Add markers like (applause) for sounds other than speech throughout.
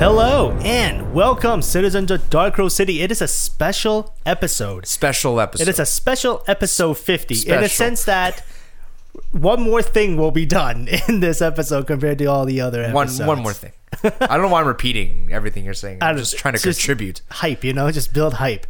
Hello and welcome, citizens of Dark City. It is a special episode. Special episode. It is a special episode 50 in a Special. sense that one more thing will be done (laughs) in this episode compared to all the other one episodes. one more thing. I don't know why I'm repeating everything you're saying. (laughs) I'm don't- just trying to just contribute. Hype, you know, just build hype.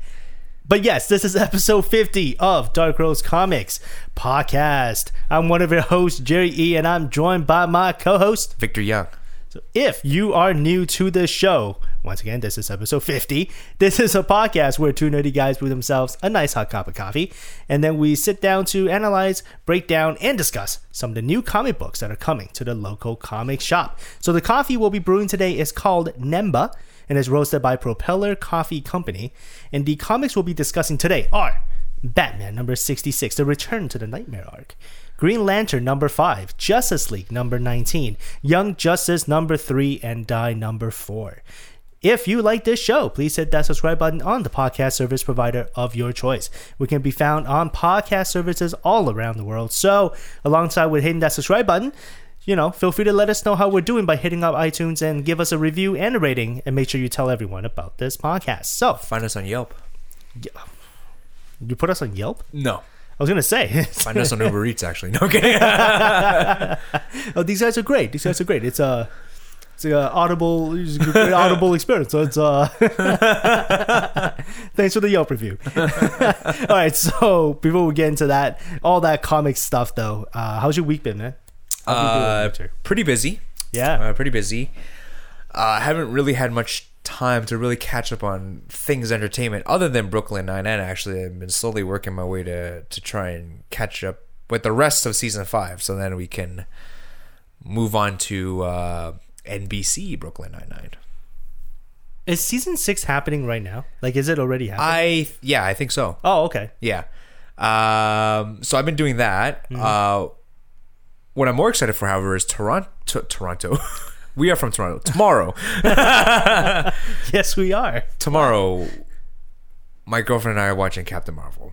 But yes, this is episode 50 of Dark Rose Comics podcast. I'm one of your hosts, Jerry E, and I'm joined by my co host, Victor Young. So if you are new to this show, once again, this is episode 50. This is a podcast where two nerdy guys brew themselves a nice hot cup of coffee, and then we sit down to analyze, break down, and discuss some of the new comic books that are coming to the local comic shop. So the coffee we'll be brewing today is called Nemba and is roasted by Propeller Coffee Company. And the comics we'll be discussing today are Batman number 66, The Return to the Nightmare Arc. Green Lantern number 5, Justice League number 19, Young Justice number 3, and Die number 4. If you like this show, please hit that subscribe button on the podcast service provider of your choice. We can be found on podcast services all around the world. So, alongside with hitting that subscribe button, you know, feel free to let us know how we're doing by hitting up iTunes and give us a review and a rating, and make sure you tell everyone about this podcast. So, Find us on Yelp. you put us on Yelp? No. I was gonna say, (laughs) Find us on Uber Eats, actually. (laughs) No kidding. (laughs) oh, these guys are great. These guys are great. It's a it's a audible it's a great audible experience. So it's uh thanks for the Yelp review. all right, so before we get into that, all that comic stuff though, uh, how's your week been, man? How you doing, uh, pretty busy. Yeah. Uh, pretty busy. Uh, I haven't really had much time to really catch up on things entertainment other than Brooklyn Nine Nine. Actually, I've been slowly working my way to to try and catch up with the rest of season five, so then we can move on to uh, NBC Brooklyn Nine Nine. Is season six happening right now? Like, is it already happening? I yeah, I think so. oh, okay. Yeah. Um, so I've been doing that. Uh, what I'm more excited for, however, is Toronto. Toronto. (laughs) we are from Toronto. Tomorrow. (laughs) Yes, we are. Tomorrow, my girlfriend and I are watching Captain Marvel.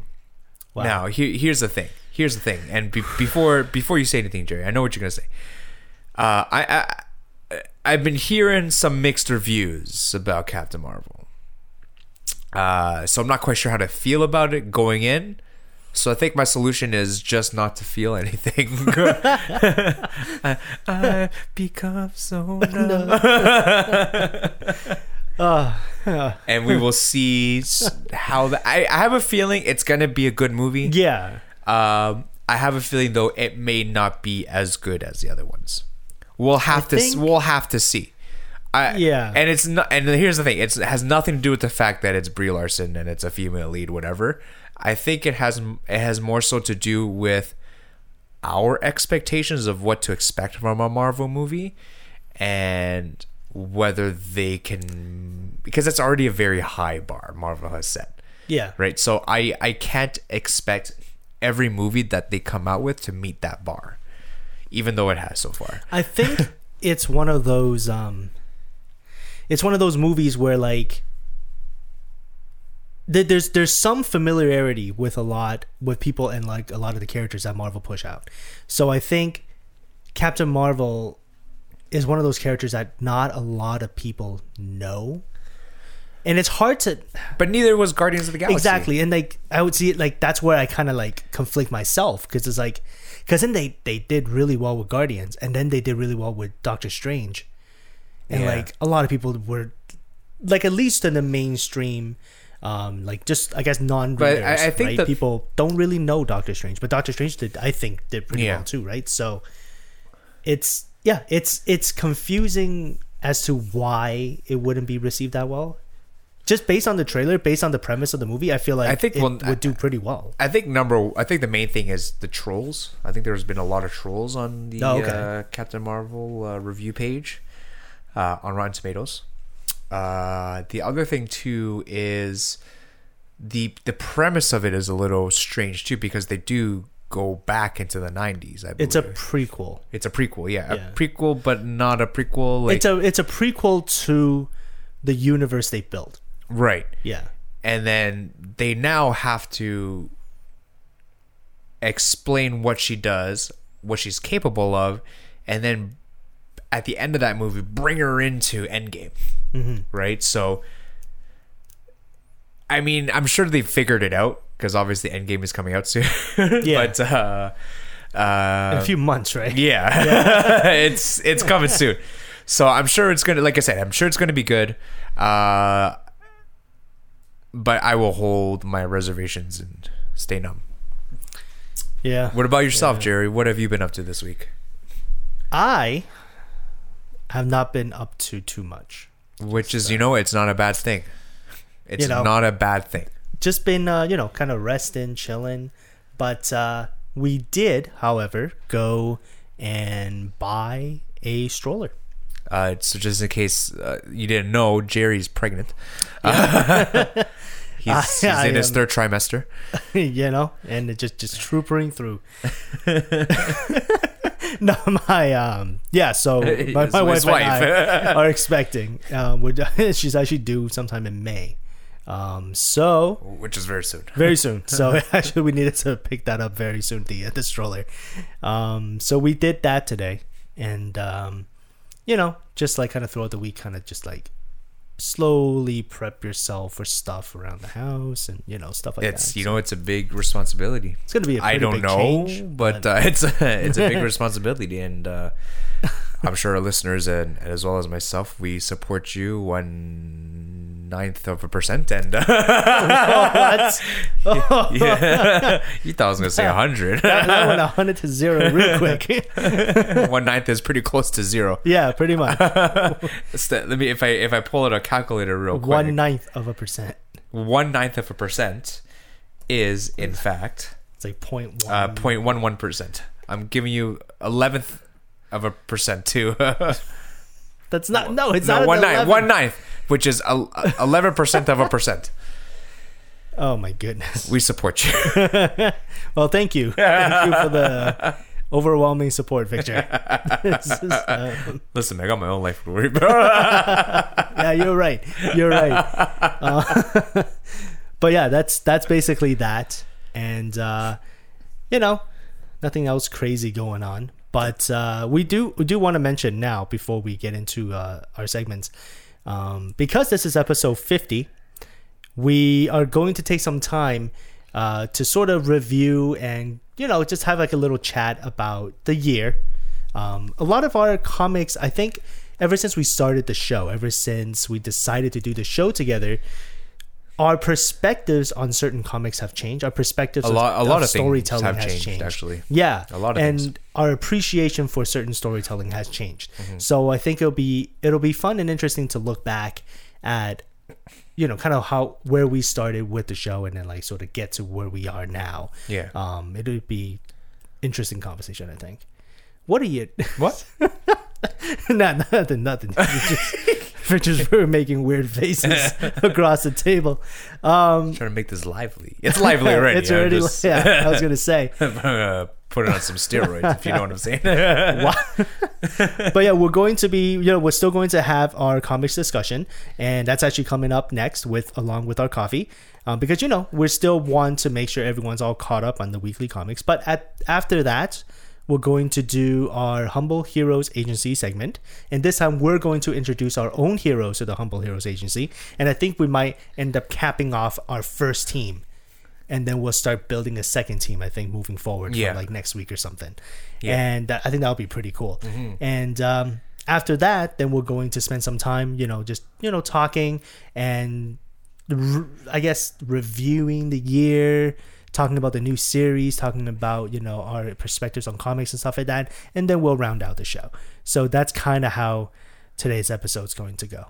Wow. Now, here, here's the thing. Here's the thing. And be- before before you say anything, Jerry, I know what you're gonna say. Uh, I, I I've been hearing some mixed reviews about Captain Marvel. Uh, so I'm not quite sure how to feel about it going in. So I think my solution is just not to feel anything. (laughs) I, (laughs) (laughs) I become so numb. Uh, and we will see how the, I, I have a feeling it's gonna be a good movie. yeah. Um, I have a feeling though it may not be as good as the other ones. We'll have to think- we'll have to see. I, Yeah. and it's not. And here's the thing: it's, it has nothing to do with the fact that it's Brie Larson and it's a female lead, whatever. I think it has it has more so to do with our expectations of what to expect from a Marvel movie, and whether they can because it's already a very high bar Marvel has set Yeah. right? So I I can't expect every movie that they come out with to meet that bar, even though it has so far. I think (laughs) it's one of those um it's one of those movies where like there's there's some familiarity with a lot with people and like a lot of the characters that Marvel push out. So I think Captain Marvel is one of those characters that not a lot of people know. And it's hard to But neither was Guardians of the Galaxy. Exactly, and like I would see it like that's where I kind of like conflict myself because it's like because then they they did really well with Guardians, and then they did really well with Doctor Strange, and Yeah. like a lot of people were like at least in the mainstream. Um, like just I guess non-readers, But I- I think right? people don't really know Doctor Strange, but Doctor Strange did I think did pretty Yeah. well too, right? So it's yeah, it's it's confusing as to why it wouldn't be received that well. Just based on the trailer, based on the premise of the movie, I feel like I think, it well, would do pretty well. I think number. I think the main thing is the trolls. I think there's been a lot of trolls on the Oh, okay. uh, Captain Marvel uh, review page uh, on Rotten Tomatoes. Uh, the other thing too is the the premise of it is a little strange too because they do go back into the 90s. I believe It's a prequel. it's a prequel, yeah, Yeah. a prequel, but not a prequel. Like it's a it's a prequel to the universe they built. right, Yeah. and then they now have to explain what she does, what she's capable of, and then at the end of that movie bring her into Endgame, right? So, I mean, I'm sure they figured it out because obviously Endgame is coming out soon. (laughs) Yeah. but uh, uh, In a few months, right? (laughs) yeah, (laughs) it's it's coming soon. So I'm sure it's gonna, like I said, I'm sure it's gonna be good. Uh, but I will hold my reservations and stay numb. Yeah. What about yourself, Jerry? What have you been up to this week? I have not been up to too much. Which is, you know, it's not a bad thing. It's You know. not a bad thing. Just been, uh, you know, kind of resting, chilling. But uh, we did, however, go and buy a stroller. Uh, so just in case uh, you didn't know, Jerry's pregnant. (laughs) (laughs) he's he's I in his am. third trimester. (laughs) you know, and just just troopering through. (laughs) no, my um, yeah. So (laughs) my, my wife, wife. and I (laughs) are expecting. Um, would she's actually due sometime in May. Um, so Which is very soon. very soon. So actually, we needed to pick that up very soon. The the stroller. Um, so we did that today, and um, you know, just like kind of throughout the week, kind of just like slowly prep yourself for stuff around the house and you know stuff like It's that. It's you know it's a big responsibility. It's gonna be a I don't big know, change, but uh, it's a, it's a big (laughs) responsibility, and uh, I'm sure our listeners and as well as myself, we support you one ninth of a percent, and uh, (laughs) (laughs) what? Oh, yeah, (laughs) you thought I was gonna say a hundred. that went a hundred to zero real quick. one ninth is pretty close to zero. yeah, pretty much. St- Let me if I if I pull out a calculator real quick. One ninth of a percent. one ninth of a percent is in fact It's like point one. uh, 0.11 percent. I'm giving you eleventh of a percent too. That's not. No, it's no, not. one ninth, 11. one ninth, which is (laughs) eleven percent of a percent. Oh my goodness. We support you. (laughs) Well, thank you. (laughs) Thank you for the overwhelming support, Victor. Is, uh, Listen, I got my own life to worry about. yeah, you're right. You're right. Uh, but yeah, that's that's basically that, and uh, you know, nothing else crazy going on. But uh, we do we do want to mention now before we get into uh, our segments, um, because this is episode fifty, we are going to take some time uh, to sort of review and you know just have like a little chat about the year. Um, a lot of our comics, I think, ever since we started the show, ever since we decided to do the show together, our perspectives on certain comics have changed. Our perspectives A lot- of, a lot of things storytelling have has changed, changed. actually. Yeah, A lot of and things. our appreciation for certain storytelling has changed. Mm-hmm. So I think it'll be it'll be fun and interesting to look back at you know kind of how where we started with the show and then like sort of get to where we are now. Yeah. Um, it'll be interesting conversation. I think. What are you? what? (laughs) not (laughs) nothing, nothing. Just, (laughs) just we're making weird faces (laughs) across the table. Um, trying to make this lively. It's lively already. it's already. just- yeah, I was gonna say. (laughs) uh, put it on some steroids, if you know what I'm saying. (laughs) but yeah, we're going to be, you know, we're still going to have our comics discussion, and that's actually coming up next with along with our coffee, um, because you know we're still want to make sure everyone's all caught up on the weekly comics. But at after that, we're going to do our Humble Heroes Agency segment, and this time we're going to introduce our own heroes to the Humble Heroes Agency, and I think we might end up capping off our first team. And then we'll start building a second team. I think moving forward, for Yeah. like next week or something. Yeah. And that, I think that'll be pretty cool. And um, after that, then we're going to spend some time, you know, just you know, talking and re- I guess reviewing the year, talking about the new series, talking about you know our perspectives on comics and stuff like that, and then we'll round out the show. So that's kind of how today's episode's going to go.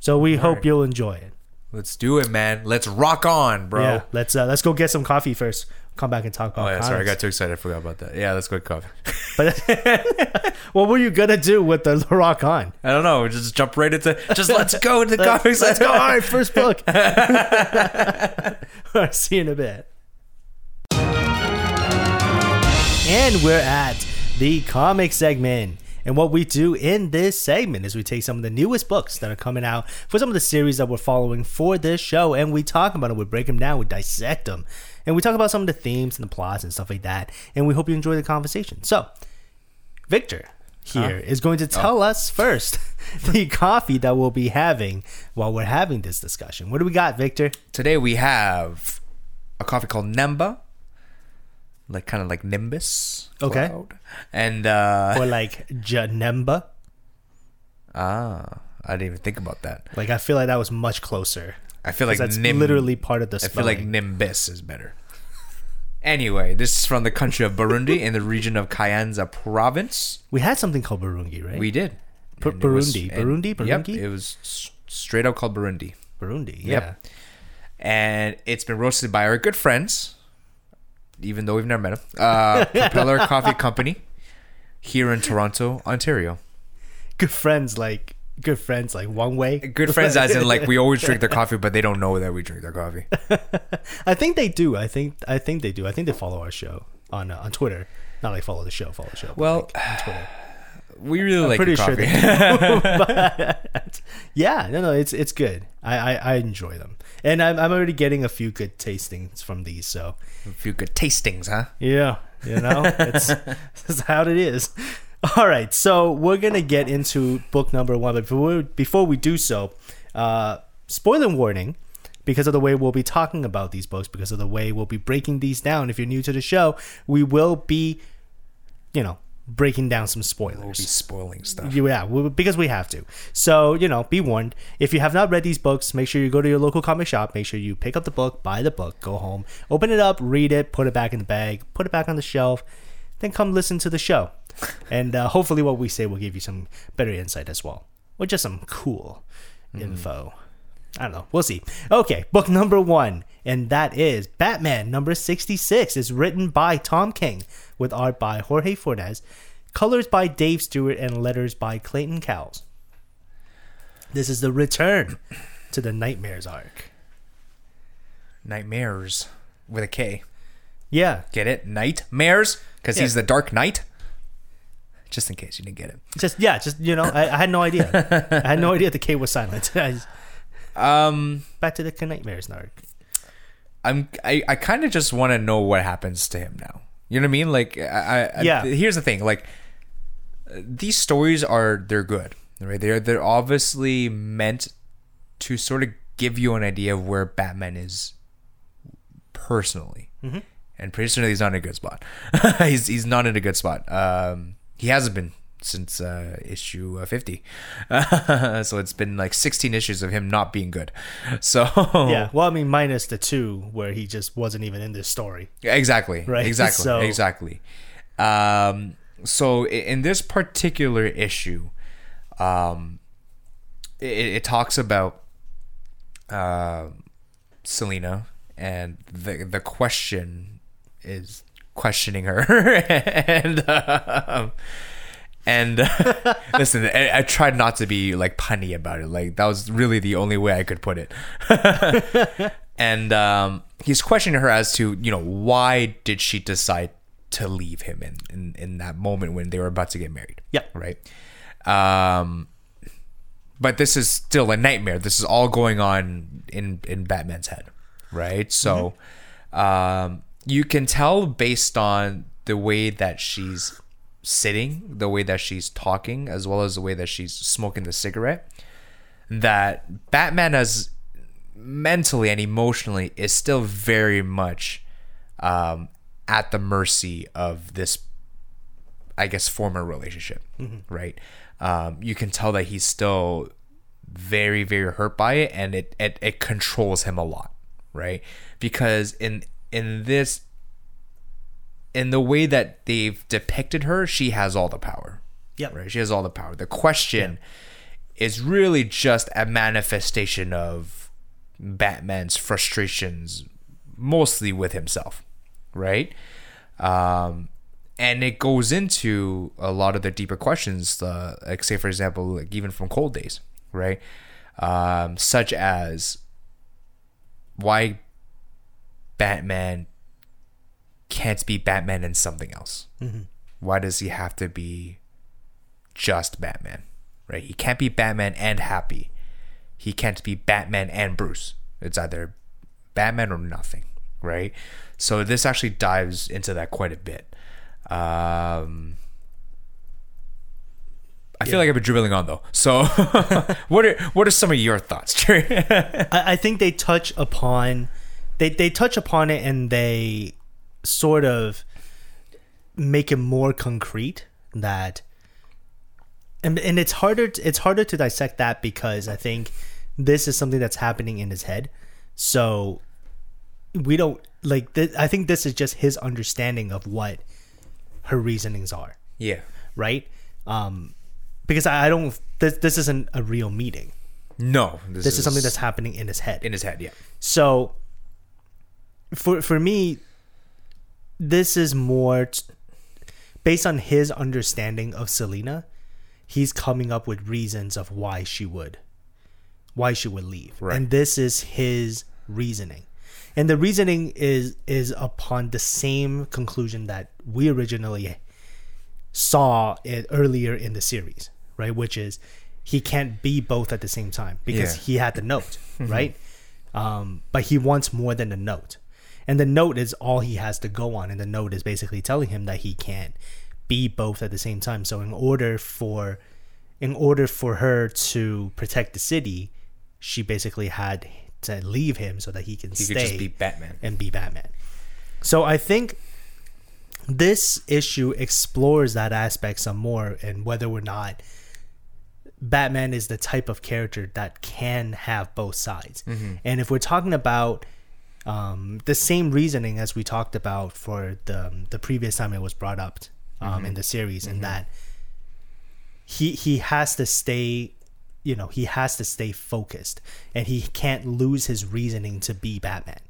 So we hope right. you'll enjoy it. Let's do it, man. Let's rock on, bro. Yeah, let's uh, let's go get some coffee first. Come back and talk about. Oh yeah, sorry, I got too excited. I forgot about that. Yeah, let's go get coffee. But (laughs) what were you gonna do with the (laughs) rock on? I don't know. Just jump right into. Just let's go into the (laughs) comics. Let's go. All right, first book. All right, see you in a bit. And we're at the comic segment. And what we do in this segment is we take some of the newest books that are coming out for some of the series that we're following for this show, and we talk about them. We break them down, we dissect them, and we talk about some of the themes and the plots and stuff like that. And we hope you enjoy the conversation. So, Victor, here is going to oh. tell us first (laughs) the coffee that we'll be having while we're having this discussion. What do we got, Victor? Today we have a coffee called Nemba, like kind of like Nimbus. Okay. cloud. And uh, Or like Janemba? ah, I didn't even think about that. Like I feel like that was much closer. I feel like that's Nim- literally part of the I feel like Nimbus is better. Anyway, this is from the country of Burundi in the region of Kayanza province. we had something called Burungi, right? We did. Bu- And it was- Burundi. and- Burundi? Yep, it was straight out called Burundi. Burundi, yeah. Yep. And it's been roasted by our good friends, even though we've never met him, Uh, Propeller Coffee (laughs) Company here in Toronto, Ontario. Good friends, like good friends, like one way. Good friends, as in like we (laughs) always drink their coffee, but they don't know that we drink their coffee. (laughs) I think they do. I think I think they do. I think they follow our show on uh, on Twitter. Not like follow the show, follow the show. Well, like, on Twitter. We really like pretty sure coffee. they (laughs) (laughs) but, yeah, no, no, it's it's good. I, I, I enjoy them, and I'm I'm already getting a few good tastings from these. So a few good tastings, huh? yeah, you know, it's (laughs) that's how it is. All right, so we're gonna get into book number one, but before before we do so, uh, spoiler warning. Because of the way we'll be talking about these books, because of the way we'll be breaking these down. If you're new to the show, we will be, you know, breaking down some spoilers. We'll be spoiling stuff. Yeah, we, because we have to. So, you know, be warned. If you have not read these books, make sure you go to your local comic shop. Make sure you pick up the book, buy the book, go home, open it up, read it, put it back in the bag, put it back on the shelf, then come listen to the show. (laughs) And uh, hopefully, what we say will give you some better insight as well, or just some cool info. I don't know. We'll see. Okay, book number one, and that is Batman number 66. is written by Tom King with art by Jorge Fornes, colors by Dave Stewart, and letters by Clayton Cowles. This is the return to the Nightmares arc. Nightmares with a K. Yeah, Get it? Nightmares? Because Yeah. he's the Dark Knight? Just in case you didn't get it. just yeah, just you know, I, I had no idea. I had no idea the K was silent. (laughs) I just- Um, back to the Nightmares arc. I'm I, I kind of just want to know what happens to him now. You know what I mean? Like I, I Yeah. here's the thing. Like these stories are they're good, right? They're they're obviously meant to sort of give you an idea of where Batman is personally. Mm-hmm. And personally, he's not in a good spot. (laughs) he's he's not in a good spot. Um, he hasn't been since uh, issue uh, 50. (laughs) so it's been like 16 issues of him not being good. (laughs) So Yeah, well, I mean, minus the two where he just wasn't even in this story. Exactly. Right, Exactly. so- Exactly. Um, so in this particular issue, um, it, it talks about uh, Selina, and the the question is questioning her, (laughs) and um, and (laughs) listen, I, I tried not to be like punny about it. Like that was really the only way I could put it. (laughs) and um, he's questioning her as to you know why did she decide to leave him in, in in that moment when they were about to get married Yeah. right um but this is still a nightmare this is all going on in in batman's head right so um you can tell based on the way that she's sitting the way that she's talking as well as the way that she's smoking the cigarette that batman has mentally and emotionally is still very much um, at the mercy of this, I guess, former relationship, right? Um, you can tell that he's still very, very hurt by it, and it, it it controls him a lot, right? Because in in this, in the way that they've depicted her, she has all the power, Yeah. right? She has all the power. The question is really just a manifestation of Batman's frustrations, mostly with himself, right? Um, and it goes into a lot of the deeper questions, uh, like say for example, like even from Cold Days, right? Um, such as why Batman can't be Batman and something else. Why does he have to be just Batman? Right? He can't be Batman and happy. He can't be Batman and Bruce. It's either Batman or nothing, right? So this actually dives into that quite a bit. Um, I feel like I've been dribbling on though. So, (laughs) what are what are some of your thoughts, Jerry? (laughs) I, I think they touch upon they they touch upon it and they sort of make it more concrete that and and it's harder to, it's harder to dissect that because I think this is something that's happening in his head. So we don't like th- I think this is just his understanding of what her reasonings are, yeah. right? Um because I, I don't this this isn't a real meeting. No, This is something that's happening in his head. in his head. Yeah. So for for me this is more t- based on his understanding of Selina, he's coming up with reasons of why she would why she would leave. Right. And this is his reasoning. And the reasoning is is upon the same conclusion that we originally saw it earlier in the series, right? Which is he can't be both at the same time because Yeah. he had the note, (laughs) right? Um, but he wants more than the note. And the note is all he has to go on. And the note is basically telling him that he can't be both at the same time. So in order for in order for her to protect the city, she basically had to leave him so that he can He stay could just be Batman. and be Batman. So I think this issue explores that aspect some more and whether or not Batman is the type of character that can have both sides. Mm-hmm. And if we're talking about um, the same reasoning as we talked about for the the previous time it was brought up um, in the series, in that he he has to stay you know he has to stay focused and he can't lose his reasoning to be batman.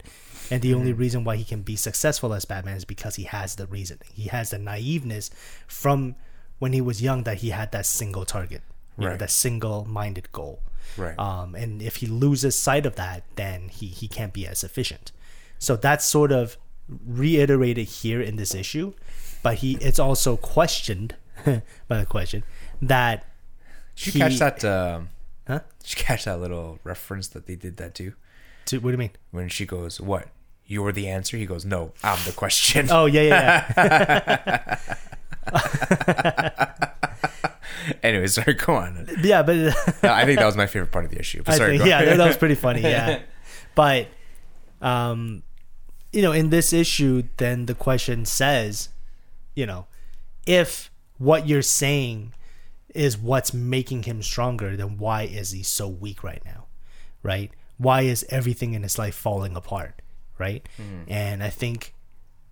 And the only reason why he can be successful as batman is because he has the reasoning. He has the naiveness from when he was young that he had that single target you know, that single minded goal. Right. um, and if he loses sight of that then he he can't be as efficient so that's sort of reiterated here in this issue but he it's also questioned (laughs) by the question that Did you catch that? Um, Huh? Did you catch that little reference that they did that too? to, what do you mean When she goes, "What? You're the answer." He goes, "No, I'm the question." oh yeah yeah yeah (laughs) anyway, sorry. Go on. yeah but (laughs) I think that was my favorite part of the issue. But sorry. think, go yeah that was pretty funny yeah but um you know in this issue then the question says you know if what you're saying is what's making him stronger then why is he so weak right now right? Why is everything in his life falling apart right? Hmm. And i think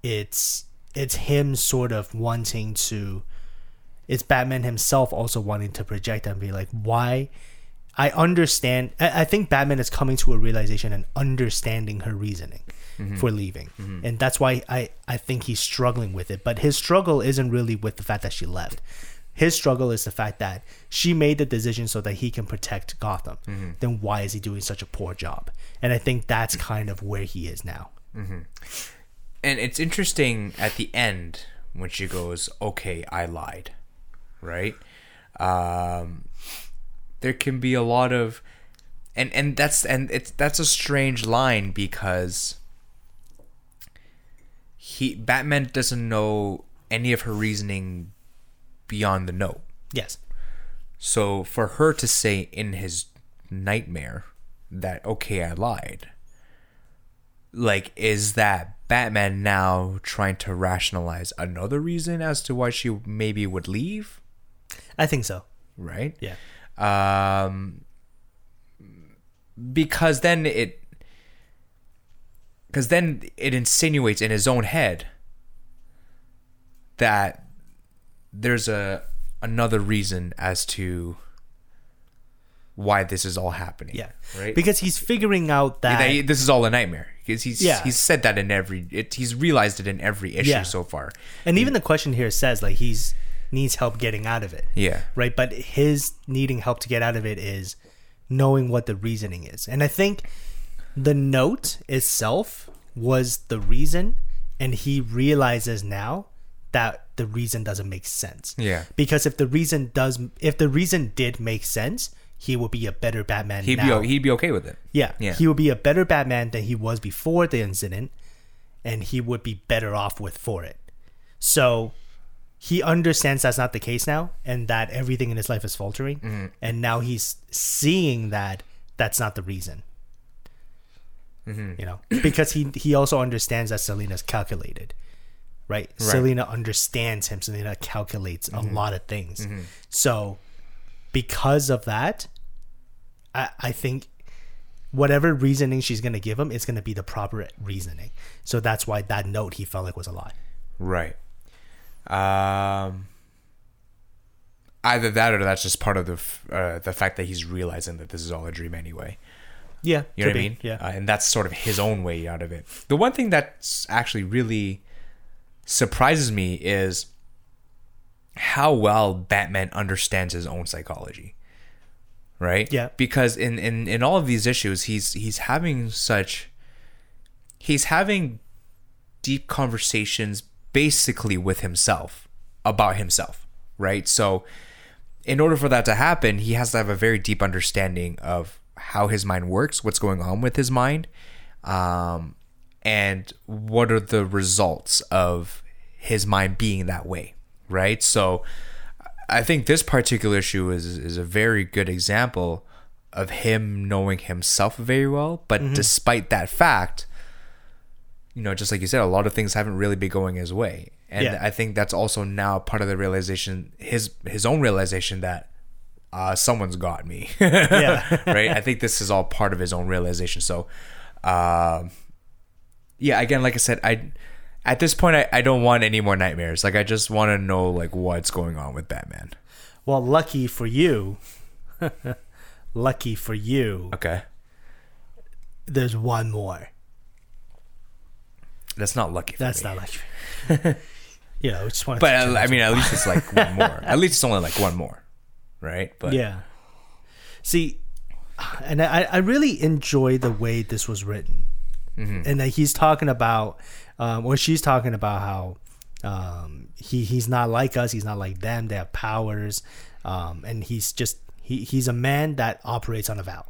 it's it's him sort of wanting to it's batman himself also wanting to project and be like why? I understand. I I think Batman is coming to a realization and understanding her reasoning Mm-hmm. for leaving, mm-hmm. and that's why I I think he's struggling with it. But his struggle isn't really with the fact that she left. His struggle is the fact that she made the decision so that he can protect Gotham. Mm-hmm. Then why is he doing such a poor job? And I think that's kind of where he is now. and it's interesting at the end when she goes, "Okay, I lied," right? Um, there can be a lot of, and and that's and it's that's a strange line because he Batman doesn't know any of her reasoning beyond the note. Yes. So for her to say in his nightmare that okay, I lied. Like is that Batman now trying to rationalize another reason as to why she maybe would leave, I think so. right? Yeah. Um because then it because then it insinuates in his own head that there's a another reason as to why this is all happening. Yeah. Right. Because he's figuring out that. that he- this is all a nightmare because he's Yeah. he's said that in every it, he's realized it in every issue Yeah. so far. and even the question here says like he's needs help getting out of it. Yeah. right? But his needing help to get out of it is knowing what the reasoning is. And I think the note itself was the reason, and he realizes now that the reason doesn't make sense. Yeah. Because if the reason does, if the reason did make sense, he would be a better Batman. He'd now. be he'd be okay with it. Yeah. Yeah. He would be a better Batman than he was before the incident, and he would be better off with for it. So he understands that's not the case now and that everything in his life is faltering mm-hmm. and now he's seeing that that's not the reason you know because he he also understands that selina's calculated right, selina understands him. Selina calculates a lot of things. So because of that i i think whatever reasoning she's going to give him is going to be the proper reasoning. So that's why that note he felt like was a lie. Right. Um. Either that, or that's just part of the uh, the fact that he's realizing that this is all a dream anyway. Yeah You know what I be, mean? yeah Uh, and that's sort of his own way out of it. The one thing that's actually really surprises me is how well Batman understands his own psychology. Right? Yeah. Because in, in, in all of these issues, he's he's having such he's having deep conversations basically with himself about himself. Right? So in order for that to happen, he has to have a very deep understanding of how his mind works, what's going on with his mind, um, and what are the results of his mind being that way, right? So, I think this particular issue is is a very good example of him knowing himself very well, but despite that fact, you know, just like you said, a lot of things haven't really been going his way. And Yeah. I think that's also now part of the realization, his his own realization that uh, someone's got me. (laughs) Yeah. right. I think this is all part of his own realization. So, um, yeah. Again, like I said, I at this point I, I don't want any more nightmares. Like I just want to know like what's going on with Batman. Well, lucky for you, (laughs) lucky for you, Okay, there's one more. that's not lucky. For That's me. not lucky. you (laughs) know, just want. But uh, I mean, at least it's like one more. At least it's only like one more, right? But yeah. See, and I, I really enjoy the way this was written, and that he's talking about, um, or she's talking about how um, he he's not like us. He's not like them. They have powers, um, and he's just he he's a man that operates on a vow,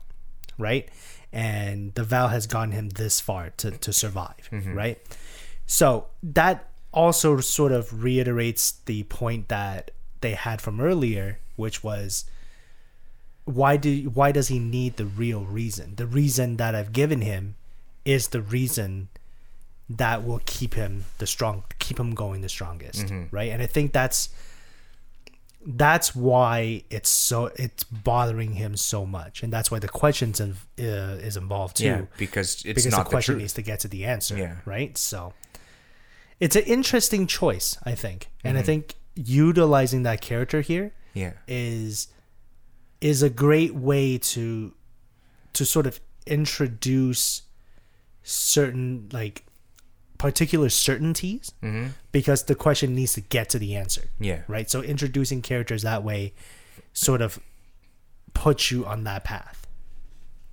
right? And the vow has gotten him this far to to survive, right? So that also sort of reiterates the point that they had from earlier, which was why do why does he need the real reason? The reason that I've given him is the reason that will keep him the strong keep him going the strongest, right? And I think that's that's why it's so it's bothering him so much, and that's why the questions in, uh, is involved too yeah, because it's because not the the, question truth. needs to get to the answer. Yeah. Right. So it's an interesting choice, I think. And Mm-hmm. I think utilizing that character here yeah, is is a great way to to sort of introduce certain like particular certainties because the question needs to get to the answer Mm-hmm. yeah, right so introducing characters that way sort of puts you on that path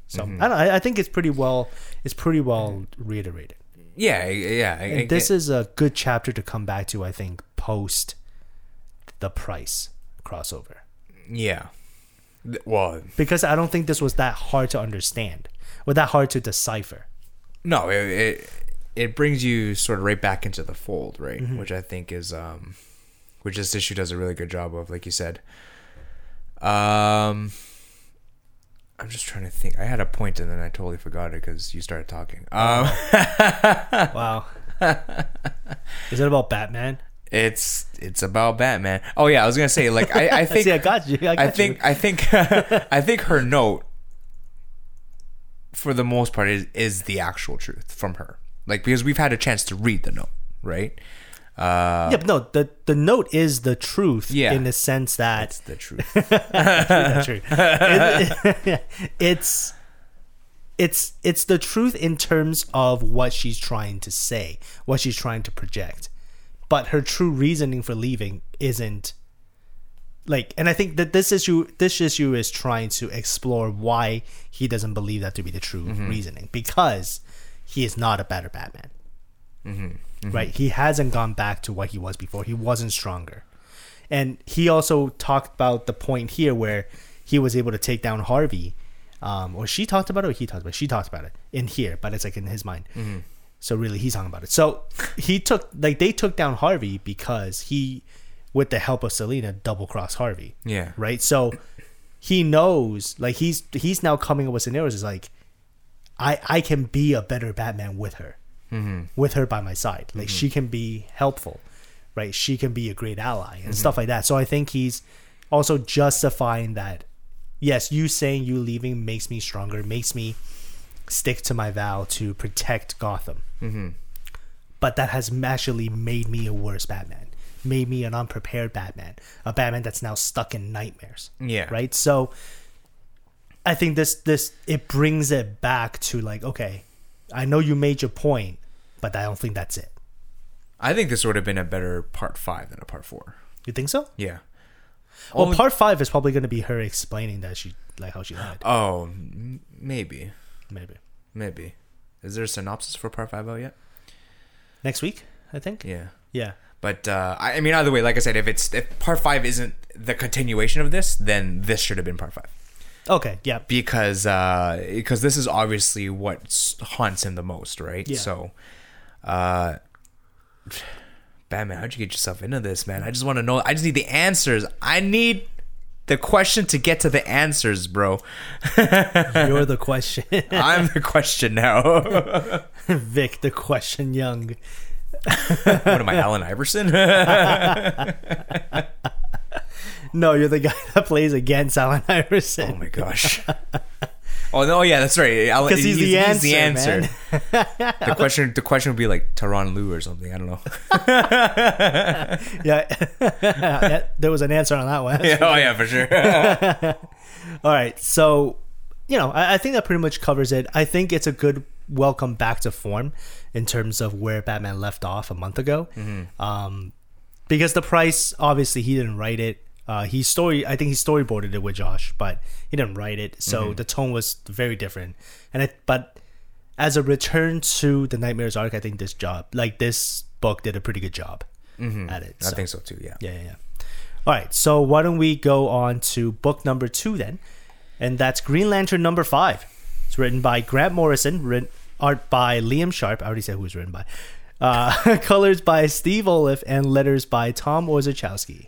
so Mm-hmm. I, don't, I I think it's pretty well it's pretty well reiterated yeah, yeah. I, I this get- is a good chapter to come back to i think post the price crossover yeah. Well, because i don't think this was that hard to understand or that hard to decipher no, it, it it brings you sort of right back into the fold, right? Mm-hmm. Which I think is um, which this issue does a really good job of, like you said. Um, I'm just trying to think. I had a point and then I totally forgot it because you started talking. Um, wow (laughs) is it about batman it's it's about Batman. Oh yeah, I was gonna say like I, I (laughs) think See, I got you. I, got I you. think I think (laughs) I think her (laughs) note for the most part is is the actual truth from her. Like because we've had a chance to read the note, right? Uh yeah, but no, the the note is the truth Yeah. in the sense that it's the truth. True. It- it's it's it's the truth in terms of what she's trying to say, what she's trying to project. But her true reasoning for leaving isn't like and I think that this issue this issue is trying to explore why he doesn't believe that to be the true mm-hmm. reasoning because he is not a better Batman. Mm-hmm. Mm-hmm. Right? He hasn't gone back to what he was before. He wasn't stronger. And he also talked about the point here where he was able to take down Harvey. Um, or she talked about it, or he talked about it. She talked about it in here, but it's like in his mind. So really, he's talking about it. So he took like they took down Harvey because he with the help of Selina, double cross Harvey. Yeah. Right. So he knows, like he's he's now coming up with scenarios. Is like, I I can be a better Batman with her, Mm-hmm. with her by my side. Like she can be helpful, right? She can be a great ally and stuff like that. So I think he's also justifying that. Yes, you saying you leaving makes me stronger, makes me stick to my vow to protect Gotham. Mm-hmm. But that has actually made me a worse Batman, made me an unprepared Batman, a Batman that's now stuck in nightmares. Yeah. Right. So I think this this it brings it back to like, okay, I know you made your point, but I don't think that's it. I think this would have been a better part five than a part four. You think so? Yeah. Well, Only- part five is probably going to be her explaining that she like how she died. Oh, m- maybe, Maybe maybe. Is there a synopsis for part five out yet? next week. I think. Yeah. Yeah. But uh, I I mean, either way, like I said, if it's if part five isn't the continuation of this, then this should have been part five Okay. Yeah. because uh, because this is obviously what haunts him the most, right? Yeah. So, uh, (sighs) Batman, how'd you get yourself into this, man? I just want to know. I just need the answers. I need the question to get to the answers, bro. (laughs) You're the question, (laughs) I'm the question now. (laughs) Vic. The question, Young. what am I, Allen Iverson? No, you're the guy that plays against Allen Iverson. oh my gosh. Oh no! Yeah, that's right. 'Cause he's the answer, the (laughs) question, the question would be like Tyronn Lue or something. I don't know. (laughs) yeah, (laughs) there was an answer on that one. Yeah, oh yeah, for sure. All right, so you know, I, I think that pretty much covers it. I think it's a good welcome back to form in terms of where Batman left off a month ago. Um, because the price, obviously, he didn't write it. Uh, he story, I think he storyboarded it with Josh, but he didn't write it, so the tone was very different. And it, but as a return to the Nightmares arc, I think this job, like this book, did a pretty good job at it. I think so too. Yeah. Yeah, yeah, yeah. All right, so why don't we go on to book number two then? And that's Green Lantern number five. It's written by Grant Morrison, written, art by Liam Sharp. I already said who was written by. Uh, (laughs) colors by Steve Oliff, and letters by Tom Orzechowski.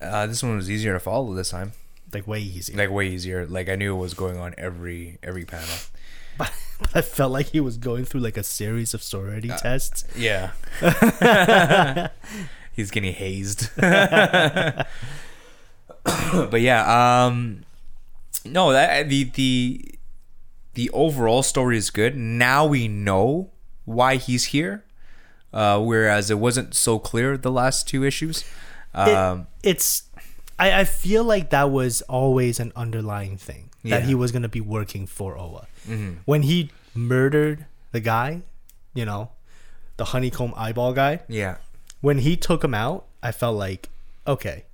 Uh, this one was easier to follow this time. Like way easier. Like way easier. Like I knew what was going on every every panel. but (laughs) I felt like he was going through like a series of sorority tests. Yeah. (laughs) He's getting hazed. (laughs) but yeah, um no, that the the the overall story is good. Now we know why he's here. Uh whereas it wasn't so clear the last two issues. It- Um it's I, I feel like that was always an underlying thing that Yeah. Mm-hmm. he was going to be working for Oa. When he murdered the guy, you know, the honeycomb eyeball guy, yeah. when he took him out, I felt like, okay,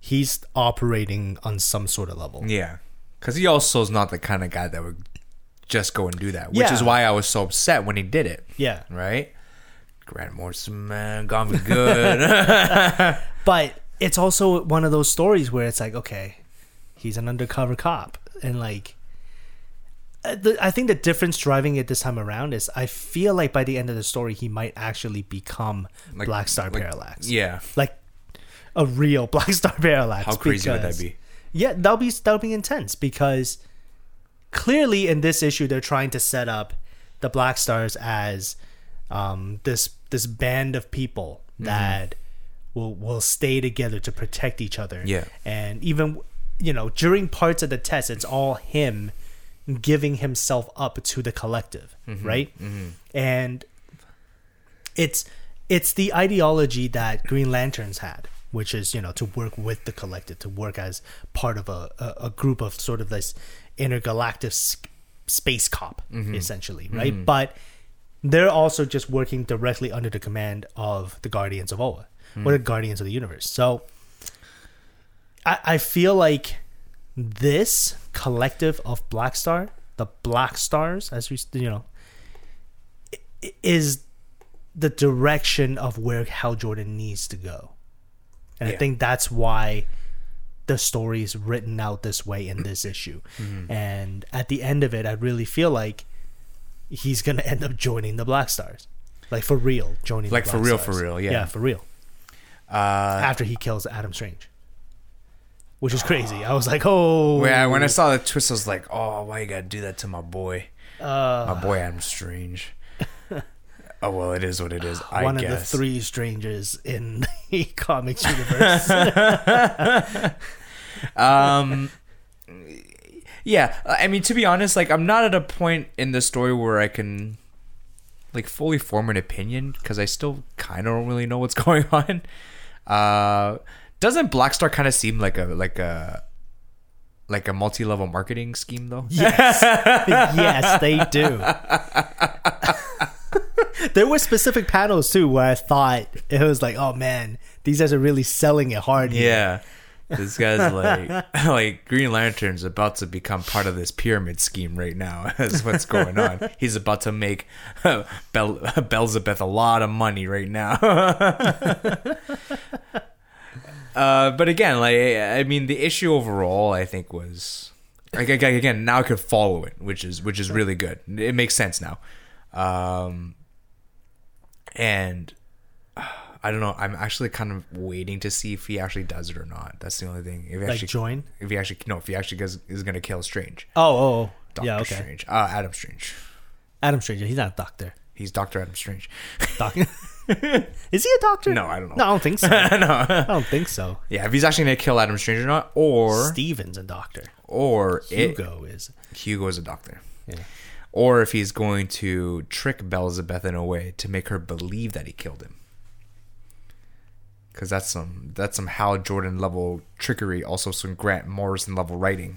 he's operating on some sort of level. Yeah. Cuz he also is not the kind of guy that would just go and do that, which Yeah. is why I was so upset when he did it. Yeah. right? Grant Morrison, man, got me good. (laughs) But it's also one of those stories where it's like, okay, he's an undercover cop, and like, uh, the, I think the difference driving it this time around is I feel like by the end of the story he might actually become Like- Black Star like- Parallax, yeah. like a real (laughs) Black Star Parallax. How crazy would that be? Yeah, that'll be that'll be intense because clearly in this issue they're trying to set up the Black Stars as um, this this band of people Mm-hmm. that will will stay together to protect each other. Yeah. and even you know during parts of the test, it's all him giving himself up to the collective, Mm-hmm. right? And it's it's the ideology that Green Lanterns had, which is you know to work with the collective, to work as part of a a, a group of sort of this intergalactic s- space cop, essentially, right? But they're also just working directly under the command of the Guardians of Oa, or the Guardians of the Universe. So I I feel like this collective of Black Star, the Black Stars, as we you know, is the direction of where Hal Jordan needs to go. And I think that's why the story is written out this way in this (clears throat) issue. Mm-hmm. And at the end of it, I really feel like he's to end up joining the Black Stars. Like for real, joining Like the for real, Stars. for real, yeah. Yeah, for real. Uh, after he kills Adam Strange, which is crazy. I was like, oh, yeah, when I saw the twist, I was like, "Oh, why you gotta do that to my boy, uh, my boy Adam Strange?" (laughs) oh well, it is what it is. I one guess. of the three strangers in (laughs) the comics universe. (laughs) um yeah i mean to be honest like i'm not at a point in the story where i can like fully form an opinion because i still kind of don't really know what's (laughs) going on uh doesn't black star kind of seem like a like a like a multi-level marketing scheme though yes, (laughs) yes, they do. (laughs) there were specific panels too where I thought it was like, oh man, these guys are really selling it hard. here. yeah this guy's like (laughs) (laughs) like green lantern's about to become part of this pyramid scheme right now (laughs) that's what's going on. He's about to make Bel- belzebeth a lot of money right now. Uh, but again like i mean the issue overall i think was like again, again now i could follow it which is which is really good. It makes sense now. Um and I don't know. I'm actually kind of waiting to see if he actually does it or not. That's the only thing. If he Like actually join? if he actually no, if he actually goes, is going to kill Strange, Oh, oh, oh. Doctor yeah, okay. Strange, uh, Adam Strange. Adam Strange, he's not a doctor. He's Doctor Adam Strange. Doc- (laughs) Is he a doctor? No, I don't know. No, I don't think so. (laughs) no, I don't think so. yeah, if he's actually going to kill Adam Strange or not, or Steven's a doctor. or Hugo is. Hugo is a doctor, Yeah. or if he's going to trick Belzebeth in a way to make her believe that he killed him. Because that's some that's some Hal Jordan level trickery, also some Grant Morrison level writing.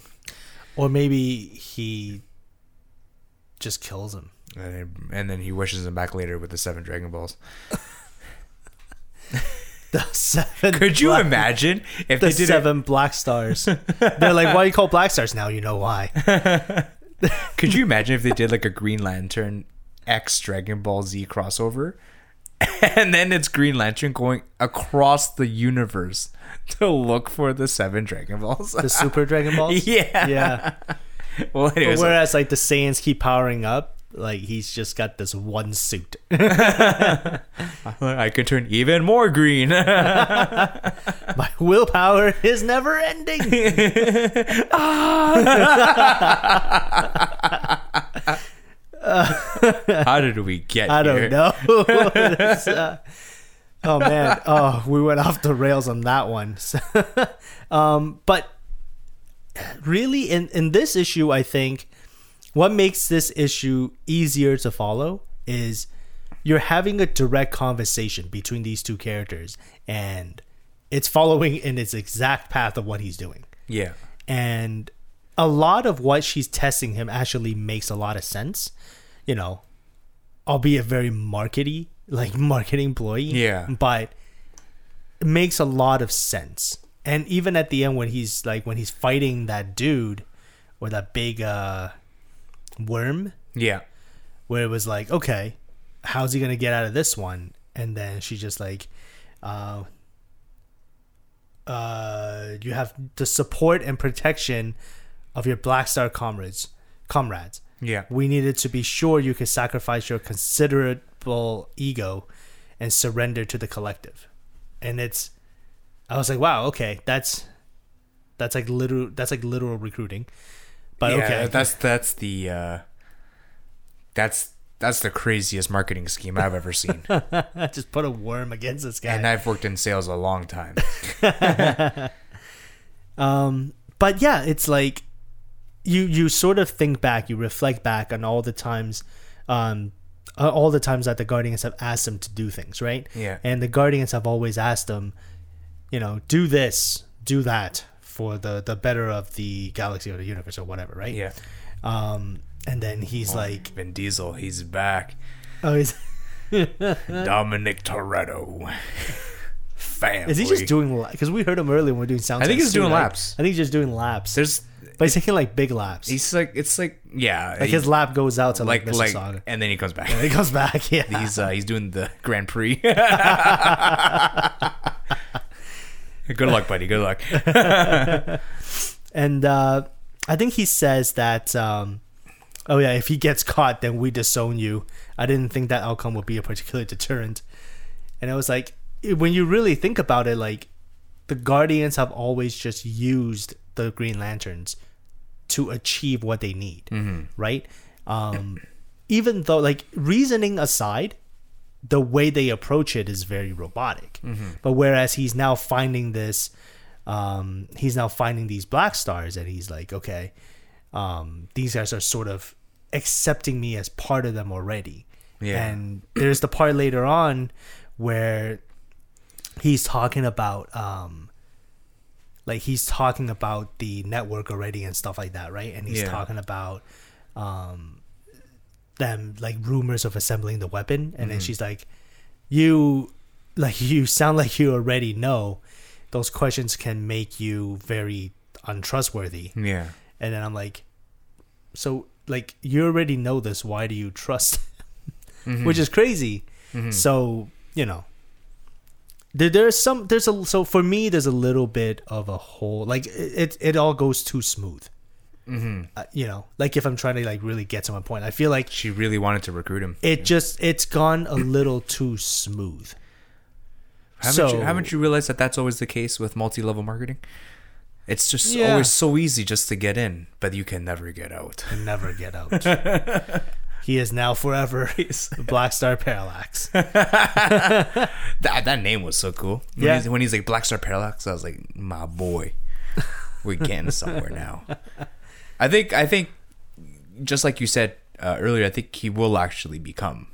Or maybe he just kills him. And then, and then he wishes him back later with the seven Dragon Balls. (laughs) The seven. Could you black- imagine if the they did seven black stars? They're like, why do you call black stars now? You know why? (laughs) Could you imagine if they did like a Green Lantern X Dragon Ball Z crossover, (laughs) and then it's Green Lantern going across the universe to look for the seven Dragon Balls? The super (laughs) Dragon Balls. yeah, Yeah. (laughs) Well, anyways, whereas like the Saiyans keep powering up, like he's just got this one suit. I could turn even more green. My willpower is never ending. How did we get I here? don't know. (laughs) It's, uh, oh man, oh we went off the rails on that one. (laughs) um, but really, in in this issue, I think what makes this issue easier to follow is you're having a direct conversation between these two characters, and it's following in its exact path of what he's doing Yeah, and a lot of what she's testing him actually makes a lot of sense you know albeit very markety like marketing employee Yeah. but it makes a lot of sense and even at the end when he's like when he's fighting that dude or that big uh worm yeah, where it was like, okay, how's he gonna get out of this one? And then she just like, uh, uh, you have the support and protection of your Black Star comrades. Comrades, yeah. we needed to be sure you could sacrifice your considerable ego and surrender to the collective. And it's, I was like, wow, okay, that's that's like literal that's like literal recruiting. But yeah, okay, that's that's the uh, that's that's the craziest marketing scheme I've ever seen, (laughs) just put a worm against this guy. and I've worked in sales a long time. (laughs) Um, but yeah, it's like you you sort of think back, you reflect back on all the times, um, all the times that the Guardians have asked them to do things, right? Yeah. And the Guardians have always asked them, you know, do this, do that for the the better of the galaxy or the universe or whatever, right? Yeah, Um, and then he's like, Vin Diesel, he's back. oh, he's (laughs) Dominic Toretto. Family. is he just doing? Because we heard him earlier when we are doing sound. I think he's too, doing right? laps. I think he's just doing laps. There's. But he's taking like big laps. He's like it's like yeah. like his lap goes out to like, like like, Mississauga. and then he comes back. And he comes back. (laughs) Yeah. He's uh, he's doing the Grand Prix. (laughs) Good luck, buddy. Good luck. (laughs) and uh, I think he says that, um, oh yeah, if he gets caught, then we disown you. I didn't think that outcome would be a particular deterrent. And I was like, when you really think about it, like the Guardians have always just used the Green Lanterns to achieve what they need, right? Um, (coughs) even though, like, reasoning aside, the way they approach it is very robotic. But whereas he's now finding this, um, he's now finding these black stars, and he's like, okay, um, these guys are sort of accepting me as part of them already. Yeah. And there's the part later on where he's talking about um like he's talking about the network already and stuff like that, right? And he's Yeah. talking about um them like rumors of assembling the weapon. And then mm-hmm. she's like you like (laughs) you sound like you already know. Those questions can make you very untrustworthy. Yeah. and then i'm like so like you already know this. Why do you trust? (laughs) Mm-hmm. Which is crazy. Mm-hmm. So you know there, there's some there's a so for me there's a little bit of a hole like it it, it all goes too smooth mm-hmm. uh, you know like if i'm trying to like really get to my point i feel like She really wanted to recruit him. it just it's gone a little too smooth Haven't so- you haven't you realized that that's always the case with multi-level marketing? It's just Yeah. always so easy just to get in, but you can never get out. never get out (laughs) he is now forever (laughs) black star parallax (laughs) That that name was so cool. When Yeah. He's, when he's like Black Star Parallax, I was like, my boy, we're getting somewhere now. I think I think just like you said uh, earlier, I think he will actually become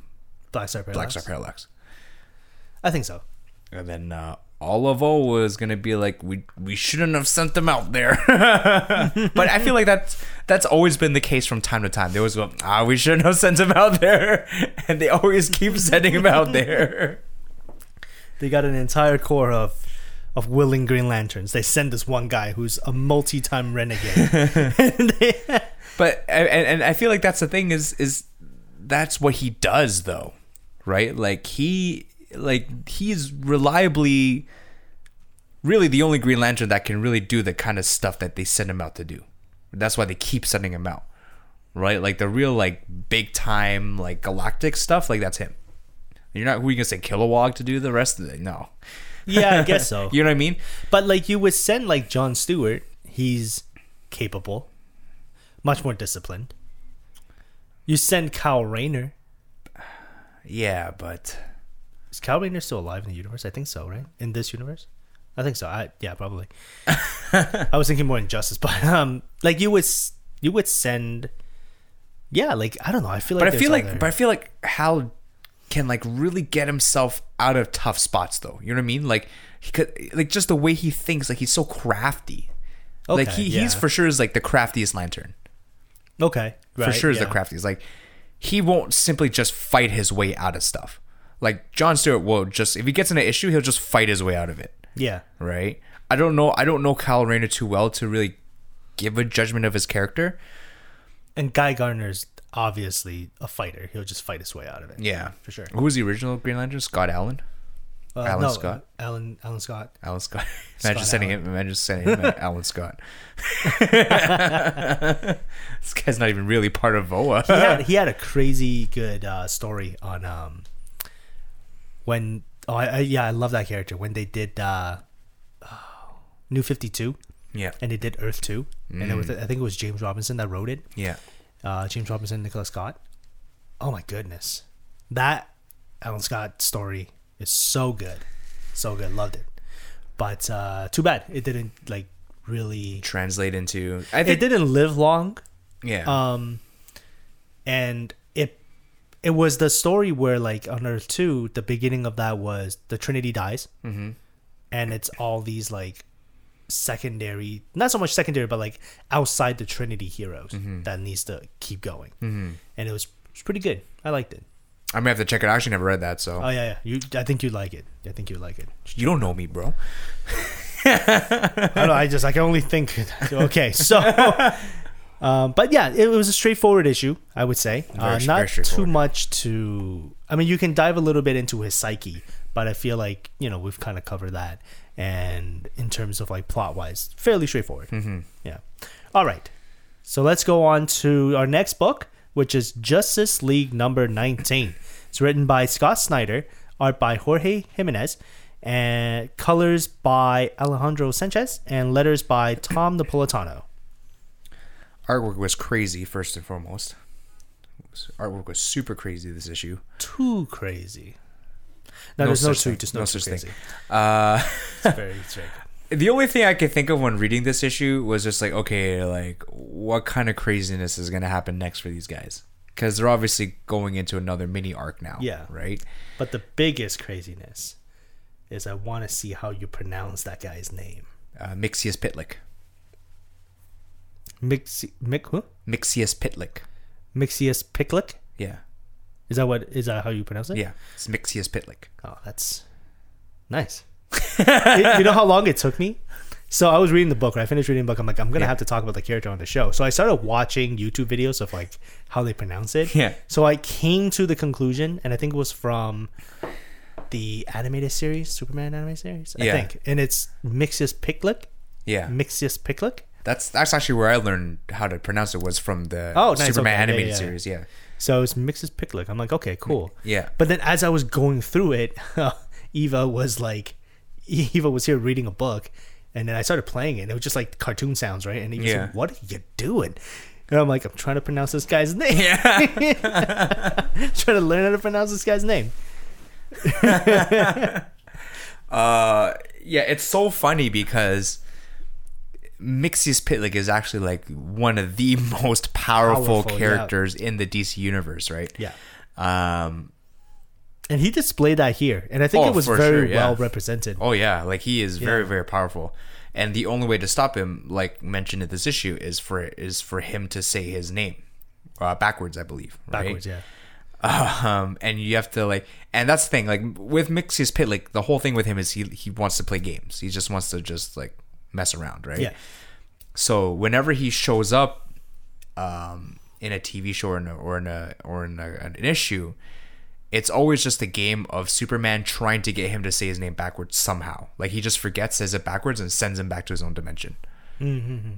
black star parallax Black Star Parallax. i think so And then uh, Olivo was gonna be like, we we shouldn't have sent them out there. (laughs) but I feel like that's that's always been the case from time to time. They always go, ah, we shouldn't have sent them out there, (laughs) and they always keep (laughs) sending them out there. they got an entire corps of of willing Green Lanterns. They send this one guy who's a multi-time renegade. they, But and, and I feel like that's the thing is is that's what he does though, right? Like he like he's reliably really the only Green Lantern that can really do the kind of stuff that they send him out to do. That's why they keep sending him out. Right? Like the real like big time like galactic stuff, like that's him. You're not who you gonna say Kilowog to do the rest of it? No. yeah, I guess so. (laughs) You know what I mean? But like you would send like John Stewart, he's capable, much more disciplined. You send Kyle Rayner. (sighs) Yeah, but Is Kyle Rayner still alive in the universe? I think so, right? In this universe? I think so. I yeah, probably. (laughs) I was thinking more injustice, but um like you would you would send yeah, like I don't know. I feel like but I feel like other- but I feel like Hal can like really get himself out of tough spots though. You know what I mean? Like he could like just the way he thinks, like he's so crafty. Okay, like he, he's for sure is like the craftiest lantern. okay, For right, sure is the craftiest. Like he won't simply just fight his way out of stuff. Like John Stewart will just if he gets in an issue, he'll just fight his way out of it. Yeah, Right? I don't know I don't know Kyle Rayner too well to really give a judgment of his character. and Guy Gardner's obviously a fighter. He'll just fight his way out of it. Yeah. for sure. Who was the original Green Lantern? Scott Allen? Uh, Alan no, Scott? Alan Alan Scott. Alan Scott. (laughs) Imagine Scott sending Allen. him. Imagine sending him (laughs) Alan Scott. (laughs) this guy's not even really part of VOA. he had he had a crazy good uh, story on um when oh I, I, yeah I love that character. When they did uh, oh, (sighs) New Fifty Two yeah, and they did Earth Two. And it was I think it was James Robinson that wrote it. Yeah. uh, James Robinson and Nicola Scott. Oh my goodness. That Alan Scott story is so good. So good. Loved it. But uh, too bad. It didn't like really Translate into. I it didn't live long. Yeah. um and it was the story where like on earth 2 the beginning of that was the trinity dies mm-hmm. and it's all these like secondary not so much secondary but like outside the trinity heroes that needs to keep going Mm-hmm. and it was, it was pretty good i liked it I may have to check it. I actually never read that, so oh yeah yeah you i think you'd like it i think you'd like it you don't know me, bro. I don't know. I just I can only think. (laughs) Okay, so, um, but yeah, it was a straightforward issue. I would say, uh, Very- not very too much to. I mean, you can dive a little bit into his psyche, but I feel like you know we've kind of covered that, and in terms of like plot wise, fairly straightforward. Mm-hmm. Yeah. All right. So let's go on to our next book, which is Justice League number 19. It's written by Scott Snyder, art by Jorge Jimenez, and colors by Alejandro Sanchez, and letters by Tom Napolitano. Artwork was crazy, first and foremost. Artwork was super crazy this issue. Too crazy. No, No there's no such thing. just no, No such crazy. thing. Uh, It's very, (laughs) it's very the only thing I could think of when reading this issue was just like, okay, like what kind of craziness is going to happen next for these guys? Because they're obviously going into another mini arc now. Yeah. Right. But the biggest craziness is I want to see how you pronounce that guy's name. Uh, Mixius Pitlick. Mixi, Mick, who? Mixius Pitlick. Mixius Picklick? Yeah. Is that what is that how you pronounce it? Yeah. It's Mixius Pitlick. Oh, that's nice. (laughs) you know how long it took me? So I was reading the book, right? I finished reading the book. I'm like, I'm gonna Yeah. have to talk about the character on the show. So I started watching YouTube videos of like how they pronounce it. Yeah. So I came to the conclusion, and I think it was from the animated series, Superman animated series. I Yeah. think, and it's Mixius Picklick. Yeah. Mixius Picklick. That's that's actually where I learned how to pronounce it was from the Oh, nice, Superman okay, animated yeah. series. Yeah. So it's Mixius Picklick. I'm like, okay, cool. Yeah. But then as I was going through it, (laughs) Eva was like, (laughs) Eva was here reading a book, and then I started playing it. And it was just like cartoon sounds, right? And Eva Yeah. said, "What are you doing?" And I'm like, "I'm trying to pronounce this guy's (laughs) name. Yeah. trying to learn how to pronounce this guy's name." Uh, yeah, it's so funny because Mixius Pitlick is actually like one of the (laughs) most powerful, Powerful, yeah. characters in the DC universe, right? Yeah. Um. And he displayed that here, and I think Oh, it was very sure, yeah. well represented. Oh yeah, like he is very Yeah. very powerful, and the only way to stop him, like mentioned in this issue, is for is for him to say his name, uh, backwards, I believe. Right? Backwards, yeah. um, and you have to like, and that's the thing. Like with Mixius Pit, like the whole thing with him is he he wants to play games. He just wants to just like mess around, right? Yeah. So whenever he shows up, um, in a TV show or in a, or in a or in a, an issue, it's always just a game of Superman trying to get him to say his name backwards somehow. Like he just forgets, says it backwards, and sends him back to his own dimension.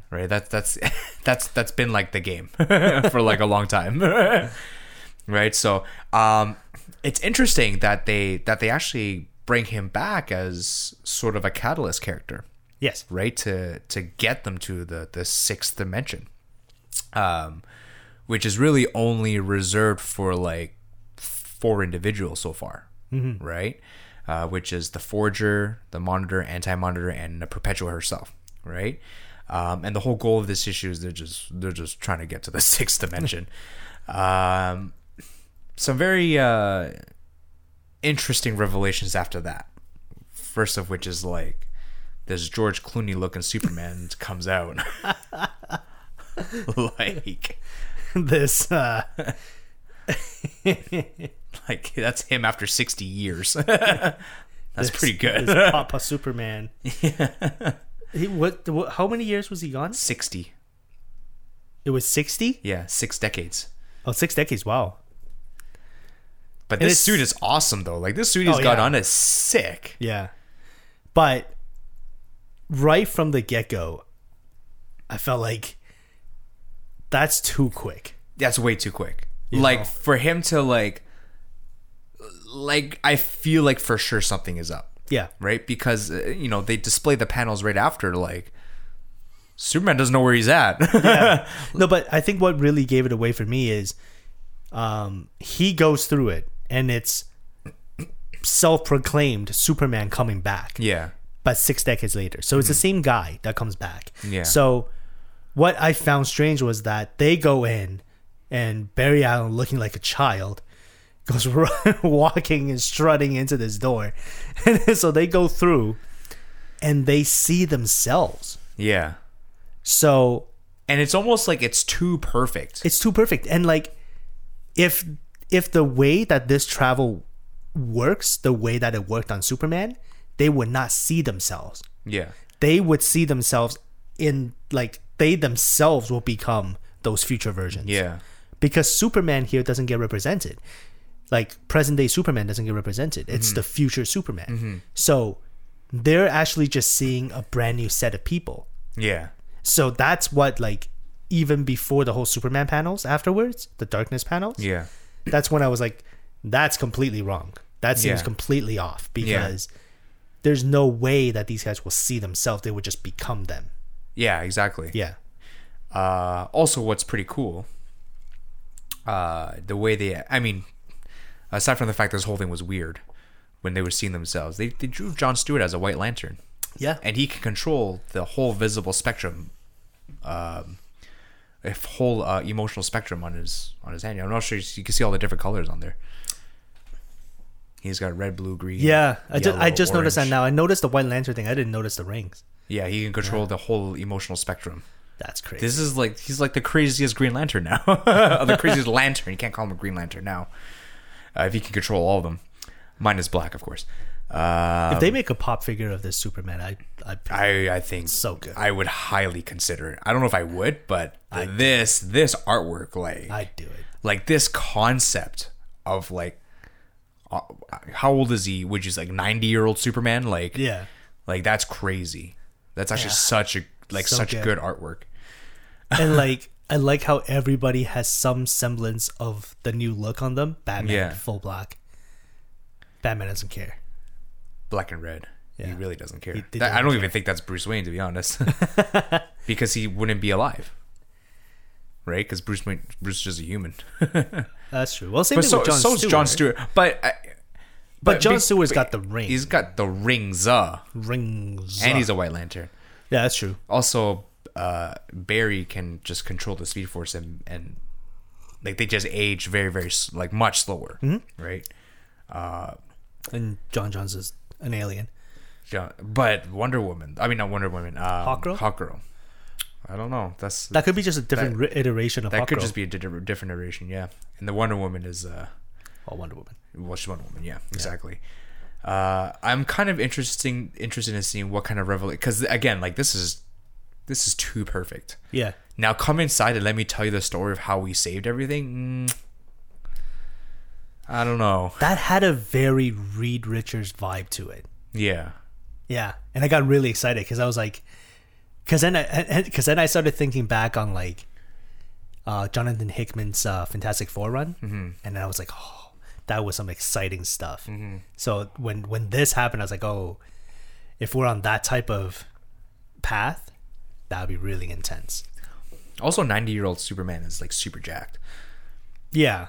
Right. That's that's (laughs) that's that's been like the game (laughs) for like a long time. (laughs) right. So um, it's interesting that they that they actually bring him back as sort of a catalyst character Yes. right to to get them to the the sixth dimension. Um which is really only reserved for like four individuals so far right? Uh, which is the forger the monitor anti-monitor and the perpetua herself right? Um, and the whole goal of this issue is they're just they're just trying to get to the (laughs) sixth dimension. Um, some very uh, interesting revelations after that. First of which is like this George Clooney looking Superman (laughs) comes out. (laughs) like this uh (laughs) like that's him after 60 years. that's pretty good. this Papa Superman. Yeah. He, what, what? How many years was he gone? 60. It was sixty. Yeah, 6 decades. Oh, six decades. Wow. But And this suit is awesome though. Like this suit he's Oh, got yeah. on is sick. Yeah. But right from the get go, I felt like that's too quick. That's way too quick. You like know. for him to like like I feel like for sure something is up. Yeah. right? Because uh, you know they display the panels right after, like Superman doesn't know where he's at. (laughs) No, but I think what really gave it away for me is um, he goes through it and it's self proclaimed Superman coming back. yeah, but six decades later. So it's the mm-hmm. same guy that comes back. Yeah. So what I found strange was that they go in and Barry Allen looking like a child goes (laughs) walking and strutting into this door. (laughs) And so they go through and they see themselves. yeah, So and it's almost like it's too perfect. it's too perfect. And like if if the way that this travel works, the way that it worked on Superman, they would not see themselves. yeah, they would see themselves in like they themselves will become those future versions. yeah, Because Superman here doesn't get represented. Like present day Superman doesn't get represented. It's mm-hmm. the future Superman. Mm-hmm. So they're actually just seeing a brand new set of people. yeah, So that's what like even before the whole Superman panels afterwards, the darkness panels, yeah, that's when I was like, that's completely wrong. That seems Yeah. completely off because there's no way that these guys will see themselves. They would just become them. Yeah, exactly. Yeah. Uh, also, what's pretty cool, uh, the way they, I mean, aside from the fact this whole thing was weird when they were seeing themselves, they, they drew John Stewart as a White Lantern, Yeah. and he can control the whole visible spectrum, um, a whole uh, emotional spectrum on his on his hand. I'm not sure you can see all the different colors on there. He's got red, blue, green. Yeah. I just, I just noticed that now. I noticed the White Lantern thing. I didn't notice the rings. Yeah, he can control the whole emotional spectrum. That's crazy. This is like he's like the craziest Green Lantern now. (laughs) The craziest Lantern. You can't call him a Green Lantern now. Uh, if he can control all of them, minus black, of course. Uh, if they make a pop figure of this Superman, I, I, I I think So good. I would highly consider it. I don't know if I would, but this this artwork, like I'd do it. like this concept of like, Uh, how old is he? Which is like ninety year old Superman. Like Yeah. like that's crazy. That's actually Yeah. such a like So such good. good artwork. and (laughs) like I like how everybody has some semblance of the new look on them. Batman, Yeah. full black. Batman doesn't care. black and red. He really doesn't care. That- I don't don't even think that's Bruce Wayne, to be honest, (laughs) (laughs) because he wouldn't be alive, right? Because Bruce Wayne, Bruce is just a human. That's true. Well, same but thing so with John so's Stewart. John Stewart. But uh, But John be- Stewart's but got the ring. He's got the rings, uh, rings. and he's a White Lantern. yeah, that's true. Also, uh, Barry can just control the Speed Force and and like they just age very very like much slower, Mm-hmm. right? And J'onn J'onzz is an alien. John, but Wonder Woman. I mean, not Wonder Woman. Um, Hawkgirl? Hawkgirl. I don't know. That's That could be just a different ri- iteration of That could Hawkgirl. just be a di- different iteration, yeah. And the Wonder Woman is, uh, Well, Wonder Woman. well, she's Wonder Woman, yeah, exactly. Uh, I'm kind of interesting, interested in seeing what kind of revelation, because again, like this is, this is too perfect. Yeah. Now come inside and let me tell you the story of how we saved everything. Mm, I don't know. That had a very Reed Richards vibe to it. Yeah, Yeah, and I got really excited because I was like, because then I (laughs) because then I started thinking back on like uh, Jonathan Hickman's uh, Fantastic Four run, mm-hmm. and then I was like, oh, that was some exciting stuff. Mm-hmm. So when when this happened, I was like, oh, if we're on that type of path, that would be really intense. Also, 90 year old Superman is like super jacked, Yeah,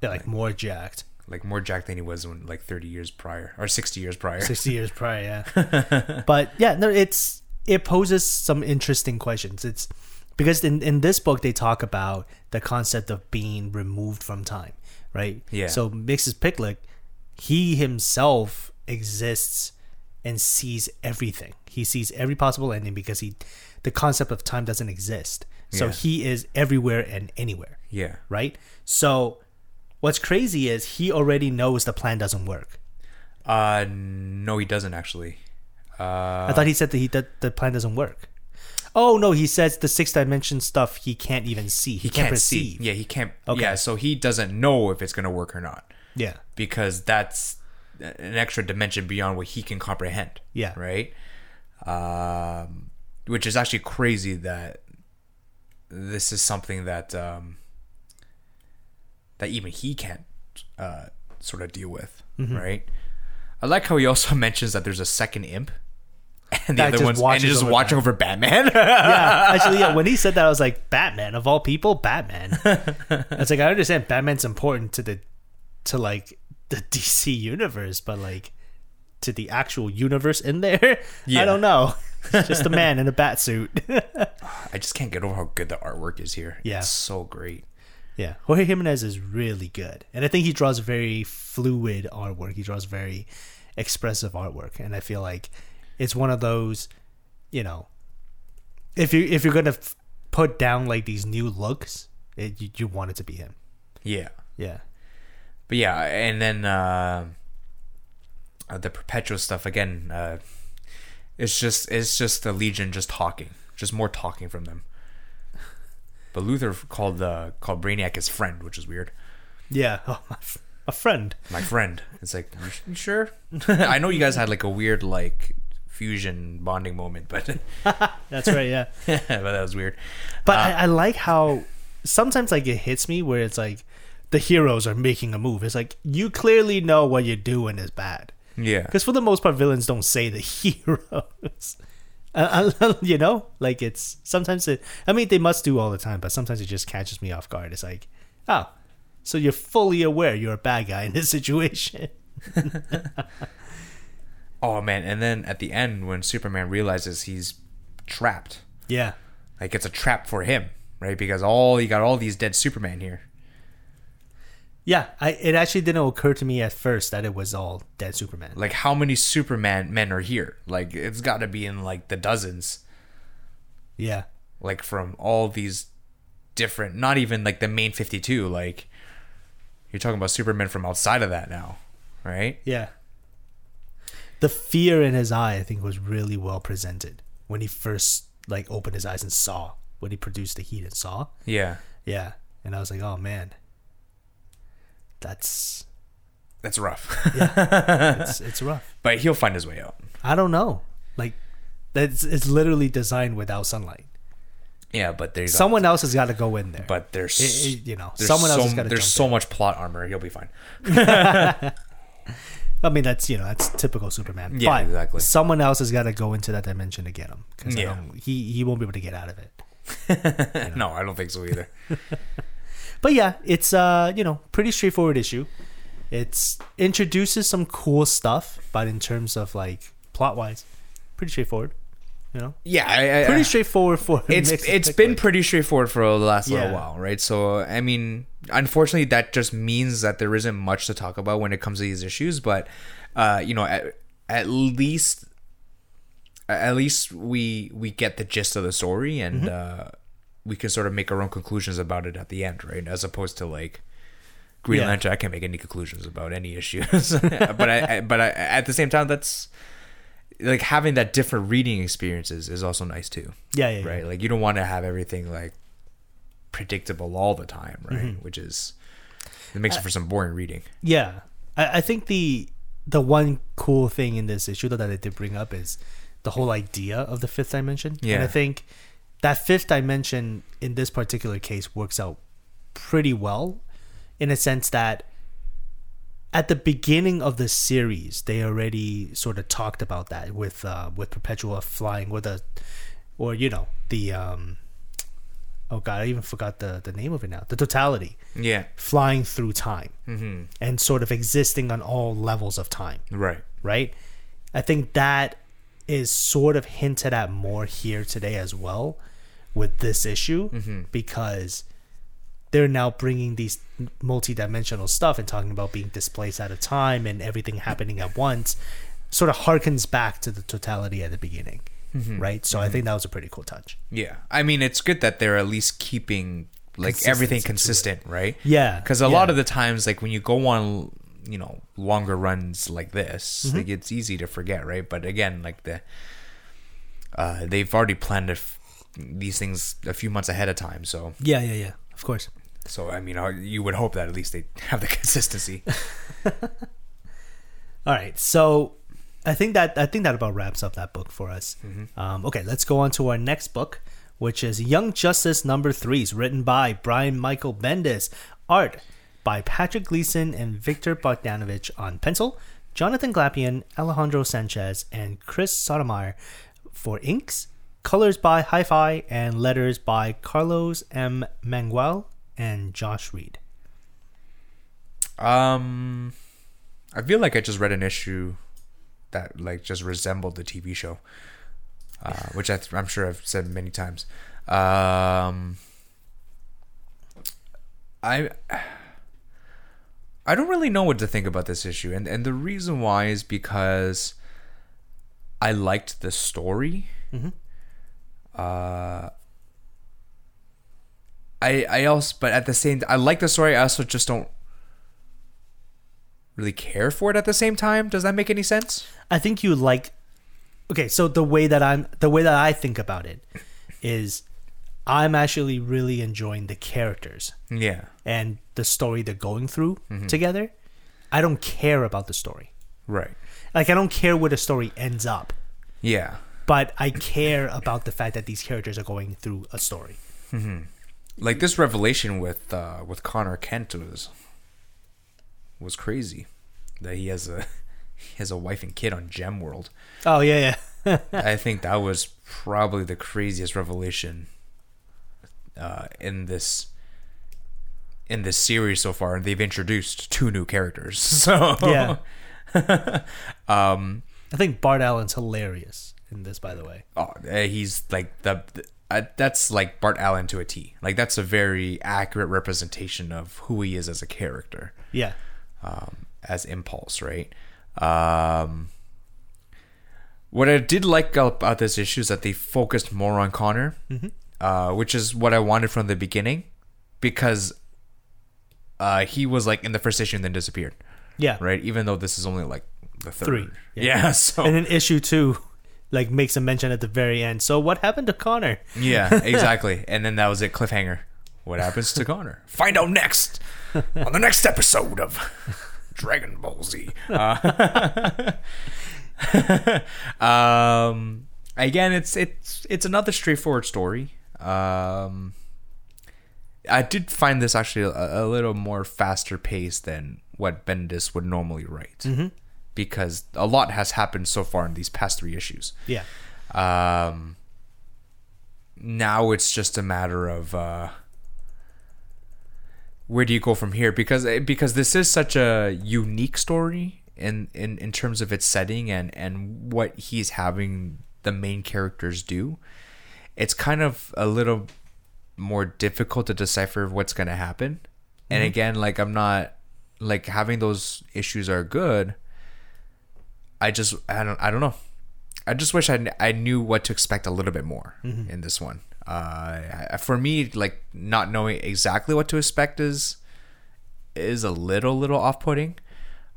they're like more jacked. like more jacked than he was when like 30 years prior or 60 years prior. 60 years prior yeah (laughs) but yeah no it's it poses some interesting questions it's because in, in this book they talk about the concept of being removed from time right Yeah. so mrs picklick he himself exists and sees everything he sees every possible ending because he the concept of time doesn't exist so Yeah. he is everywhere and anywhere Yeah. right so what's crazy is he already knows the plan doesn't work Uh, no, he doesn't actually. Uh, I thought he said that he that the plan doesn't work. Oh no, he says the six dimension stuff he can't even see. He, can't, can't perceive. see. Yeah, he can't. Okay. Yeah, so he doesn't know if it's gonna work or not Yeah. because that's an extra dimension beyond what he can comprehend. Yeah. Right. Um, which is actually crazy that this is something that um, that even he can't uh, sort of deal with. Mm-hmm. Right. I like how he also (laughs) mentions that there's a second imp. And the other just one's and just over watching over Batman. (laughs) Yeah. (laughs) Actually, yeah. When he said that, I was like, Batman of all people, Batman. (laughs) It's like I understand Batman's important to the to like the DC universe, but like to the actual universe in there, Yeah. I don't know. It's just a man in a bat suit. I just can't get over how good the artwork is here. Yeah. It's so great. Yeah, Jorge Jimenez is really good, and I think he draws very fluid artwork. He draws very expressive artwork, and I feel like it's one of those, you know, if you if you're gonna f- put down like these new looks, it, you, you want it to be him. Yeah. Yeah, But yeah, and then uh, uh, the Perpetua stuff again. Uh, it's just it's just the Legion just talking, just more talking from them. But Luthor called the called Brainiac his friend, which is weird. yeah. (laughs) Oh, my, f- a friend. My friend. It's like you sure? (laughs) I know you guys had like a weird like fusion bonding moment, but (laughs) That's right. (laughs) Yeah. but that was weird. But I, I like how sometimes like it hits me where it's like the heroes are making a move. It's like you clearly know what you're doing is bad. Yeah. Because for the most part, villains don't say the (laughs) heroes. Uh, uh, you know, like it's sometimes it. I mean, they must do all the time, but sometimes it just catches me off guard. It's like, oh, so you're fully aware you're a bad guy in this situation. Oh man, and then at the end when Superman realizes he's trapped, Yeah, like it's a trap for him, right? Because all you got all these dead Superman here. yeah. I it actually didn't occur to me at first that it was all dead Superman. Like how many Superman men are here? Like it's got to be in like the dozens. Yeah, Like from all these different, not even like the main 52, like you're talking about Superman from outside of that now, right? yeah. The fear in his eye, I think, was really well presented when he first like opened his eyes and saw when he produced the heat and saw. Yeah. Yeah, and I was like, oh man, that's That's rough. Yeah, (laughs) it's it's rough. but he'll find his way out. I don't know, like that's it's literally designed without sunlight. Yeah, but there's Someone else has got to go in there. but there's It- it- you know, someone else has got to there's so in. much plot armor. He'll be fine. (laughs) (laughs) I mean, that's you know that's typical Superman. Yeah, But exactly. Someone else has got to go into that dimension to get him because Yeah. he he won't be able to get out of it. (laughs) No, I don't think so either. (laughs) But yeah, it's uh you know pretty straightforward issue. It's introduces some cool stuff, but in terms of like plot wise, pretty straightforward. You know, yeah, I, I, pretty straightforward for it's to it's been with. pretty straightforward for the last Yeah. little while, right? So I mean, unfortunately, that just means that there isn't much to talk about when it comes to these issues. But uh, you know, at, at least at least we we get the gist of the story, and Mm-hmm. uh, we can sort of make our own conclusions about it at the end, right? As opposed to like. Green Yeah. Lantern, I can't make any conclusions about any issues, (laughs) but I, I, but I, at the same time, that's like having that different reading experiences is also nice too yeah, yeah, yeah. right? Like you don't want to have everything like predictable all the time, right? Mm-hmm. Which is it makes it for some boring reading. Yeah, I, I think the the one cool thing in this issue that I did bring up is the whole idea of the fifth dimension. Yeah, and Yeah. I think that fifth dimension in this particular case works out pretty well, in a sense that at the beginning of the series they already sort of talked about that with uh, with Perpetua flying with a, or you know the um, oh god I even forgot the the name of it now the totality Yeah. flying through time Mm-hmm. and sort of existing on all levels of time, Right. right? I think that is sort of hinted at more here today as well with this issue because they're now bringing these multi-dimensional stuff and talking about being displaced at a time and everything happening at once sort of harkens back to the totality at the beginning right so i think that was a pretty cool touch Yeah. I mean, it's good that they're at least keeping like everything consistent, right? yeah Because a yeah. lot of the times, like when you go on, you know, longer runs like this, Mm-hmm. like it's easy to forget, right? But again, like the, uh, they've already planned these things a few months ahead of time, so yeah yeah yeah of course so I mean, you would hope that at least they have the (laughs) consistency. (laughs) All right, so I think that I think that about wraps up that book for us. Um, okay, let's go on to our next book, which is Young Justice Number Three, written by Brian Michael Bendis, art by Patrick Gleason and Viktor Bogdanovic on pencil, Jonathan Glapion, Alejandro Sanchez, and Chris Sotomayor for inks, colors by Hi-Fi, and letters by Carlos M. Mangual and Josh Reed. Um, I feel like I just read an issue that like just resembled the TV show, uh, (laughs) which I th- I'm sure I've said many times. Um, I I don't really know what to think about this issue, and and the reason why is because I liked the story. Uh. I I also but at the same I like the story I also just don't really care for it at the same time. Does that make any sense? I think you like okay, so the way that I'm the way that I think about it is I'm actually really enjoying the characters Yeah. and the story they're going through Mm-hmm. together. I don't care about the story. Right. Like I don't care where the story ends up, Yeah. but I care about the fact that these characters are going through a story. Like this revelation with uh with Connor Kent was was crazy. That he has a (laughs) he has a wife and kid on Gem World. Oh yeah, yeah. (laughs) I think that was probably the craziest revelation uh, in this in this series so far. And they've introduced two new characters. (laughs) So Yeah. um, I think Bart Allen's hilarious in this, by the way. oh, uh, he's like the. the that's like Bart Allen to a T. Like that's a very accurate representation of who he is as a character. Yeah. um, as impulse, right? Um, what I did like about this issue is that they focused more on Connor, uh, which is what I wanted from the beginning, because uh, he was like in the first issue and then disappeared, Yeah. right? Even though this is only like the third. Three, Yeah. yeah. (laughs) so And then issue two, like makes a mention at the very end. So what happened to Connor? yeah, (laughs) exactly. and then that was it. Cliffhanger. What happens to Connor? Find out next on the next episode of Dragon Ball Z. Uh, (laughs) um, again, it's it's it's another straightforward story. Um, I did find this actually a, a little more faster paced than what Bendis would normally write, because a lot has happened so far in these past three issues. Yeah. Um, now it's just a matter of uh, where do you go from here? Because eh, because this is such a unique story in, in, in terms of its setting and, and what he's having the main characters do. It's kind of a little more difficult to decipher what's going to happen. And again, like I'm not like having those issues are good. I just I don't I don't know. I just wish I, I knew what to expect a little bit more in this one. Uh, for me, like not knowing exactly what to expect is is a little little off putting.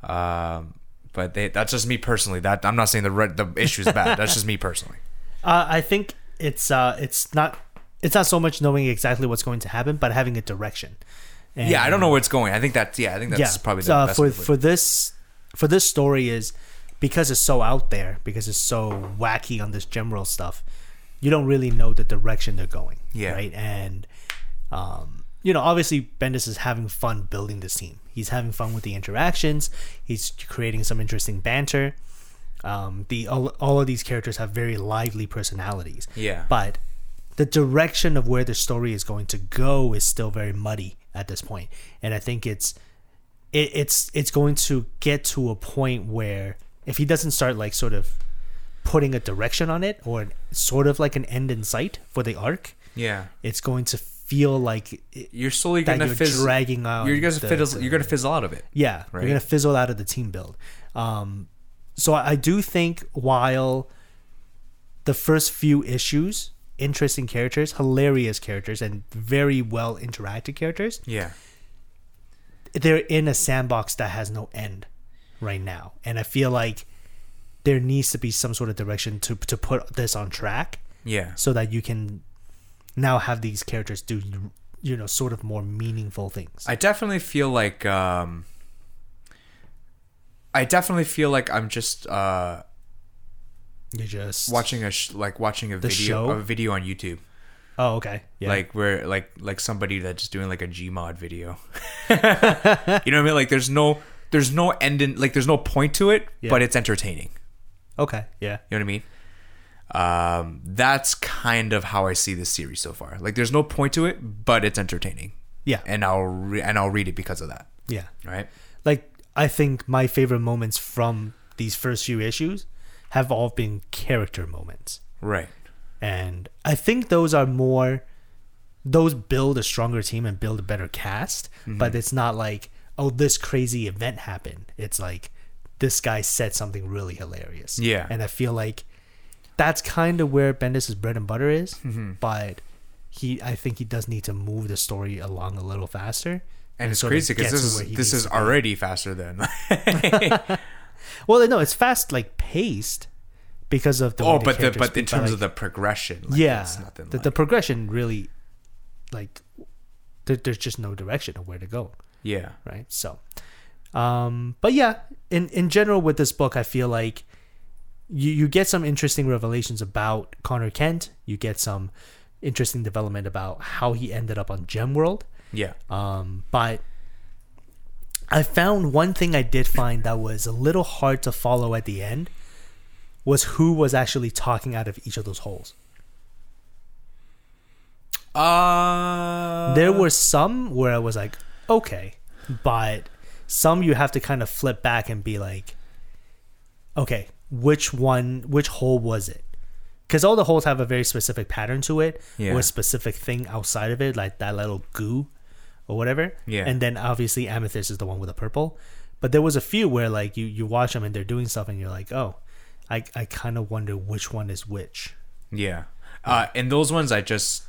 Um, but they, that's just me personally. That I'm not saying the re- the issue's bad. That's just me personally. (laughs) Uh, I think it's uh, it's not it's not so much knowing exactly what's going to happen, but having a direction. And, Yeah, I don't know where it's going. I think that's yeah. I think that's probably the uh, best for way to put it. for this for this story is because it's so out there because it's so wacky on this general stuff. You don't really know the direction they're going. Yeah. Right. And um, you know, obviously Bendis is having fun building this team. He's having fun with the interactions. He's creating some interesting banter. Um, the all, all of these characters have very lively personalities. Yeah. But the direction of where the story is going to go is still very muddy at this point, and I think it's it, it's it's going to get to a point where if he doesn't start like sort of putting a direction on it or sort of like an end in sight for the arc, yeah, it's going to feel like it, you're slowly gonna you're fizzle. dragging out. You're gonna the- fizzle. the- You're gonna fizzle out of it. yeah, Right. you're gonna fizzle out of the team build. Um, so I I do think while the first few issues, interesting characters, hilarious characters, and very well interacted characters, Yeah. they're in a sandbox that has no end right now, and I feel like there needs to be some sort of direction to to put this on track Yeah. so that you can now have these characters do you know sort of more meaningful things. I definitely feel like um I definitely feel like I'm just uh You're just watching a sh- like watching a video show? a video on YouTube. Oh, okay. Yeah. Like where like like somebody that's doing like a Gmod video. (laughs) (laughs) you know what I mean? Like there's no there's no end in like there's no point to it, Yeah. but it's entertaining. okay. Yeah. You know what I mean? Um, that's kind of how I see this series so far. Like, there's no point to it, but it's entertaining, Yeah. and I'll re- and I'll read it because of that. Yeah. Right? Like I think my favorite moments from these first few issues have all been character moments. Right. And I think those are more those build a stronger team and build a better cast, Mm-hmm. but it's not like, oh, this crazy event happened. It's like this guy said something really hilarious. Yeah. And I feel like that's kind of where Bendis's bread and butter is, Mm-hmm. but he I think he does need to move the story along a little faster. And it's crazy because this is this is already faster than. (laughs) Well, no, it's fast, like paced, because of the. oh, but the characters but in terms like, of the progression, like, yeah, the, like, the progression really, like, there, there's just no direction of where to go, yeah, right? So, um, but yeah, in in general with this book, I feel like you you get some interesting revelations about Connor Kent. You get some interesting development about how he ended up on Gem World. yeah, Um, but I found one thing I did find that was a little hard to follow at the end was who was actually talking out of each of those holes. Uh there were some where I was like, okay, but some you have to kind of flip back and be like, okay, which one, which hole was it? Because all the holes have a very specific pattern to it, Yeah. or a specific thing outside of it, like that little goo or whatever. Yeah. And then obviously amethyst is the one with the purple. But there was a few where like you you watch them and they're doing stuff and you're like, oh, I I kind of wonder which one is which. Yeah. Uh, and those ones I just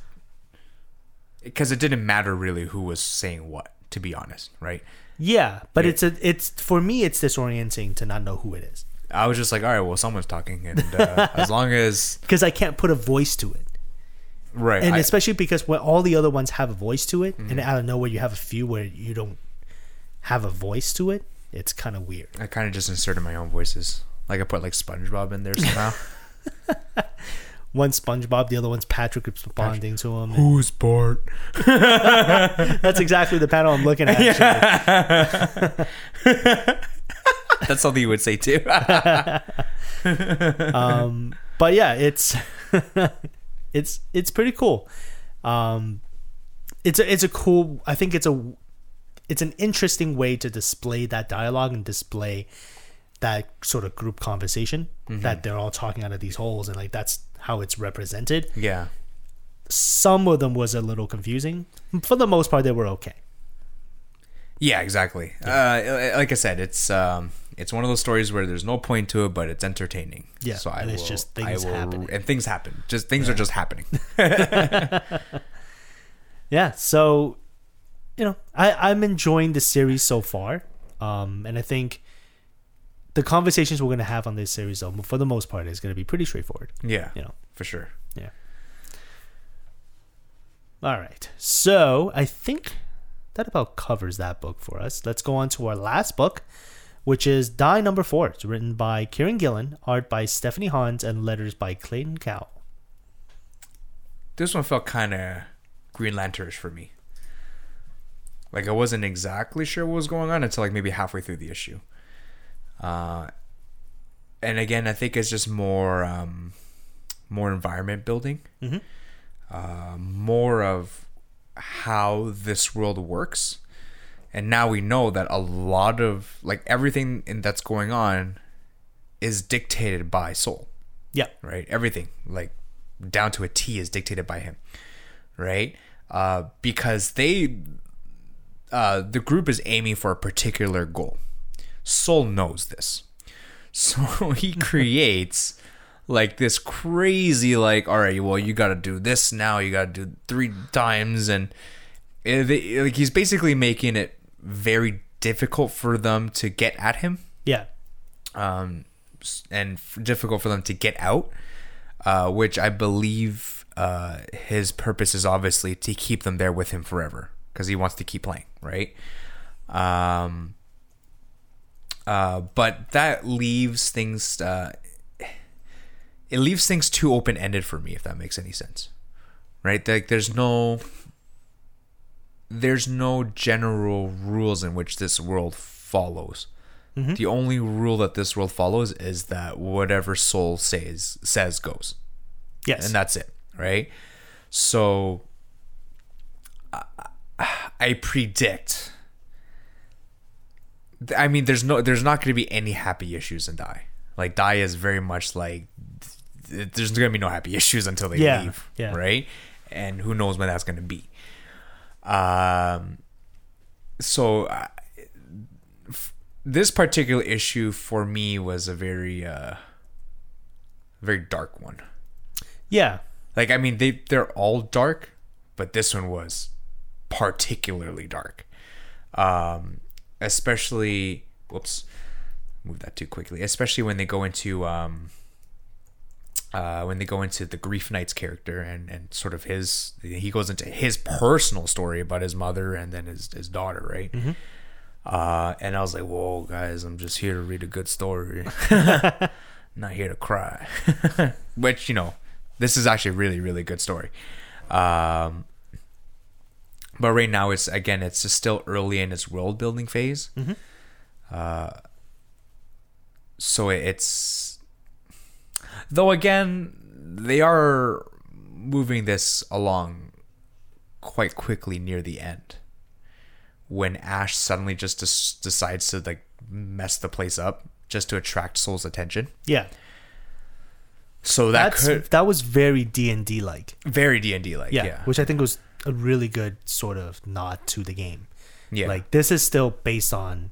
because it didn't matter really who was saying what, to be honest, right? Yeah, but Yeah. it's a it's for me it's disorienting to not know who it is. I was just like, all right, well, someone's talking, and uh, (laughs) as long as because I can't put a voice to it, right, and I- especially because when all the other ones have a voice to it, Mm-hmm. and out of nowhere you have a few where you don't have a voice to it, it's kind of weird. I kind of just inserted my own voices, like I put like SpongeBob in there somehow. (laughs) One's SpongeBob, the other one's Patrick responding to him. Who's Bart? (laughs) That's exactly the panel I'm looking at. actually. (laughs) That's something you would say too. (laughs) Um, but yeah, it's it's it's pretty cool. Um, it's a it's a cool. I think it's a it's an interesting way to display that dialogue and display that sort of group conversation Mm-hmm. that they're all talking out of these holes and like that's how it's represented. yeah, Some of them was a little confusing. For the most part, they were okay. yeah, exactly. Uh, like I said, it's um, it's one of those stories where there's no point to it, but it's entertaining. Yeah, so I and will, it's just I things will- happening. and things happen. Just things are just happening. (laughs) (laughs) yeah so you know i i'm enjoying the series so far um and i think the conversations we're going to have on this series though for the most part is going to be pretty straightforward yeah, you know for sure. yeah all right so i think that about covers that book for us let's go on to our last book which is die number four it's written by Kieron Gillen art by stephanie hans and letters by Clayton Cowles. This one felt kind of Green Lanternish for me. Like I wasn't exactly sure what was going on until like maybe halfway through the issue. Uh, and again, I think it's just more um, more environment building, Mhm. uh, more of how this world works. And now we know that a lot of like everything in, that's going on is dictated by Sol yeah right? Everything, like down to a T, is dictated by him, right? Uh, because they, uh, the group is aiming for a particular goal. Sol knows this, so (laughs) he (laughs) creates like this crazy, like, all right, well, you got to do this now. You got to do three times, and uh, they, like he's basically making it very difficult for them to get at him yeah um, and difficult for them to get out, uh, which I believe uh, his purpose is obviously to keep them there with him forever because he wants to keep playing, right? Um, uh, but that leaves things. Uh, it leaves things too open ended for me, if that makes any sense, right? Like, there's no. There's no general rules in which this world follows. The only rule that this world follows is that whatever Sol says says goes, yes and that's it, right? So I, I predict. I mean, there's no, there's not going to be any happy issues in Die. Like Die is very much like th- there's going to be no happy (laughs) issues until they Yeah, leave, yeah. right? And who knows when that's going to be. Um, so uh, f- this particular issue for me was a very, uh, very dark one. yeah Like I mean, they they're all dark, but this one was particularly dark. Um, especially, whoops, move that too quickly. Especially when they go into um, uh, when they go into the Grief Knights character and and sort of his he goes into his personal story about his mother and then his his daughter, right? Uh, and I was like, "Whoa, guys! I'm just here to read a good story, (laughs) (laughs) not here to cry." (laughs) Which you know, this is actually a really, really good story. Um, but right now it's again it's just still early in its world building phase. Mm-hmm. Uh, so it's though again they are moving this along quite quickly near the end when Ash suddenly just des- decides to like mess the place up just to attract Sol's attention. Yeah, So that that's could that was very D and D like. very D and D like Yeah, yeah which I think was a really good sort of nod to the game. yeah Like this is still based on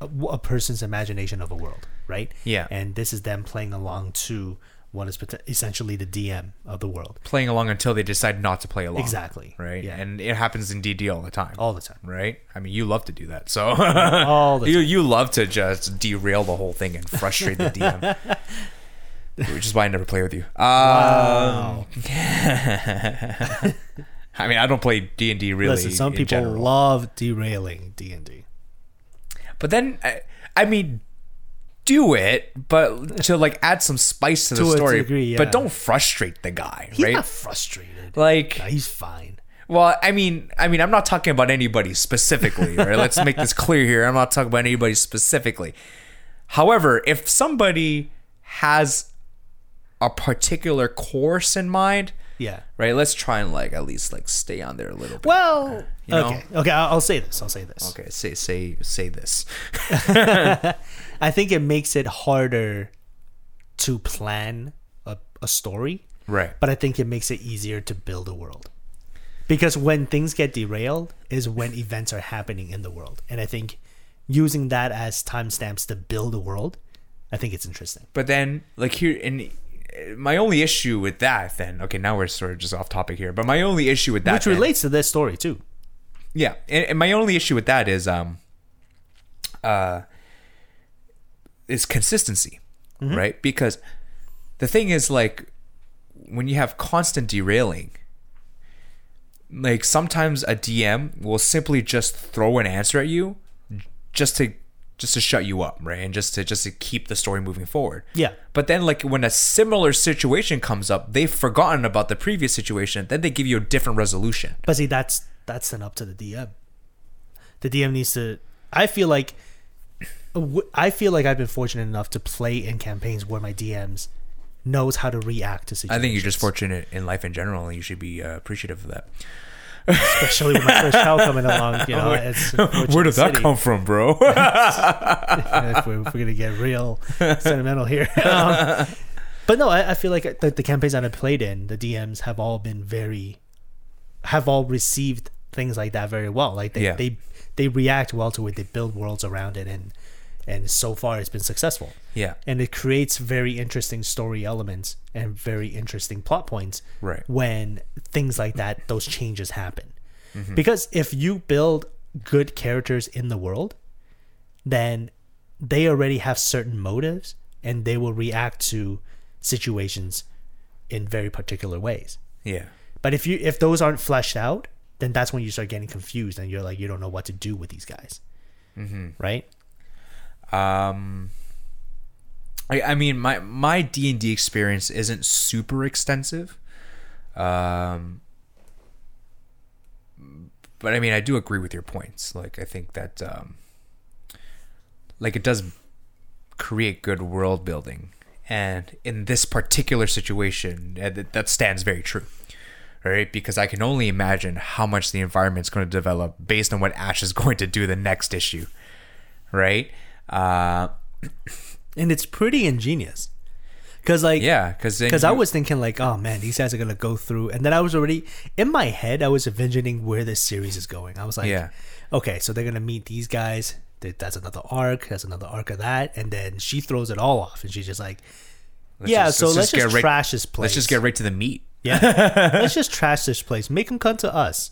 a, a person's imagination of a world, right? Yeah. and this is them playing along to what is essentially the DM of the world. playing along until they decide not to play along. Exactly. Right. Yeah. And it happens in DD all the time. All the time. right? I mean, you love to do that. So (laughs) All the (laughs) you you love to just derail the whole thing and frustrate the DM. (laughs) Which is why I never play with you. Um, Wow. I mean, I don't play D and D really. Listen, some people general. love derailing D and D. but then I, I mean, do it, but to like add some spice to the (laughs) To a story. degree, yeah. But don't frustrate the guy, He's right? not frustrated. like Nah, he's fine. Well, I mean, I mean, I'm not talking about anybody specifically, right? (laughs) Let's make this clear here. I'm not talking about anybody specifically. However, if somebody has a particular course in mind, Yeah. right? Let's try and like at least like stay on there a little bit. Well, You know? okay, okay. I'll, I'll say this. I'll say this. Okay, say say say this. (laughs) (laughs) I think it makes it harder to plan a, a story, Right. but I think it makes it easier to build a world. Because when things get derailed is when (laughs) events are happening in the world. And I think using that as timestamps to build a world, I think it's interesting. But then, like here, and my only issue with that, then, okay, now we're sort of just off topic here. But my only issue with that, Which then- relates to this story too. Yeah, and, and my only issue with that is um uh is consistency, right? Because the thing is like when you have constant derailing, like sometimes a DM will simply just throw an answer at you just to just to shut you up, right? And just to just to keep the story moving forward. Yeah. But then like when a similar situation comes up, they've forgotten about the previous situation, then they give you a different resolution. But see, that's that's then up to the DM. The DM needs to. I feel like. I feel like I've been fortunate enough to play in campaigns where my DMs knows how to react to situations. I think you're just fortunate in life in general, and you should be uh, appreciative of that. Especially with my first child coming along. You know, it's (laughs) Where did that come from, bro? (laughs) if, (laughs) we're, if we're gonna get real sentimental here. Um, but no, I, I feel like the, the campaigns that I played in, the DMs have all been very, have all received things like that very well. Like they Yeah. they they react well to it. They build worlds around it, and and so far it's been successful. yeah, And it creates very interesting story elements and very interesting plot points Right. when things like that, those changes happen. Because if you build good characters in the world, then they already have certain motives and they will react to situations in very particular ways. yeah, But if you if those aren't fleshed out, then that's when you start getting confused and you're like you don't know what to do with these guys. Mm-hmm. Right? Um, I, I mean, my my D and D experience isn't super extensive. Um, but I mean, I do agree with your points. Like, I think that, um, like, it does create good world building, and in this particular situation, uh, that that stands very true. Right, because I can only imagine how much the environment's going to develop based on what Ash is (laughs) going to do the next issue right? Uh, (clears throat) And it's pretty ingenious. Cuz like yeah, because because I was thinking like, oh man, these guys are gonna go through, and then I was already in my head. I was envisioning where this series is going. I was like, Yeah. okay, so they're gonna meet these guys. That's another arc. That's another arc of that, and then she throws it all off, and she's just like, yeah, just- so let's let's, just just, right- trash this place. let's just get right to the meat. yeah, (laughs) let's just trash this place. Make them come to us.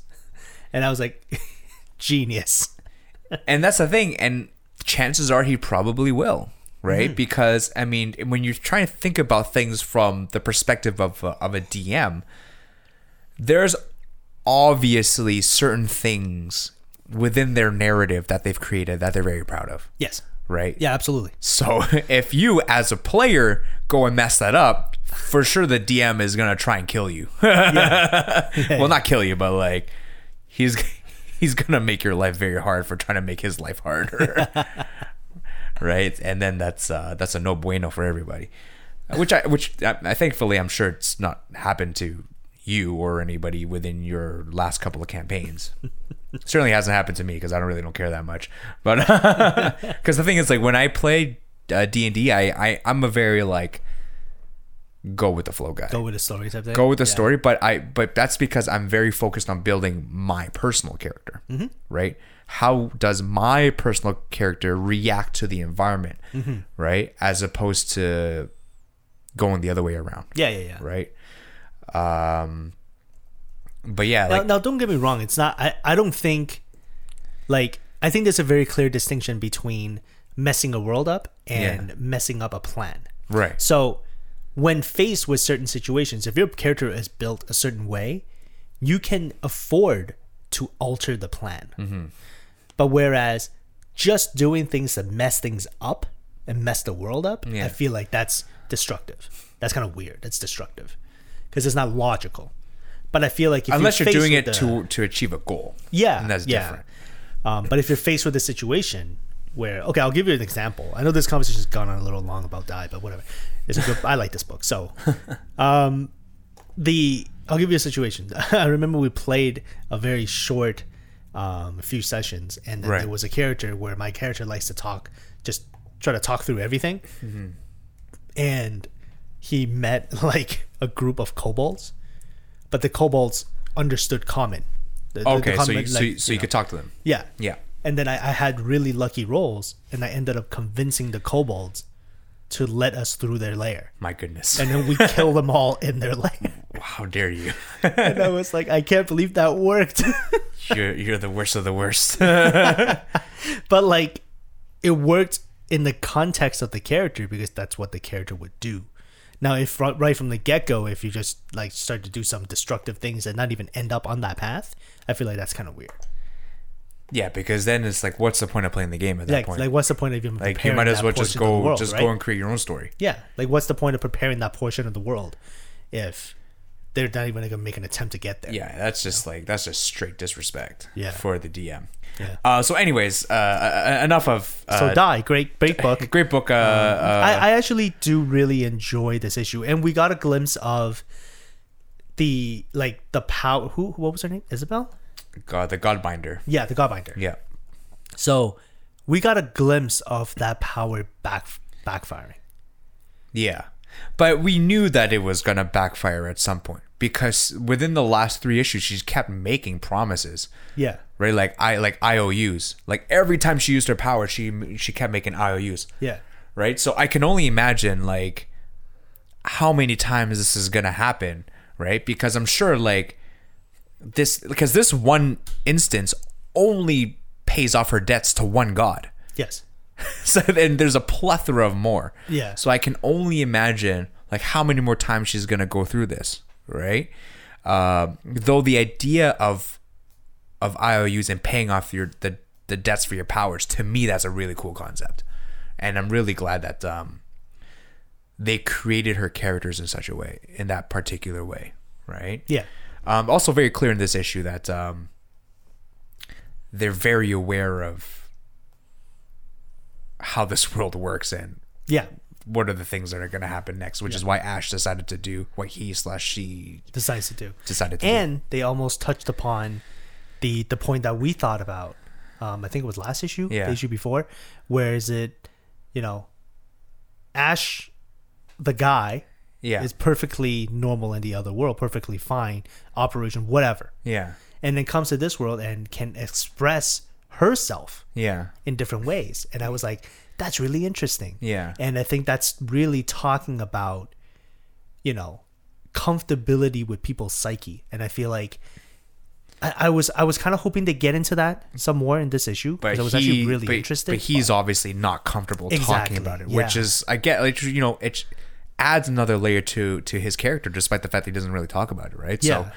And I was like, (laughs) genius. and that's the thing and chances are he probably will right? Hmm. Because i mean when you're trying to think about things from the perspective of a, of a dm there's obviously certain things within their narrative that they've created that they're very proud of. Yes. right? Yeah, absolutely. so (laughs) if you as a player go and mess that up for sure the dm is going to try and kill you. (laughs) Well not kill you but like he's (laughs) he's gonna make your life very hard for trying to make his life harder. (laughs) right? And then that's uh, that's a no bueno for everybody. Which I which I, I thankfully I'm sure it's not happened to you or anybody within your last couple of campaigns. (laughs) Certainly hasn't happened to me because I don't really don't care that much. But because the thing is, like when I play uh, D and D, I I I'm a very like go with the flow guy. Go with the story type thing. Go with the Yeah. story, but I but that's because I'm very focused on building my personal character. Mm-hmm. Right? How does my personal character react to the environment? Mm-hmm. Right? As opposed to going the other way around. Yeah, yeah, yeah. Right? Um but yeah, Now, like now, don't get me wrong. It's not. I, I don't think. Like, I think there's a very clear distinction between messing a world up and Yeah. messing up a plan. right. So, when faced with certain situations, if your character is built a certain way, you can afford to alter the plan. Mm-hmm. But whereas just doing things to mess things up and mess the world up, Yeah. I feel like that's destructive. That's kind of weird. That's destructive because it's not logical. But I feel like if Unless you're faced doing it the- to to achieve a goal. yeah, And that's yeah. different. Um, but if you're faced with a situation where, okay, I'll give you an example. I know this conversation's gone on a little long about die, but whatever. It's a good. I like this book. So, (laughs) um, the I'll give you a situation. (laughs) I remember we played a very short, um, few sessions, and then Right. there was a character where my character likes to talk, just try to talk through everything, Mm-hmm. and he met (laughs) like a group of kobolds, but the kobolds understood common. The- the- the Okay, so common, you, so, you, so you know. could talk to them. Yeah. Yeah. And then I, I had really lucky rolls, and I ended up convincing the kobolds to let us through their lair. My goodness. And then we (laughs) kill them all in their lair. How dare you? And I was like, I can't believe that worked. (laughs) you're you're the worst of the worst. (laughs) but like, it worked in the context of the character because that's what the character would do. Now, if right from the get go, if you just like start to do some destructive things and not even end up on that path, I feel like that's kind of weird. Yeah, because then it's like, what's the point of playing the game at that Like, point? like, what's the point of even Like you might as well just portion of the go world, just right? go and create your own story. Yeah, like what's the point of preparing that portion of the world if they're not even gonna make an attempt to get there? Yeah, that's just like that's just straight disrespect Yeah. for the DM. Yeah. Uh, so, anyways, uh, uh, enough of uh, So die, great, great book. (laughs) great book. Uh, uh, I, I actually do really enjoy this issue, and we got a glimpse of the like the power. Who what was her name? Isabel. God, the Godbinder. Yeah, the Godbinder. Yeah, So we got a glimpse of that power back backfiring. yeah, but we knew that it was gonna backfire at some point because within the last three issues, she's kept making promises. Yeah, Right, like I like IOUs. Like every time she used her power, she she kept making IOUs. yeah, right? So I can only imagine like how many times this is gonna happen, right? Because I'm sure like this because this one instance only pays off her debts to one god. yes, (laughs) So then there's a plethora of more. Yeah. So I can only imagine like how many more times she's gonna go through this, right? Uh, though the idea of of IOUs and paying off your the the debts for your powers to me that's a really cool concept, and I'm really glad that um they created her characters in such a way in that particular way, right? yeah, Um, also, very clear in this issue that um, they're very aware of how this (laughs) world works and yeah. what are the things that are going to happen next, which is why Ash decided to do what he slash she Decides to do. decided to do. and they almost touched upon the the point that we thought about. Um, I think it was last issue, Yeah. the issue before. Where is it? You know, Ash, the guy, Yeah, is perfectly normal in the other world, perfectly fine, operation, whatever, yeah, and then comes to this world and can express herself yeah, in different ways. And I was like, that's really interesting. yeah, And I think that's really talking about, you know, comfortability with people's psyche. And I feel like I, I was I was kind of hoping to get into that some more in this issue but because I was he, actually really but, interested. But he's obviously not comfortable Exactly, talking about it, which is I get like you know it adds another layer to to his character, despite the fact that he doesn't really talk about it, right? Yeah.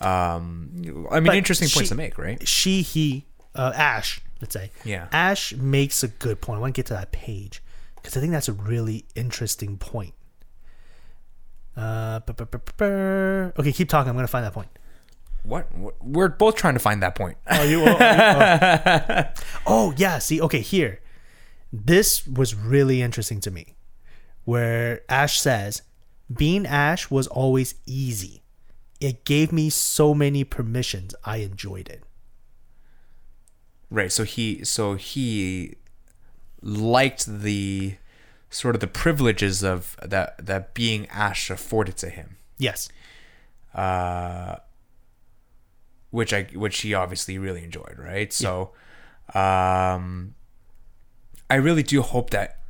So, um, I mean, But interesting points to make, right? she he uh, Ash let's say Yeah. Ash makes a good point. I want to get to that page because I think that's a really interesting point. Uh, okay, keep talking. I'm gonna find that point. what? We're both trying to find that point. Oh, you, oh, oh. oh, (laughs) yeah. See, okay, here. This was really interesting to me. Where Ash says, being Ash was always easy. It gave me so many permissions. I enjoyed it. Right. So he so he liked the sort of the privileges of that that being Ash afforded to him. Yes. Uh which I which he obviously really enjoyed, right? So um I really do hope that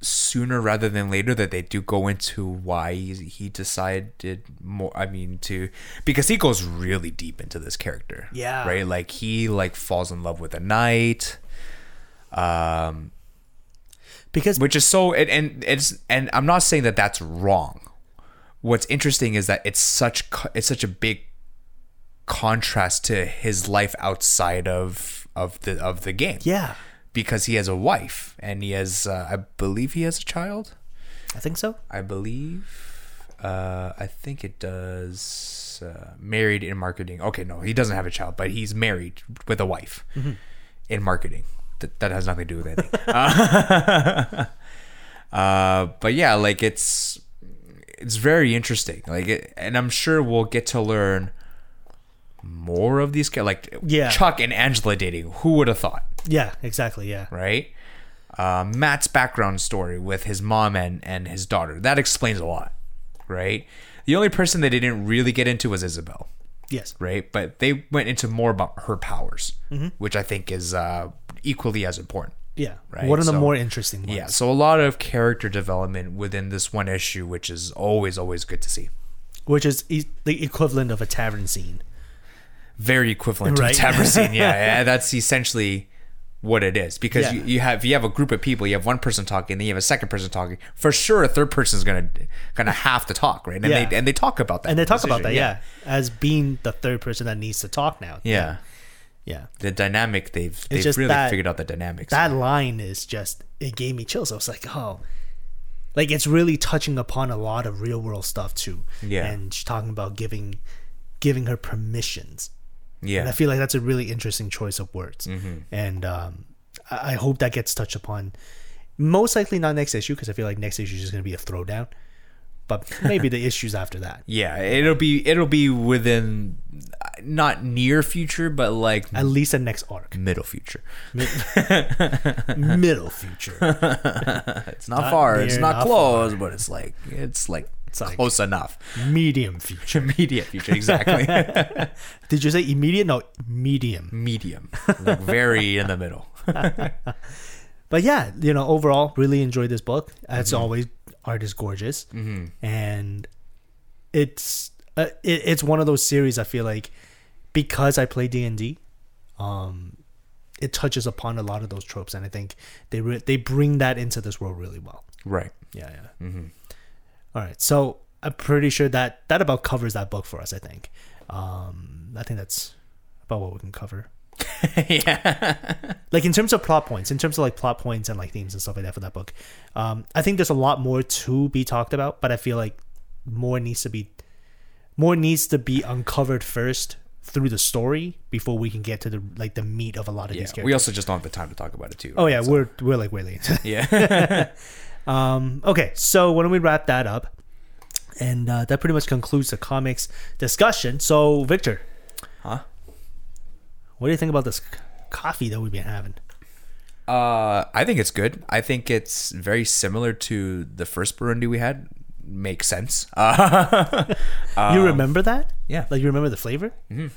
sooner rather than later that they do go into why he decided more I mean to because he goes really deep into this character. Yeah. Right? Like he like falls in love with a knight. Um Because which is so and, and it's and I'm not saying that that's wrong. What's interesting is that it's such it's such a big contrast to his life outside of of the of the game yeah, because he has a wife and he has uh, I believe he has a child. I think so. I believe uh I think it does uh, married in marketing. Okay, no, he doesn't have a child, but he's married with a wife in marketing. That that has nothing to do with anything. (laughs) uh, (laughs) uh, but yeah, like it's it's very interesting. Like, it, and I'm sure we'll get to learn more of these. Like, Yeah. Chuck and Angela dating. Who would have thought? Yeah, exactly. Yeah. right? Uh, Matt's background story with his mom and, and his daughter. That explains a lot, right? The only person they didn't really get into was Isabel, Yes. right? But they went into more about her powers, Mm-hmm. which I think is uh, equally as important. Yeah. Right, One of the so- more interesting ones. Yeah, so a lot of character development within this one issue, which is always, always good to see. Which is e- the equivalent of a tavern scene. Very equivalent Right. to tavern scene. Yeah, (laughs) yeah, that's essentially what it is because Yeah. you, you have you have a group of people you have one person talking then you have a second person talking for sure a third person is gonna gonna have to talk right and Yeah. they and they talk about that And they talk this about that, yeah. as being the third person that needs to talk now. yeah Yeah. the dynamic they've they've really that- figured out the dynamics That line is just, it gave me chills. I was like, oh. Like, it's really touching upon a lot of real world stuff, too. Yeah. And she's talking about giving giving her permissions. And I feel like that's a really interesting choice of words. Mm-hmm. And um, I I hope that gets touched upon. Most likely not next issue because I feel like next issue is just going to be a throwdown. But maybe the issues after that. (laughs) yeah it'll be it'll be within not near future but like At least the next arc. middle future (laughs) Middle future. it's not, Not far it's not, not close but it's like it's like It's like- close enough Medium future. (laughs) immediate future exactly (laughs) Did you say immediate? No, medium. medium like very in the middle (laughs) But yeah, you know, overall, really enjoyed this book. As Mm-hmm. always, art is gorgeous, and it's uh, it, it's one of those series. I feel like because I play D and D, um, it touches upon a lot of those tropes, and I think they re- they bring that into this world really well. right Yeah, yeah. All right, so I'm pretty sure that that about covers that book for us. I think. Um, I think that's about what we can cover. (laughs) yeah like in terms of plot points, in terms of like plot points and like themes and stuff like that for that book, um, I think there's a lot more to be talked about, but I feel like more needs to be more needs to be uncovered first through the story before we can get to the like the meat of a lot of Yeah, these characters. we also just don't have the time to talk about it too. oh yeah, So- we're we're like way late. yeah. (laughs) (laughs) um, okay, so why don't we wrap that up? And uh, that pretty much concludes the comics discussion. So Victor, huh? what do you think about this c- coffee that we've been having? Uh, I think it's good. I think it's very similar to the first Burundi we had. Makes sense. (laughs) Uh, you remember that? yeah. Like you remember the flavor? Mm-hmm.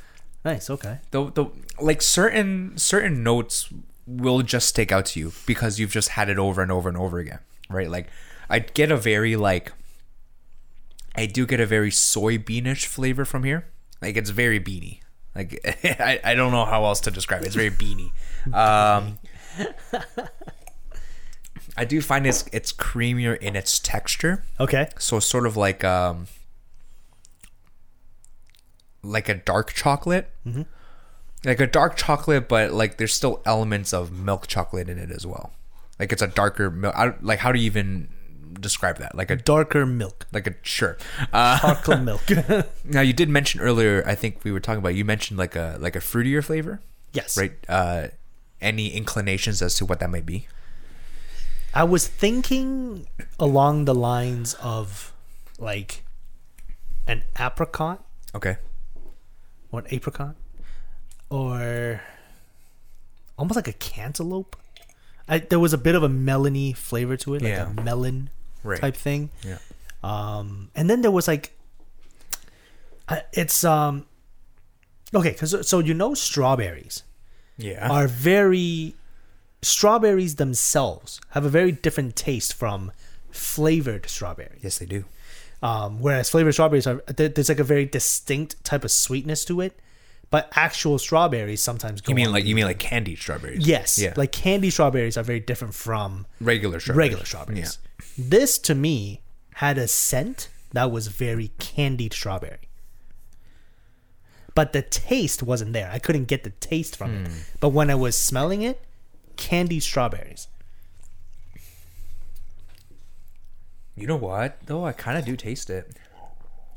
Nice. Okay. the the like certain certain notes will just stick out to you because you've just had it over and over and over again, right? Like I get a very like I do get a very soybeanish flavor from here. Like it's very beany. Like (laughs) I, I don't know how else to describe it. It's very beany. Um I do find it's it's creamier in its texture. Okay. So sort of like um like a dark chocolate. Mm-hmm. Like a dark chocolate, but like there's still elements of milk chocolate in it as well. Like it's a darker milk. Like how do you even describe that? Like a Darker milk. like a sure. Uh, Chocolate milk. (laughs) now you did mention earlier. I think we were talking about. You mentioned like a like a fruitier flavor, yes. right? Uh, any inclinations as to what that might be? I was thinking along the lines of like an apricot Okay. or an apricot or almost like a cantaloupe. I, there was a bit of a melony flavor to it, like Yeah. a melon Right. type thing. Yeah. Um, and then there was like, it's um, okay, because so you know strawberries Yeah. are very strawberries themselves have a very different taste from flavored strawberries. yes, they do. Um, whereas flavored strawberries are there's like a very distinct type of sweetness to it, but actual strawberries sometimes go. You mean on like you mean like candied strawberries? yes, Yeah. like candy strawberries are very different from regular strawberries. regular strawberries. This to me had a scent that was very candied strawberry. But the taste wasn't there. I couldn't get the taste from Hmm. it. But when I was smelling it, candied strawberries. You know what? Though I kind of do taste it.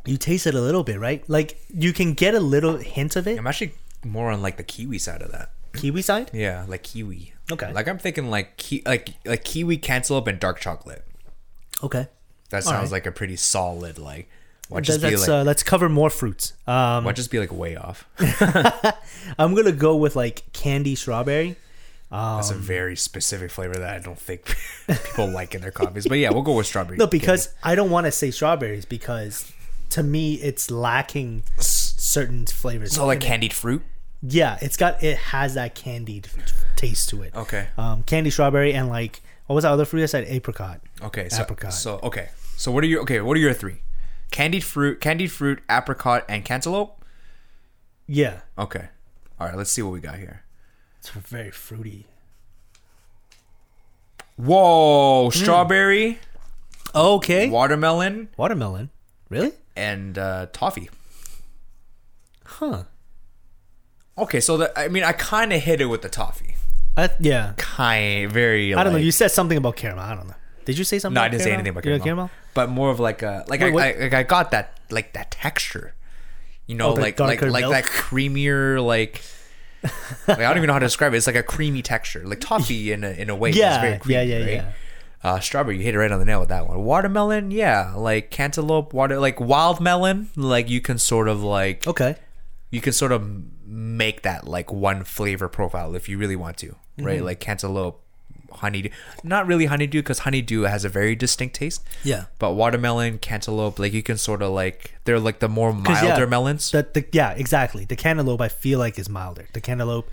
You taste it a little bit, right? Like you can get a little hint of it. I'm actually more on like the kiwi side of that. Kiwi side? Yeah, like kiwi. Okay. Like I'm thinking like ki- like like kiwi cantaloupe and dark chocolate. Okay. That sounds right. like a pretty solid like. Let's, like uh, let's cover more fruits. Um, why just be like way off? (laughs) I'm gonna go with like candy strawberry. That's a very specific flavor that I don't think (laughs) people like in their coffees. But yeah, we'll go with strawberry. No, because I don't want to say strawberries because to me it's lacking certain flavors. so like candied fruit. yeah, it's got it has that candied taste to it. Okay. Um, candy strawberry and like what was that other fruit? I said apricot. Okay. So, Apricot. So okay. So what are your okay? What are your three? Candied fruit, candied fruit, apricot, and cantaloupe. Yeah, Okay. All right. Let's see what we got here. it's very fruity. Whoa! Strawberry, Okay, watermelon, watermelon. Really? And uh, toffee. Huh. Okay, so the, I mean, I kind of hit it with the toffee. I, yeah. Kind, very. I don't know. You said something about caramel. I don't know. Did you say something? No, I didn't say anything about got caramel. But more of like a like Wait, I, I like I got that like that texture. You know, Oh, like like darker like that creamier like. like, I don't even know how to describe it. It's like a creamy texture, like toffee in a in a way. Yeah, it's very yeah, yeah, right? yeah. Uh, strawberry, you hit it right on the nail with that one. Watermelon, yeah, like cantaloupe, water, like wild melon, like you can sort of like Okay. you can sort of make that like one flavor profile if you really want to, right? Mm-hmm. Like cantaloupe, honeydew. Not really honeydew because honeydew has a very distinct taste. Yeah. But watermelon, cantaloupe, like you can sort of like they're like the more milder yeah, melons. The, the, yeah, exactly. The cantaloupe I feel like is milder. The cantaloupe,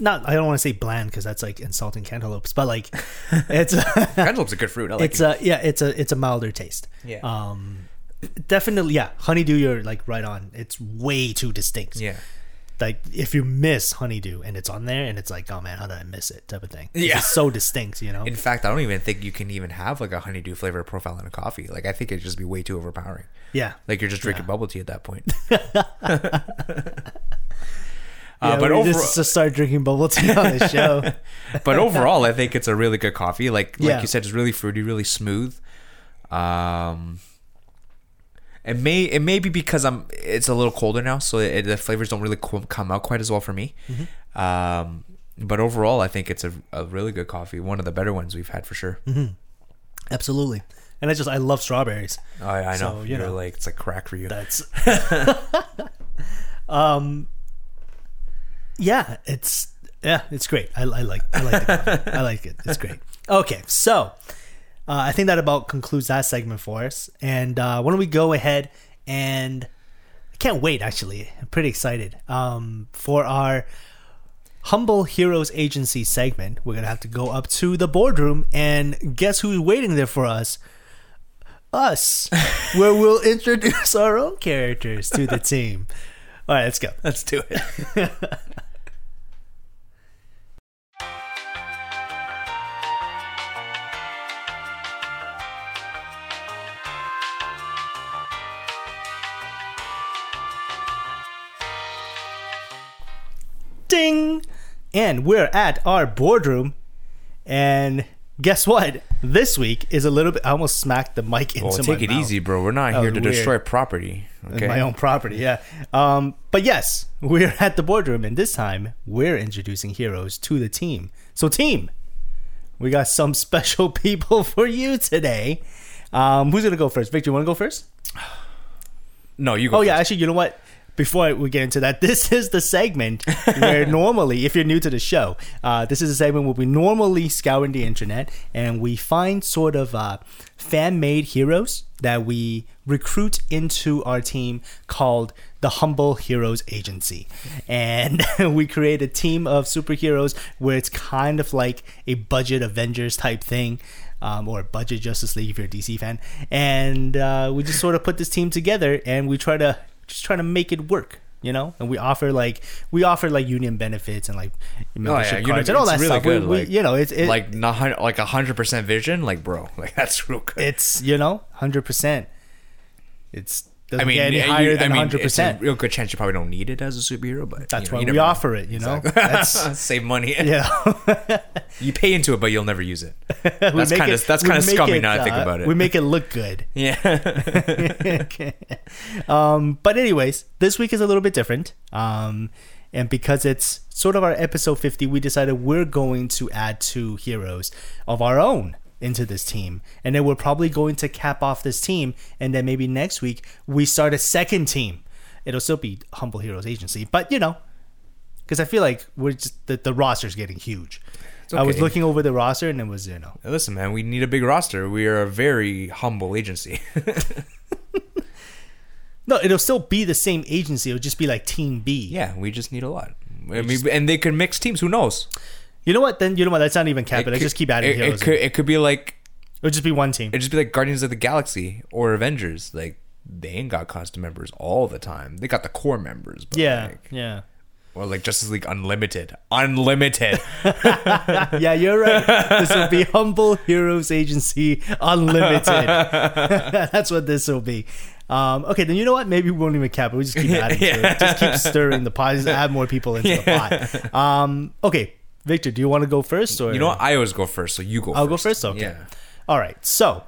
not I don't want to say bland because that's like insulting cantaloupes, but like (laughs) it's (laughs) Cantaloupe's a good fruit. I like it's it. a yeah it's a it's a milder taste. Yeah. Um, definitely yeah. Honeydew, you're like right on. It's way too distinct. yeah. Like if you miss honeydew and it's on there and it's like oh man how did I miss it type of thing. Yeah. just so distinct. You know. In fact, I don't even think you can even have like a honeydew flavor profile in a coffee. Like I think it'd just be way too overpowering. yeah. Like you're just drinking bubble tea at that point. (laughs) (laughs) Yeah, uh, but overall, just, just start drinking bubble tea on the show. (laughs) but overall, I think it's a really good coffee. Like like Yeah. you said, it's really fruity, really smooth. Um, it may it may be because I'm it's a little colder now, so it, the flavors don't really co- come out quite as well for me. Mm-hmm. Um, but overall, I think it's a, a really good coffee. One of the better ones we've had for sure. Absolutely. And I just I love strawberries. I, I know. So, you You're know. like it's like crack for you. That's (laughs) (laughs) um yeah, it's yeah, it's great. I, I like I like the coffee. I like it. It's great. (laughs) Okay, so uh, I think that about concludes that segment for us. And uh, why don't we go ahead and I can't wait. Actually, I'm pretty excited um, for our humble heroes agency segment. We're gonna have to go up to the boardroom and guess who's waiting there for us? Us, (laughs) where we'll introduce our own characters to the (laughs) team. All right, let's go. Let's do it. (laughs) Ding! And we're at our boardroom. And guess what? this week is a little bit. I almost smacked the mic into Well, my take it mouth. easy, bro. We're not That here to weird. destroy property. Okay. my own property. Yeah. Um, but yes, we're (laughs) at the boardroom, and this time we're introducing heroes to the team. So, team, we got some (laughs) special people for you today. Um, who's gonna go first? Victor, you want to go first? (sighs) No, you go. Oh yeah, actually, you know what? Before we get into that, (laughs) this is the segment where (laughs) normally, if you're new to the show, uh, this is a segment where we normally scour the internet and we find sort of uh, fan-made heroes that we recruit into our team called the Humble Heroes Agency, and (laughs) we create a team of superheroes where it's kind of like a budget Avengers type thing um, or budget Justice League if you're a DC fan. And uh, we just sort of put this team together and we try to just trying to make it work. You know, and we offer like we offer like union benefits and like oh, membership you know, cards and all it's that really stuff. Good, we- like- you know, it's it, like not like a hundred percent vision, like bro, (laughs) like that's real good. it's you know hundred percent. It's doesn't I mean, get any you- higher I than mean, hundred it's a percent. real good chance you probably don't need it as a superhero, but That's you know, why you we know. offer it. You know, that's (laughs) Save money. (laughs) yeah. (laughs) You pay into it, but you'll never use it. That's kinda- that's kinda make scummy now I think uh, about it. We make it look good. Yeah. okay. Um, but anyways, this week is a little bit different. Um, and because it's sort of our episode 50, we decided we're going to add two heroes of our own into this team. And then we're probably going to cap off this team. And then maybe next week we start a second team. It'll still be Humble Heroes Agency, but you know, because I feel like we're just the, the roster's getting huge. I was looking over the roster and it was, you know, Listen, man, we need a big roster. We are a very humble agency. (laughs) no, it'll still be the same agency. It'll just be like Team B. yeah, we just need a lot. I mean, and they could mix teams. Who knows? You know what? Then you know what? Let's not even cap it. Let's just keep adding it, heroes. It could, it could be like it would just be one team. it'd just be like Guardians of the Galaxy or Avengers. Like they ain't got constant members all the time. They got the core members. But yeah, like, yeah, or like Justice League Unlimited. Unlimited. (laughs) yeah. You're right. this will be Humble Heroes Agency Unlimited. (laughs) That's what this will be. Um, okay, then you know what? Maybe we won't even cap it. We just keep adding to it. (laughs) Just keep stirring the pot. Just add more people into the pot. Um, okay, Victor, do you want to go first or you know what? I always go first, so you go. I'll first. go first. Okay. Yeah. All right. So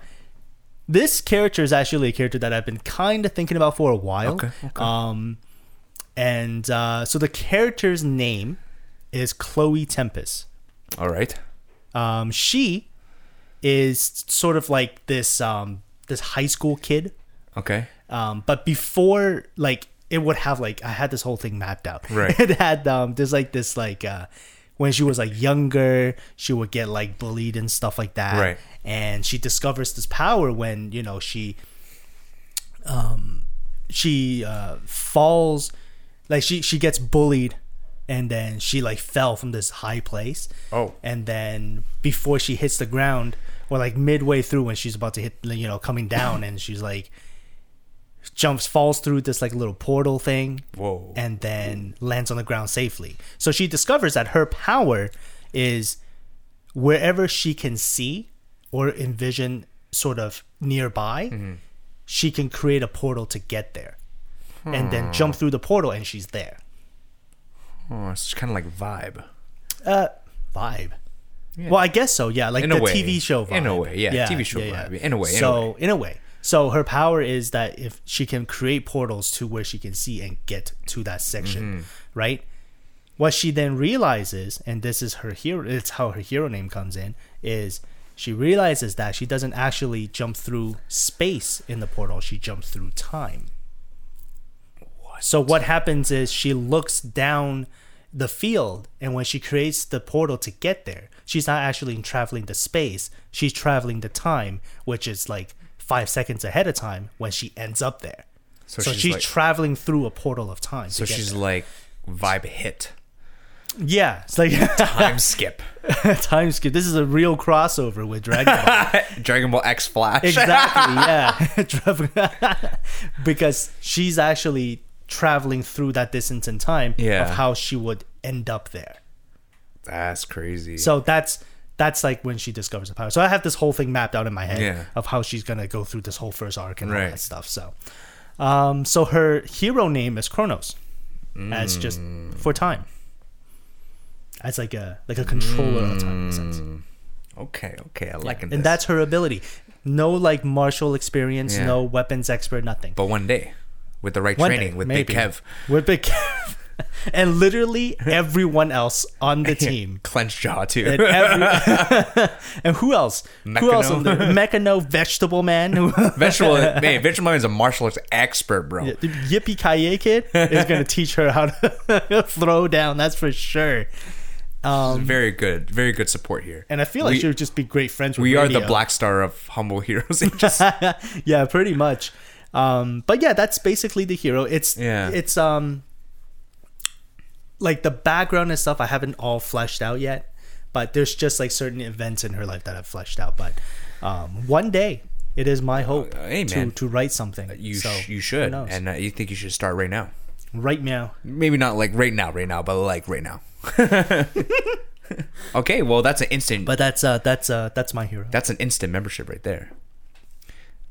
this character is actually a character that I've been kind of thinking about for a while. Okay, okay. Um, and uh, so the character's name is Chloe Tempest. All right. Um, she is sort of like this um, this high school kid. Okay. Um, but before like it would have like I had this whole thing mapped out. Right. (laughs) It had um there's like this like uh when she was like younger, she would get like bullied and stuff like that. Right. And she discovers this power when, you know, she um she uh falls like she she gets bullied and then she like fell from this high place. Oh. And then before she hits the ground or like midway through when she's about to hit you know coming down and she's like jumps falls through this like little portal thing Whoa. and then lands on the ground safely so she discovers that her power is wherever she can see or envision sort of nearby Mm-hmm. she can create a portal to get there and then jump through the portal and she's there Oh, it's kind of like vibe. uh vibe well i guess so yeah like In a the way. tv show vibe. In a way, yeah, TV show vibe. In a way, in a so in a way so her power is that if she can create portals to where she can see and get to that section Mm-hmm. right what she then realizes and this is her hero it's how her hero name comes in is she realizes that she doesn't actually jump through space in the portal she jumps through time What? so what happens is she looks down the field and when she creates the portal to get there she's not actually traveling the space she's traveling the time which is like five seconds ahead of time when she ends up there so, So she's, she's like- traveling through a portal of time So she's there. like vibe hit. yeah it's like (laughs) Time skip. (laughs) time skip this is a real crossover with dragon ball (laughs) Dragon Ball X Flash. exactly yeah because she's actually traveling through that distance in time Yeah. of how she would end up there That's crazy. So that's that's like when she discovers the power. So I have this whole thing mapped out in my head Yeah. of how she's gonna go through this whole first arc and all that stuff. So, um, so her hero name is Chronos, as just Mm. for time. As like a like a controller of time in a sense. Okay, okay, I like it. and that's her ability. No like martial experience, Yeah. no weapons expert, nothing. But one day, with the right One training, day, with maybe. Big Kev, With Big Kev. (laughs) and literally everyone else on the (laughs) team. clenched jaw too. And, every, (laughs) and who else? Who else? Mechano. on there? (laughs) Mechano, Vegetable Man. Vegetable, man, Vegetable Man is a martial arts expert, bro. The Yippee Kaye kid is going to teach her how to throw down. That's for sure. Um, Very good, very good support here. and I feel like We- she would just be great friends with We are the black star of humble heroes. Just yeah, pretty much. Um, but yeah, that's basically the hero. It's Yeah. it's um like the background and stuff I haven't all fleshed out yet, but there's just like certain events in her life that I've fleshed out. But um, one day it is my hope Uh, hey, to to write something. you So, sh- you should, and uh, you think you should start right now. right now. Maybe not like right now, right now, but like right now. (laughs) okay, well that's an instant. But that's uh that's uh that's my hero. that's an instant membership right there.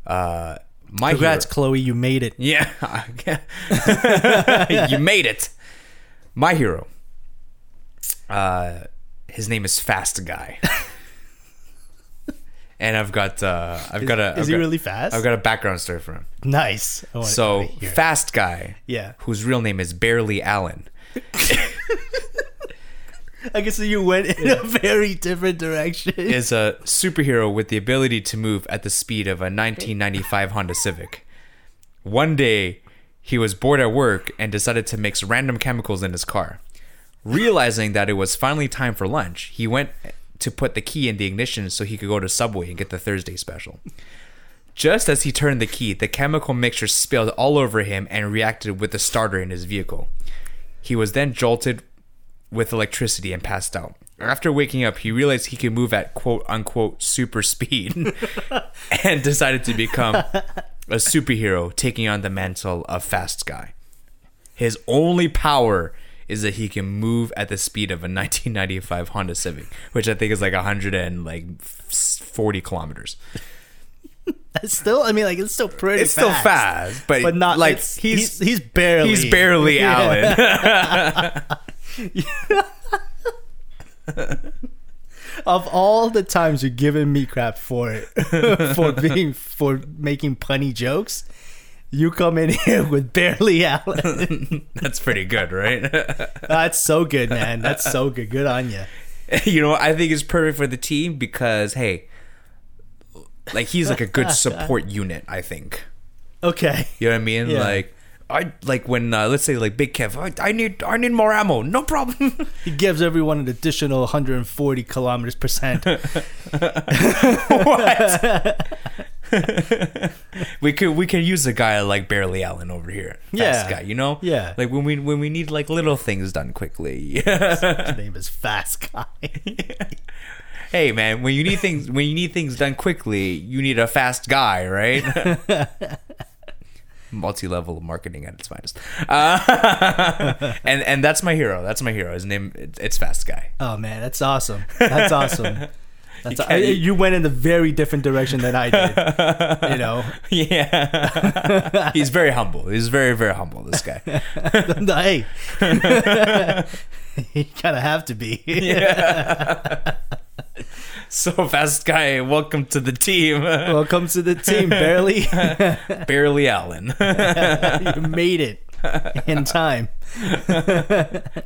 Uh, my Congrats, hero- Chloe, you made it. Yeah, (laughs) (laughs) you made it. My hero. Uh, his name is Fast Guy. (laughs) and I've got uh, I've got a Is I've he got- really fast? I've got a background story for him. nice. So wanna hear it. Fast Guy, Yeah. whose real name is Barely Allen. (laughs) I guess you went in a very different direction. is a (laughs) superhero with the ability to move at the speed of a 1995 Honda Civic. One day, he was bored at work and decided to mix random chemicals in his car. Realizing that it was finally time for lunch, he went to put the key in the ignition so he could go to Subway and get the Thursday special. Just as he turned the key, the chemical mixture spilled all over him and reacted with the starter in his vehicle. He was then jolted with electricity and passed out. After waking up, he realized he could move at quote unquote super speed (laughs) (laughs) and decided to become a superhero, taking on the mantle of Fast Guy. His only power is that he can move at the speed of a (laughs) 1995 Honda Civic, which I think is like 140 kilometers. It's still, I mean, like it's still pretty. It's still fast, but, but not like he's he's he's barely he's barely (laughs) Allen. (laughs) of all the times you're giving me crap for it (laughs) for being for making punny jokes. You come in (laughs) here with barely Allen. (laughs) That's pretty good, right? That's so good, man. That's so good. Good on you. you know, I think it's perfect for the team because hey, like he's like a good support unit. I think Okay. you know what I mean. Yeah. Like I like when uh, let's say like Big Kev, I, I need I need more ammo. No problem. (laughs) He gives everyone an additional 140 kilometers percent. What? (laughs) we could we can use a guy like Barely Allen over here. Fast Yeah. guy. You know. Yeah. Like when we when we need like little things done quickly. His (laughs) name is Fast Guy. hey man, when you need things when you need things done quickly, you need a fast guy, right? Multi-level marketing at its finest, uh, (laughs) and and that's my hero. That's my hero. His name it's Fast Guy. Oh man, that's awesome. That's awesome. (laughs) That's can't- I, you went in a very different direction than I did. You know, (laughs) Yeah, he's very humble. He's very very humble. This guy. hey, you kind of have to be. (laughs) So Fast Guy, welcome to the team. (laughs) Welcome to the team, barely. (laughs) Barely Allen, you made it in time.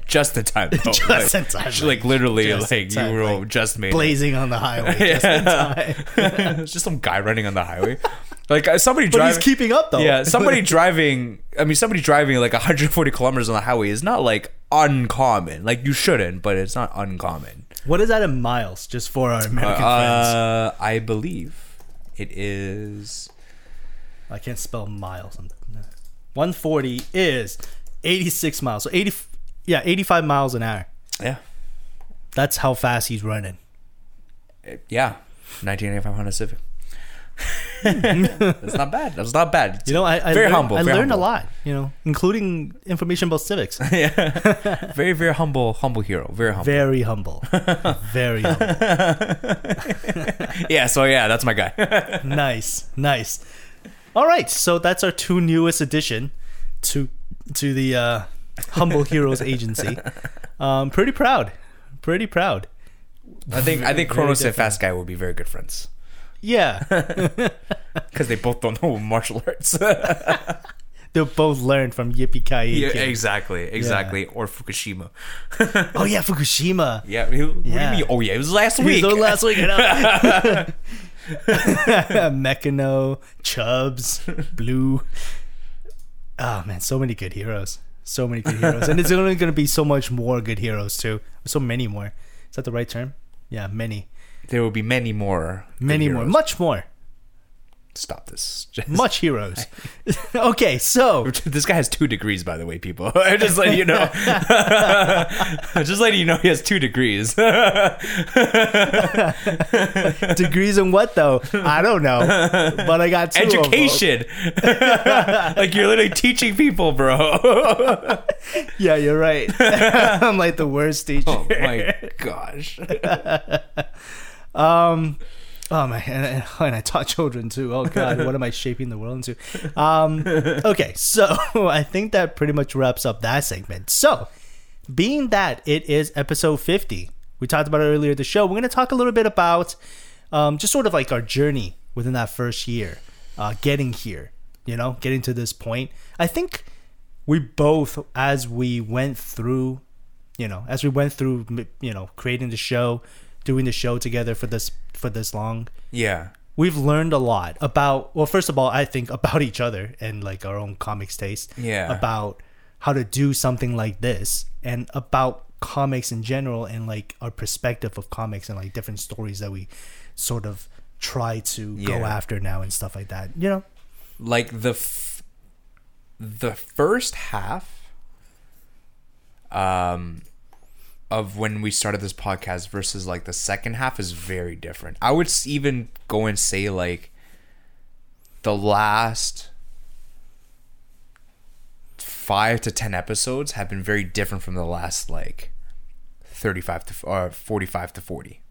just in time. Though. Just like, in time, Like, like, literally, just like time, you were like, just made. it. Blazing on the highway. Just in time. it's just some guy running on the highway. Like uh, somebody But driving. he's keeping up though. yeah, somebody driving. I mean, somebody driving like 140 kilometers on the highway is not like uncommon. Like you shouldn't, but it's not uncommon. What is that in miles? Just for our American friends. Uh, I believe it is. I can't spell miles. 140 is 86 miles. So 80, yeah, 85 miles an hour. Yeah, That's how fast he's running. Yeah. 1985 Honda Civic. That's not bad. That's not bad. You know, I, I Very learned, humble, I very learned a lot. You know, including information about civics. (laughs) yeah, (laughs) very very humble humble hero. Very humble. Very humble. Very humble. (laughs) yeah. So yeah, that's my guy. nice, nice. All right, so that's our two newest addition to to the uh, Humble Heroes Agency. Um, pretty proud, pretty proud. I think I think Kronos and. Fast Guy will be very good friends Yeah, (laughs) because they both don't know martial arts. (laughs) they'll both learn from Yippee Ki yeah, exactly, exactly. Or Fukushima. (laughs) Oh yeah, Fukushima. Yeah, what do you mean? Oh yeah, it was last week. It was last week. Mechano, Chubbs, Blue. Oh man, so many good heroes. So many good heroes, and it's only going to be so much more good heroes too. So many more. Is that the right term? Yeah, many, There will be many more. many more, much more, Stop this. (laughs) Just- much heroes. (laughs) okay, so (laughs) This guy has two degrees, by the way, people. I'm just letting you know. just letting you know he has two degrees. degrees in what though? I don't know, but I got two. Education. like you're literally teaching people, bro. Yeah, you're right. I'm like the worst oh teacher. oh my gosh. Um, oh my, and, and I taught children too. Oh god, what am I shaping the world into? Um, okay, so (laughs) I think that pretty much wraps up that segment. So, being that it is episode 50, we talked about earlier the show. We're going to talk a little bit about um, just sort of like our journey within that first year, uh, getting here. You know, getting to this point. I think we both, as we went through you know, as we went through, you know, creating the show, doing the show together for this for this long, Yeah. we've learned a lot about. Well, first of all, I think about (laughs) each other and like our own comics taste. Yeah. About how to do something like this and about comics in general and like our perspective of comics and like different stories that we sort of try to go after now and stuff like that. You know. like the f- the first half um of when we started this podcast versus like the second half is very different. I would even go and say like the last 5 to 10 episodes have been very different from the last like 35 to or uh, 45 to 40.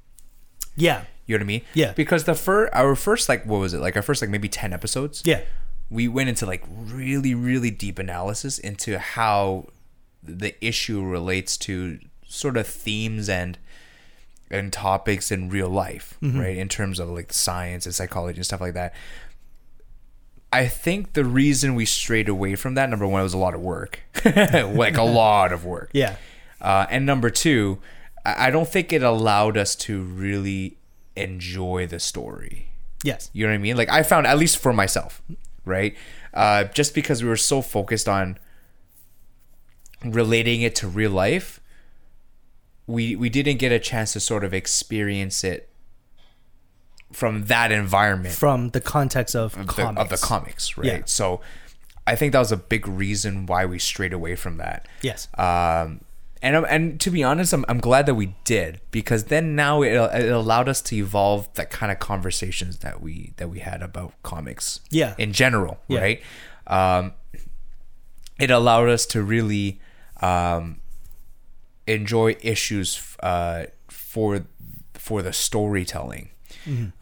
Yeah. You know what I mean? Yeah. Because the first, our first like, what was it? Like our first like maybe ten episodes. Yeah. We went into like really, really deep analysis into how the issue relates to sort of themes and and topics in real life, right? In terms of like science and psychology and stuff like that. I think the reason we strayed away from that, number one, it was a lot of work, (laughs) like a (laughs) lot of work. Yeah. Uh, and number two, I I don't think it allowed us to really enjoy the story. Yes. You know what I mean? Like I found, at least for myself, right? Uh, just because we were so focused on relating it to real life, we we didn't get a chance to sort of experience it from that environment From the context of, of the, comics. of the comics, right? Yeah. So I think that was a big reason why we strayed away from that. Yes. Um, and and to be honest, I'm, I'm glad that we did because then now it, it allowed us to evolve that kind of conversations that we that we had about comics. Yeah. In general, Yeah. right? Um, it allowed us to really um, enjoy issues uh, for for the storytelling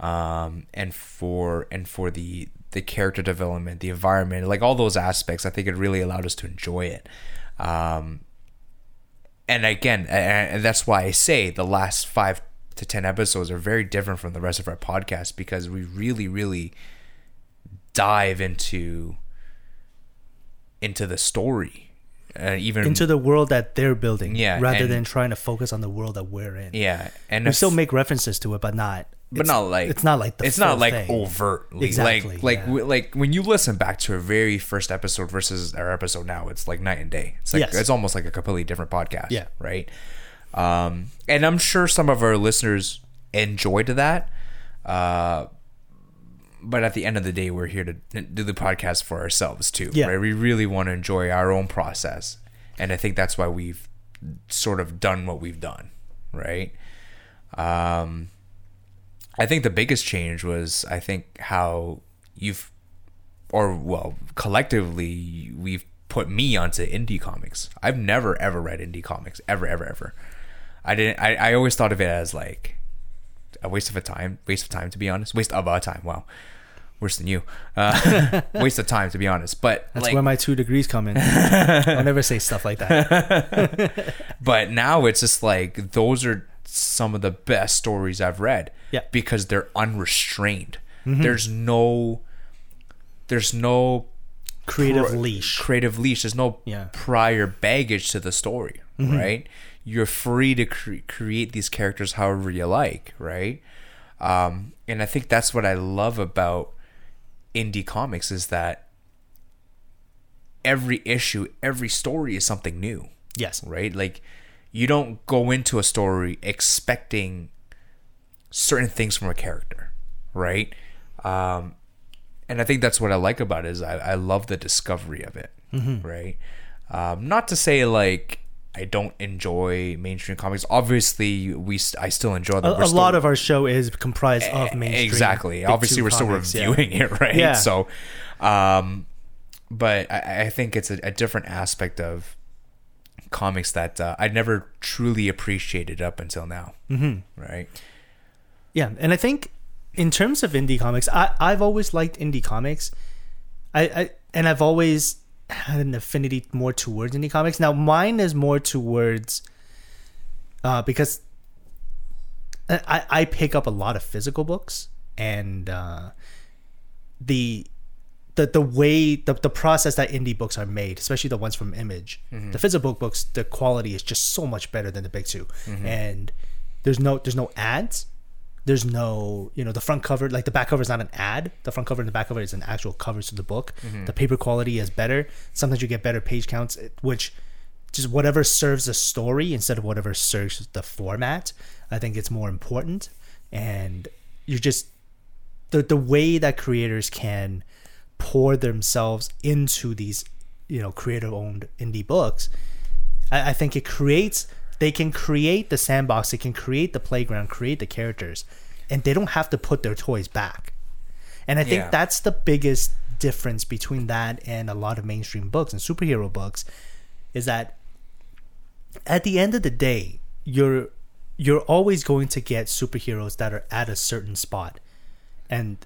um, and for and for the the character development, the environment, like all those aspects. I think it really allowed us to enjoy it. Um, and again, and that's why I say the last five to ten episodes are very different from the rest of our podcast because we really, really dive into into the story, and even into the world that they're building, Yeah, rather and- than trying to focus on the world that we're in. yeah, and we still make references to it, but not. but it's- not like it's not like the it's not like thing. overtly Exactly, like like yeah. w- like when you listen back to our very first episode versus our episode now it's like night and day it's like Yes. it's almost like a completely different podcast Yeah. right um and i'm sure some of our listeners enjoyed that uh but at the end of the day we're here to do the podcast for ourselves too Yeah. right we really want to enjoy our own process and i think that's why we've sort of done what we've done right um I think the biggest change was I think how you've or well collectively we've put me onto indie comics. I've never ever read indie comics ever ever ever. I didn't I, I always thought of it as like a waste of a time, waste of time to be honest. Waste of our time. Wow. Worse than you. Uh, (laughs) waste of time to be honest. But That's like where my two degrees come in. I'll never say stuff like that. (laughs) but now it's just like those are some of the best stories I've read. Yeah. Mm-hmm. Because they're unrestrained. There's no there's no Creative pri- leash. creative leash. There's no Yeah. Mm-hmm. prior baggage to the story, right? You're free to cre- create these characters however you like, right? Um, and I think that's what I love about indie comics is that every issue, every story is something new, Yes. right? Like you don't go into a story expecting certain things from a character, right? Um, and I think that's what I like about it is I, I love the discovery of it, right? Um, not to say like I don't enjoy mainstream comics. Obviously, we st- I still enjoy them. A, a still- lot of our show is comprised of mainstream. exactly. Obviously, we're still comics, yeah. reviewing it, (laughs) right? Yeah. So, um, but I, I think it's a, a different aspect of comics that uh, I never truly appreciated up until now, mm-hmm. right? Yeah, and I think in terms of indie comics, I I've always liked indie comics. I, I and I've always had an affinity more towards indie comics. Now mine is more towards uh because I I pick up a lot of physical books and uh the the the way the, the process that indie books are made, especially the ones from Image, the physical books, the quality is just so much better than the big 2 and there's no there's no ads, there's no you know the front cover like the back cover is not an ad, the front cover and the back cover is an actual covers to the book. Mm-hmm. The paper quality is better. Sometimes you get better page counts, which just whatever serves the story instead of whatever serves the format. I think it's more important, and you're just the the way that creators can pour themselves into these you know creator owned indie books I, I think it creates they can create the sandbox they can create the playground create the characters and they don't have to put their toys back and i think Yeah. that's the biggest difference between that and a lot of mainstream books and superhero books is that at the end of the day you're you're always going to get superheroes that are at a certain spot and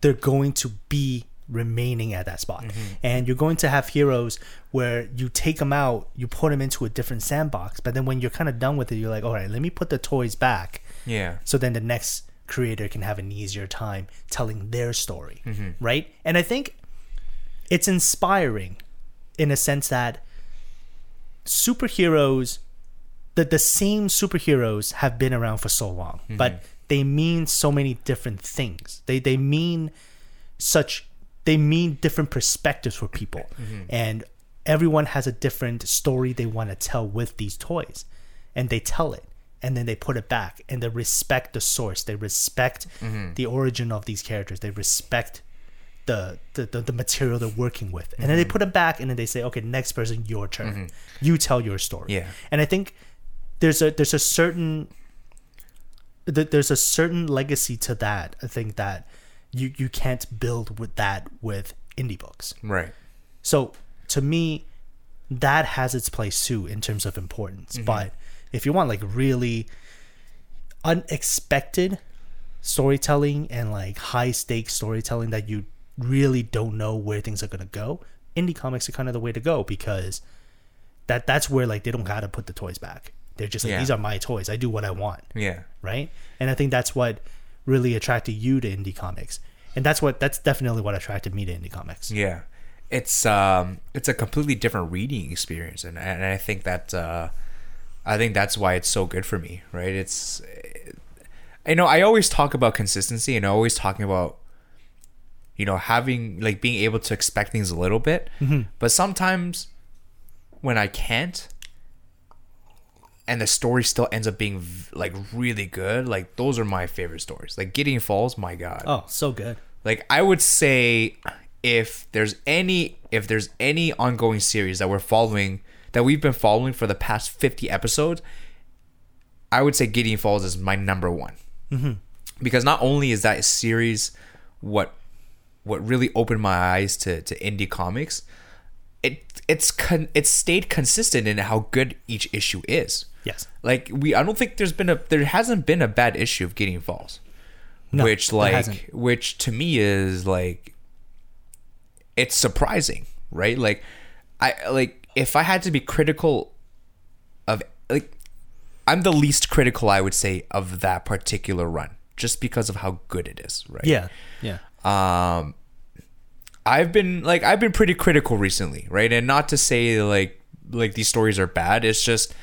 they're going to be remaining at that spot. Mm-hmm. And you're going to have heroes where you take them out, you put them into a different sandbox, but then when you're kind of done with it, you're like, all right, let me put the toys back. Yeah. So then the next creator can have an easier time telling their story, mm-hmm. right? And I think it's inspiring in a sense that superheroes that the same superheroes have been around for so long, but mm-hmm. they mean so many different things. They they mean such they mean different perspectives for people, mm-hmm. and everyone has a different story they want to tell with these toys, and they tell it, and then they put it back, and they respect the source, they respect mm-hmm. the origin of these characters, they respect the, the, the, material they're working with. And then they mm-hmm. put it back and then they say, okay, next person, your turn. You tell your story. Yeah. And I think there's a there's a certain there's a certain legacy to that. I think that you you can't build with that with indie books. Right. So to me, that has its place too in terms of importance. Mm-hmm. But if you want like really unexpected storytelling and like high stakes storytelling that you really don't know where things are gonna go, indie comics are kind of the way to go because that that's where like they don't gotta put the toys back. They're just like Yeah. these are my toys. I do what I want Yeah. right? And I think that's what really attracted you to indie comics, and that's what that's definitely what attracted me to indie comics. Yeah, it's um, it's a completely different reading experience, and and I think that uh, I think that's why it's so good for me, right? It's, you know, I always talk about consistency, and always talking about, you know, having like being able to expect things a little bit, but sometimes when I can't. And the story still ends up being v- like really good. Like those are my favorite stories. Like Gideon Falls, my god Oh, so good. like i would say if there's any if there's any ongoing series that we're following that we've been following for the past 50 episodes i would say gideon falls is my number one mm-hmm. because not only is that series what what really opened my eyes to to indie comics it it's con- it's stayed consistent in how good each issue is Yes. like we i don't think there's been a there hasn't been a bad issue of gideon falls No, which like which to me is like it's surprising right like i like if i had to be critical of like I'm the least critical, I would say, of that particular run, just because of how good it is, right? Yeah. Yeah. Um, I've been like I've been pretty critical recently, right? And not to say like like these stories are bad. It's just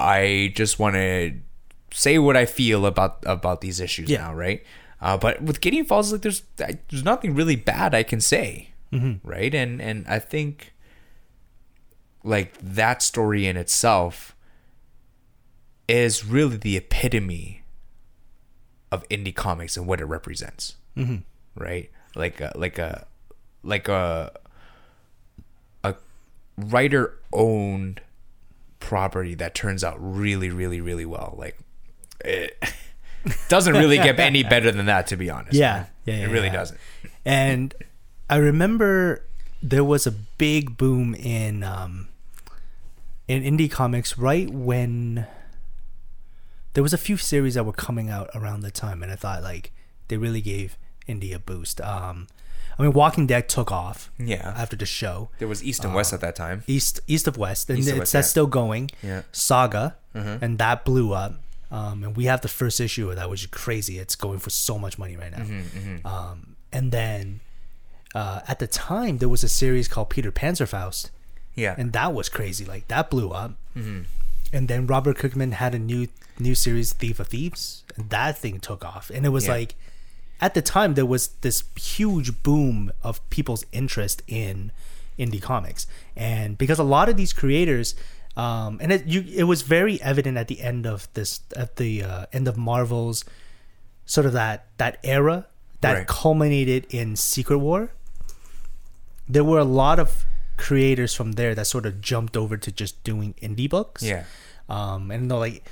I just want to say what I feel about about these issues Yeah. now, right? Uh, but with Gideon Falls, like there's I, there's nothing really bad I can say, right? And and I think like that story in itself is really the epitome of indie comics and what it represents, right? Like a, like a like a a writer owned property that turns out really really really well. Like it (laughs) doesn't really get any better than that, to be honest. Yeah. Yeah, yeah, it really yeah. doesn't. And I remember there was a big boom in um, in indie comics right when there was a few series that were coming out around the time, and I thought like they really gave indie a boost. Um, I mean, Walking Dead took off Yeah, after the show. there was East and West at that time. East East of West, and East it's West, that's yeah. still going. Yeah. Saga, and that blew up. Um, and we have the first issue of that, which is crazy. It's going for so much money right now. Mm-hmm, Um, and then uh, at the time, there was a series called Peter Panzerfaust, Yeah, and that was crazy. Like that blew up. Mm-hmm. And then Robert Kirkman had a new new series, Thief of Thieves, and that thing took off. And it was Yeah. like, at the time, there was this huge boom of people's interest in indie comics, and because a lot of these creators. Um, and it you it was very evident at the end of this at the uh, end of Marvel's sort of that that era that Right. culminated in Secret War. There were a lot of creators from there that sort of jumped over to just doing indie books. yeah, Um, and though like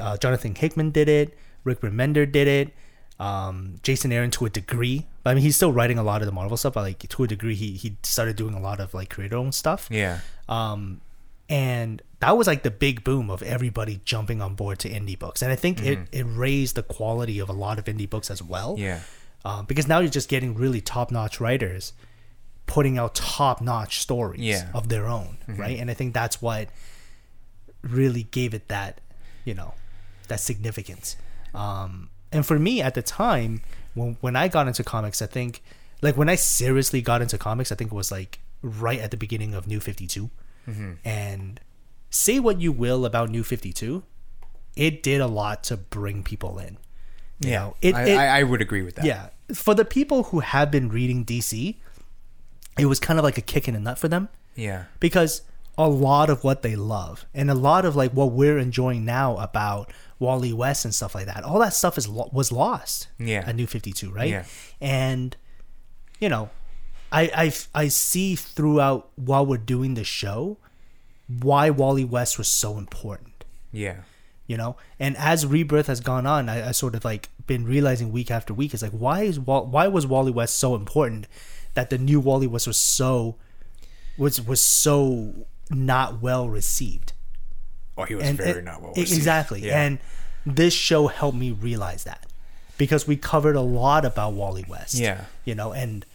uh, Jonathan Hickman did it, Rick Remender did it, um, Jason Aaron to a degree. But I mean, he's still writing a lot of the Marvel stuff, but like to a degree, he he started doing a lot of like creator owned stuff. yeah, Um, and that was like the big boom of everybody jumping on board to indie books, and I think it it raised the quality of a lot of indie books as well. yeah, Um, because now you're just getting really top notch writers putting out top notch stories Yeah. Mm-hmm. of their own, right? And I think that's what really gave it that, you know, that significance. Um, and for me at the time, when when I got into comics, I think like when I seriously got into comics, I think it was like right at the beginning of New Fifty Mm-hmm. And say what you will about New Fifty Two, it did a lot to bring people in. You yeah. know, it, I, it, I, I would agree with that. yeah. For the people who have been reading DC, it was kind of like a kick in the nut for them yeah, because a lot of what they love and a lot of like what we're enjoying now about Wally West and stuff like that, all that stuff is lo- was lost Yeah. a New 52, right? Yeah. And you know, I I I see throughout while we're doing the show why Wally West was so important yeah, you know and as rebirth has gone on I, I sort of like been realizing week after week is like why is Wal- why was wally west so important that the new wally west was so was was so not well received Oh, he was and very it- not well received. exactly Yeah. and this show helped me realize that because we covered a lot about wally west Yeah. you know and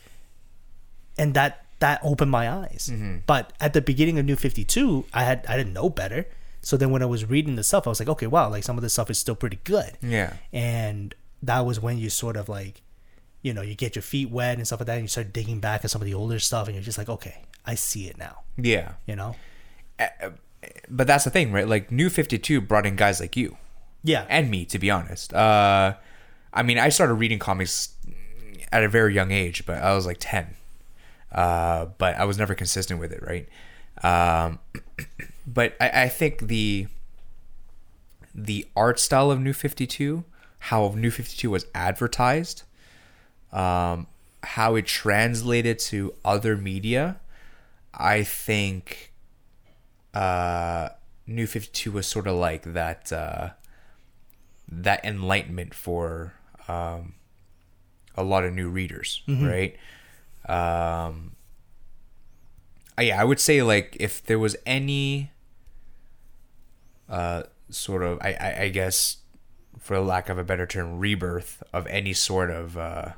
and that that opened my eyes Mm-hmm. but at the beginning of new 52 i had i didn't know better so then when i was reading the stuff i was like okay wow like some of this stuff is still pretty good yeah, and that was when you sort of like you know you get your feet wet and stuff like that and you start digging back at some of the older stuff and you're just like okay i see it now yeah. you know But that's the thing, right? Like New Fifty Two brought in guys like you yeah and me, to be honest. Uh, I mean, I started reading comics at a very young age, but I was like ten. Uh, but I was never consistent with it, right? Um, (clears throat) but I, I think the the art style of New Fifty Two, how New Fifty Two was advertised, um, how it translated to other media, I think uh, New Fifty Two was sort of like that uh, that enlightenment for um, a lot of new readers, right? Um, yeah, I would say like if there was any uh, sort of, I, I, I guess, for lack of a better term, rebirth of any sort of uh,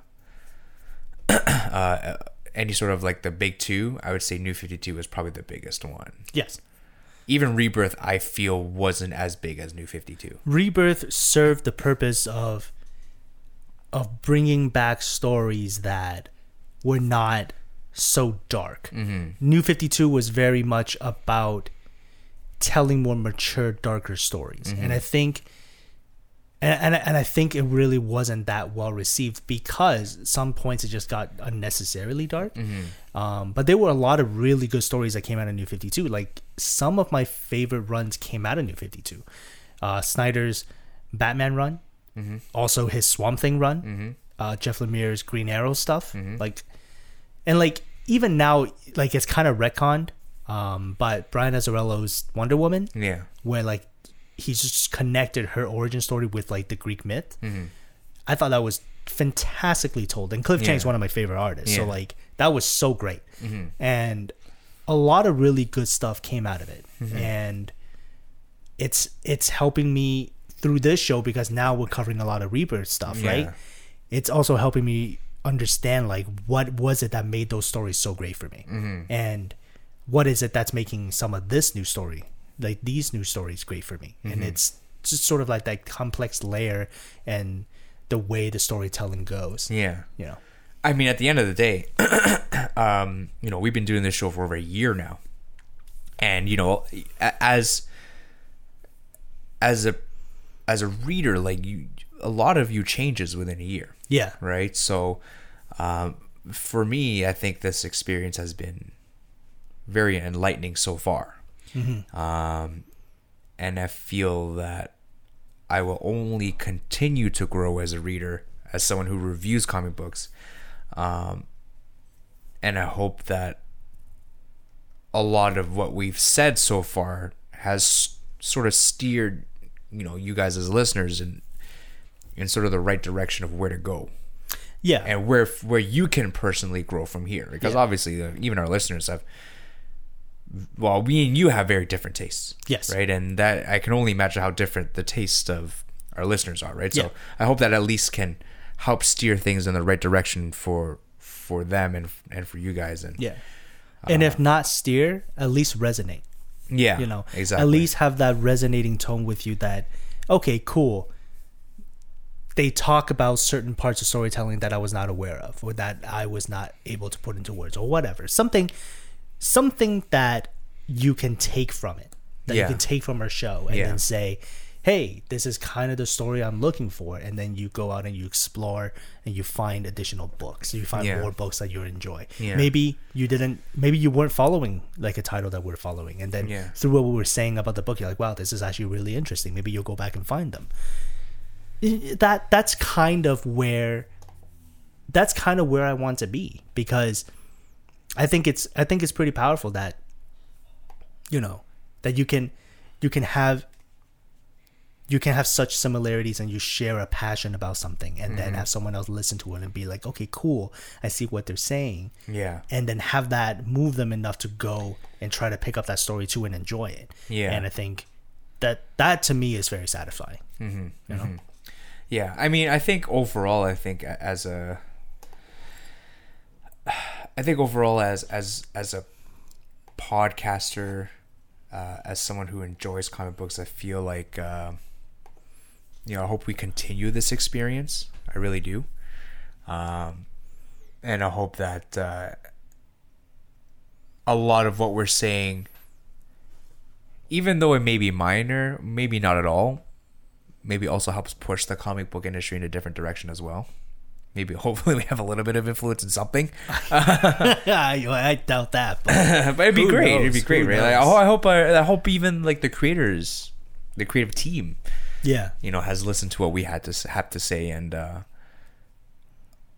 (clears throat) uh, any sort of like the big two, I would say New Fifty Two was probably the biggest one. yes even Rebirth, I feel wasn't as big as New Fifty Two. Rebirth served the purpose of of bringing back stories that were not so dark. Mm-hmm. New 52 was very much about telling more mature darker stories. And mm-hmm. I think and, and and I think it really wasn't that well received because some points it just got unnecessarily dark. Um, but there were a lot of really good stories that came out of New Fifty Two. Like some of my favorite runs came out of New Fifty Two. Uh, Snyder's Batman run, also his Swamp Thing run, uh, Jeff Lemire's Green Arrow stuff, like, and like even now, like it's kind of retconned. Um, but Brian Azzarello's Wonder Woman, Yeah. where like he's just connected her origin story with like the Greek myth. Mm-hmm. I thought that was fantastically told, and Cliff Chiang's Yeah. one of my favorite artists. So like that was so great, mm-hmm. and a lot of really good stuff came out of it, mm-hmm. and it's it's helping me through this show because now we're covering a lot of rebirth stuff, right? It's also helping me understand like what was it that made those stories so great for me, and what is it that's making some of this new story like these new stories great for me. And it's just sort of like that complex layer and the way the storytelling goes. Yeah. you know? I mean, at the end of the day, (coughs) um, you know, we've been doing this show for over a year now, and you know, as as a as a reader, like you, a lot of you changes within a year, yeah. Right? So, um, for me, I think this experience has been very enlightening so far, um, and I feel that I will only continue to grow as a reader, as someone who reviews comic books. Um, and I hope that a lot of what we've said so far has sort of steered, you know, you guys as listeners in in sort of the right direction of where to go yeah and where where you can personally grow from here. Because Yeah. obviously, uh, even our listeners have. Well, we and you have very different tastes. Yes. Right, and that I can only imagine how different the tastes of our listeners are. Right. So Yeah. I hope that at least can help steer things in the right direction for for them and and for you guys. And yeah uh, and if not steer at least resonate yeah, you know exactly. at least have that resonating tone with you that okay cool they talk about certain parts of storytelling that I was not aware of or that I was not able to put into words or whatever something something that you can take from it that Yeah. you can take from our show and Yeah. then say hey this is kind of the story I'm looking for and then you go out and you explore and you find additional books you find Yeah. more books that you enjoy Yeah. maybe you didn't maybe you weren't following like a title that we're following and then Yeah. through what we were saying about the book you're like wow this is actually really interesting maybe you'll go back and find them that that's kind of where that's kind of where I want to be because I think it's I think it's pretty powerful that you know that you can you can have you can have such similarities and you share a passion about something and then have someone else listen to it and be like okay cool I see what they're saying yeah, and then have that move them enough to go and try to pick up that story too and enjoy it. Yeah. And I think that that to me is very satisfying. Mm-hmm. You know? yeah. I mean, I think overall, I think as a, I think overall as as as a podcaster, uh, as someone who enjoys comic books, I feel like, uh, you know, I hope we continue this experience. I really do, um, and I hope that uh, a lot of what we're saying, even though it may be minor, maybe not at all, maybe also helps push the comic book industry in a different direction as well. Maybe (laughs) hopefully we have a little bit of influence in something. (laughs) I, doubt that. But (laughs) but it'd be great. It'd be great, Who right? Like, oh, I hope I, I hope even like the creators, the creative team, yeah. you know, has listened to what we had to have to say, and uh,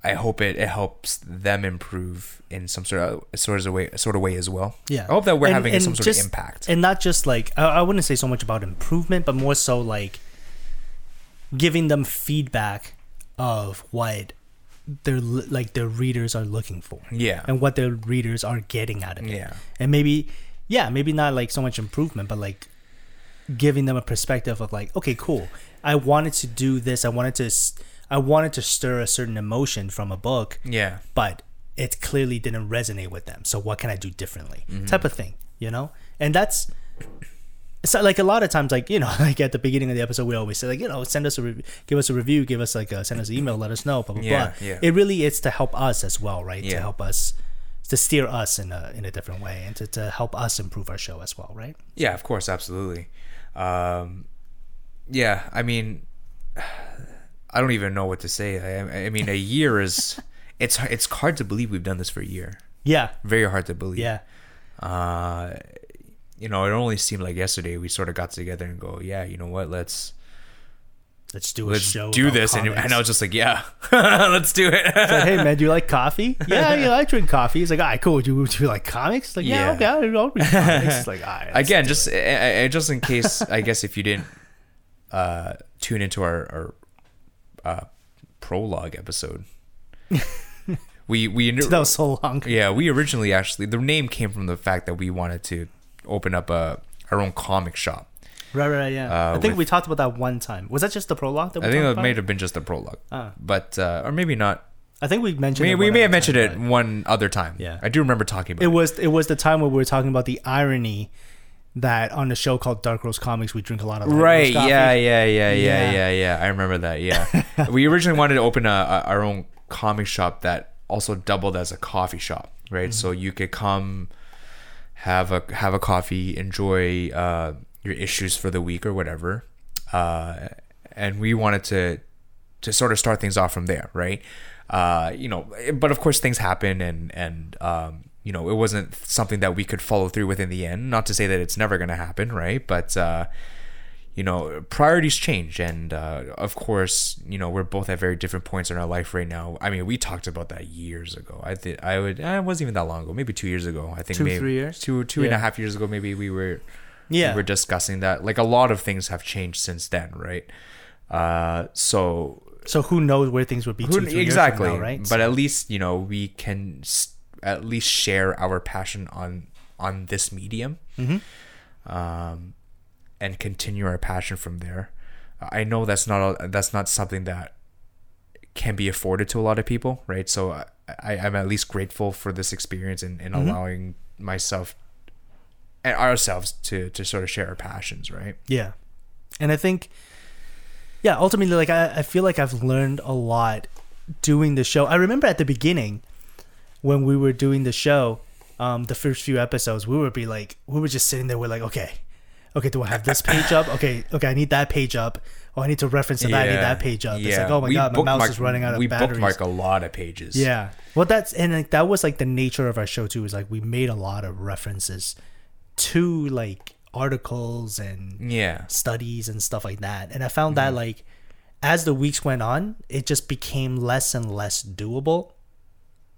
I hope it, it helps them improve in some sort of sort of way sort of way as well. Yeah. I hope that we're And- having and some sort just- of impact. And not just like, I, I wouldn't say so much about improvement, but more so like giving them feedback of what their li- like their readers are looking for yeah. and what their readers are getting out of it. Yeah. and maybe yeah maybe not like so much improvement but like giving them a perspective of like okay cool i wanted to do this i wanted to I wanted to stir a certain emotion from a book Yeah. but it clearly didn't resonate with them so what can i do differently Mm-hmm. type of thing you know and that's so like a lot of times, like you know, (laughs) like at the beginning of the episode, we always say like you know, send us a re- give us a review, give us like a, send us an email, let us know, blah blah Yeah, blah. yeah. It really is to help us as well, right? Yeah. To help us to steer us in a in a different way and to, to help us improve our show as well, right? Yeah, of course, absolutely. Um, yeah, I mean, (sighs) I don't even know what to say. I, I mean, a year is (laughs) it's it's hard to believe we've done this for a year. Yeah, Very hard to believe. yeah, Uh, you know, it only seemed like yesterday we sort of got together and go, yeah, you know what, let's let's do a let's show. do this, and, and I was just like, yeah, (laughs) let's do it. Like, hey man, do you like coffee? (laughs) Yeah, yeah, I drink coffee. He's like, all right, cool. Do you, do you like comics? Like, yeah, Yeah. okay, I'll read comics. Like, all right, Again, just just in case, I guess if you didn't uh, tune into our, our uh, prologue episode, (laughs) we we knew that was so long. yeah we originally actually the name came from the fact that we wanted to open up a our own comic shop. Right, right, yeah. Uh, I think with- we talked about that one time. Was that just the prologue that we I think it about? may have been just a prologue, Ah. but uh, or maybe not. I think we mentioned. We, it we one may other have mentioned time, it one other time. Yeah. I do remember talking about It it. was it was the time where we were talking about the irony that on the show called Dark Rose Comics we drink a lot of Right. Yeah. Yeah. Yeah. Yeah. Yeah. Yeah. Yeah. I remember that. Yeah. (laughs) we originally wanted to open a, a, our own comic shop that also doubled as a coffee shop. Right. So you could come, have a have a coffee, enjoy uh, your issues for the week or whatever, uh, and we wanted to to sort of start things off from there. Right. Uh, you know, but of course things happen and and um, you know it wasn't something that we could follow through with in the end. Not to say that it's never going to happen, right? But uh, you know priorities change and uh, of course you know we're both at very different points in our life right now i mean we talked about that years ago i think i would eh, it wasn't even that long ago maybe two years ago i think Two, maybe three years? two two and a half years ago maybe we were Yeah. we were discussing that like a lot of things have changed since then right uh so So who knows where things would be two, who, three exactly now, right? but at least you know we can s- at least share our passion on on this medium Mhm. um and continue our passion from there i know that's not a, that's not something that can be afforded to a lot of people right so i, I i'm at least grateful for this experience and, and Mm-hmm. allowing myself and ourselves to to sort of share our passions right Yeah. And I think, yeah, ultimately, like, I, I feel like I've learned a lot doing the show. I remember at the beginning when we were doing the show, um, the first few episodes, we would be like, we were just sitting there, we're like, okay, okay, do I have this page up? Okay, okay, I need that page up. Oh, I need to reference that, I need that page up. It's like, oh my We God, my mouse is running out of we batteries. bookmark a lot of pages Yeah. Well, that's and like that was like the nature of our show too. Is like we made a lot of references to like articles and yeah studies and stuff like that. And I found that Mm-hmm. like as the weeks went on, it just became less and less doable.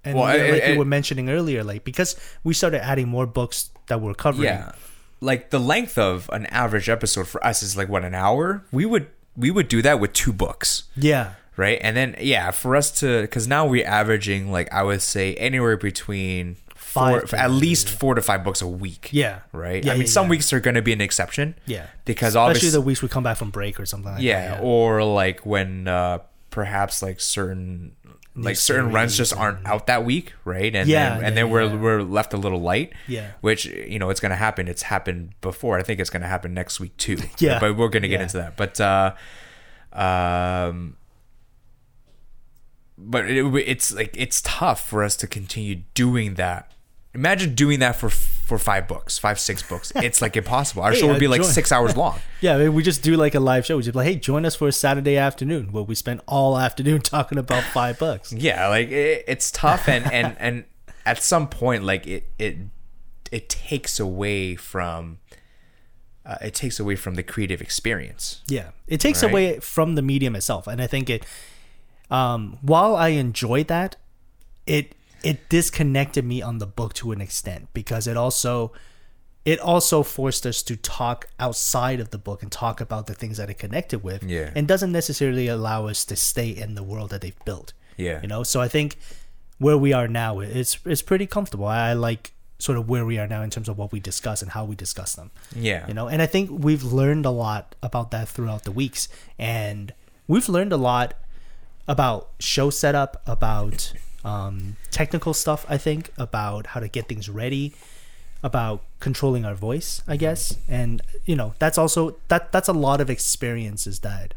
And Well, you know, it- like you it- were mentioning earlier, like because we started adding more books that we're covering. Yeah. Like the length of an average episode for us is like what an hour. We would we would do that with two books, Yeah. right? And then yeah, for us to cuz now we're averaging like I would say anywhere between four, Five at least 4 to 5 books a week. Yeah. Right? Yeah, I mean yeah, some yeah. weeks are going to be an exception. Yeah. Because Especially obviously the weeks we come back from break or something like yeah, that. or like when uh perhaps like certain like certain runs just aren't out that week, right? And Yeah, then, yeah, and then we're yeah. we're left a little light. Yeah. Which you know it's going to happen. It's happened before. I think it's going to happen next week too. (laughs) Yeah. But we're going to get Yeah. into that. But uh um but it, it's like it's tough for us to continue doing that. Imagine doing that for for five books, five six books. It's like impossible. Our Hey, show would uh, be like join- six hours long. (laughs) Yeah, I mean, we just do like a live show. We just be like, hey, join us for a Saturday afternoon where we spend all afternoon (laughs) talking about five books. yeah like it, it's tough and and and at some point like it it it takes away from uh, it takes away from the creative experience Yeah, it takes Right. away from the medium itself, and I think it. Um, while I enjoyed that, it it disconnected me on the book to an extent because it also it also forced us to talk outside of the book and talk about the things that it connected with Yeah. and doesn't necessarily allow us to stay in the world that they've built. Yeah. You know so i think where we are now it's it's pretty comfortable. I, I like sort of where we are now in terms of what we discuss and how we discuss them. Yeah. You know and i think we've learned a lot about that throughout the weeks. And we've learned a lot about show setup about um, technical stuff i think about how to get things ready about controlling our voice, I guess. And you know, that's also that that's a lot of experiences that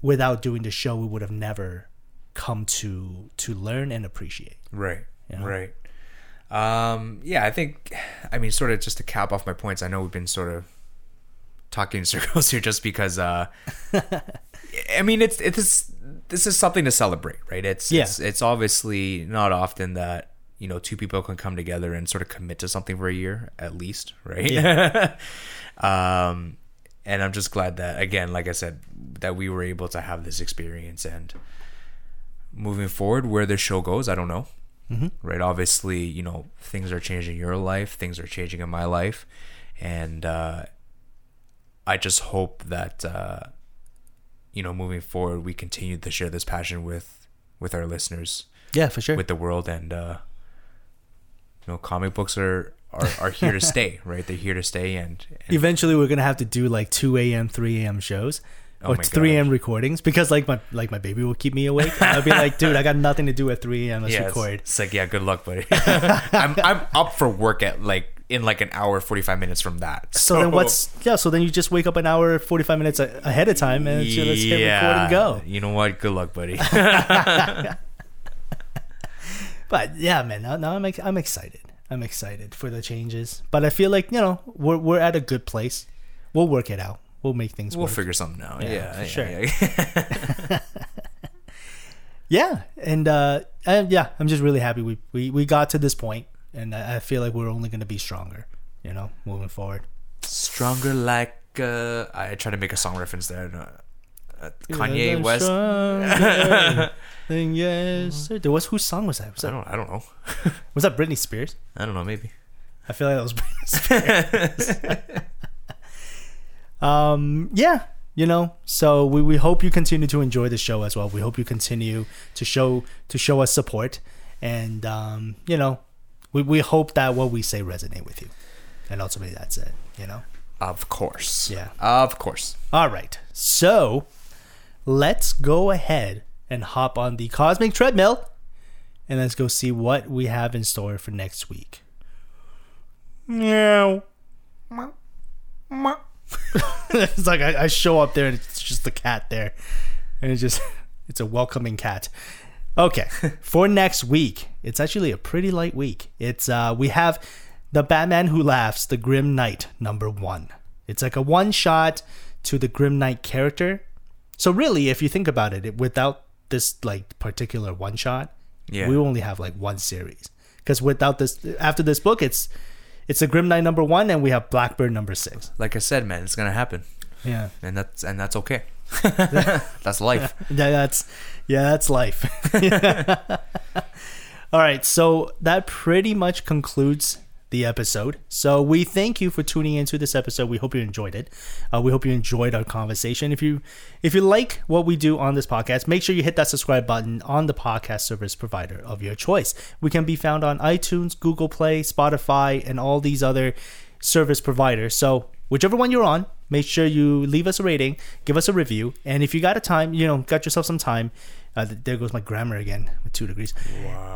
without doing the show we would have never come to to learn and appreciate. Right. Yeah. Right. Um, yeah, I think, I mean, sort of just to cap off my points, I know we've been sort of talking in (laughs) circles here just because, uh, (laughs) I mean, it's, it's, this is something to celebrate, right? It's, Yeah. it's, it's obviously not often that, you know, two people can come together and sort of commit to something for a year at least, right? (laughs) um, and I'm just glad that, again, like I said, that we were able to have this experience. And moving forward, where the show goes, I don't know. Right? Obviously you know things are changing in your life. Things are changing in my life. And uh i just hope that uh you know moving forward we continue to share this passion with with our listeners Yeah, for sure. with the world and uh you know comic books are are, are here to (laughs) stay right they're here to stay and, and Eventually, we're gonna have to do like two a.m., three a.m. shows. Oh or my three a.m. recordings because like my like my baby will keep me awake. (laughs) I'll be like, dude, I got nothing to do at three a.m. Let's record. it's like yeah good luck buddy (laughs) i'm i'm up for work at like in like an hour 45 minutes from that So then what's yeah? So then you just wake up an hour forty five minutes a- ahead of time and so let's hit record and go. You know what? Good luck, buddy. (laughs) But yeah, man, now, now I'm ex- I'm excited. I'm excited for the changes. But I feel like you know we're we're at a good place. We'll work it out. We'll make things work. we'll work. figure something out. Yeah, Yeah, yeah, sure. yeah. (laughs) Yeah, and uh, and yeah, I'm just really happy we we, we got to this point, and I, feel like we're only gonna be stronger. You know, moving forward. Stronger like uh, I tried to make a song reference there. Uh, uh, Kanye Yeah, West. stronger than (laughs) yesterday. Was whose song was that? Was I don't. I don't know. (laughs) was that Britney Spears? I don't know. Maybe. I feel like that was Britney Spears. (laughs) um, yeah, you know. So we, we hope you continue to enjoy the show as well. We hope you continue to show to show us support, and um, you know, we we hope that what we say resonate with you, and ultimately that's it. You know. Of course. Yeah. Of course. All right. So let's go ahead and hop on the cosmic treadmill and let's go see what we have in store for next week. Meow. (laughs) it's like I, I show up there and it's just the cat there. And it's just, (laughs) it's a welcoming cat. Okay. for next week, it's actually a pretty light week. It's, uh, we have The Batman Who Laughs, The Grim Knight, number one. It's like a one shot to the Grim Knight character. So really, if you think about it, it without this like particular one shot, Yeah. we only have like one series. Because without this, after this book, it's it's a Grim Knight number one, and we have Blackbird number six. Like I said, man, it's gonna happen, Yeah, and that's and that's okay. (laughs) that's life. (laughs) Yeah, that's yeah, that's life. (laughs) All right, so that pretty much concludes the episode. So we thank you for tuning into this episode. We hope you enjoyed it. Uh, we hope you enjoyed our conversation. If you if you like what we do on this podcast, make sure you hit that subscribe button on the podcast service provider of your choice. We can be found on iTunes, Google Play, Spotify, and all these other service providers. So whichever one you're on, make sure you leave us a rating, give us a review, and if you got a time, you know, got yourself some time. Uh, there goes my grammar again with two degrees.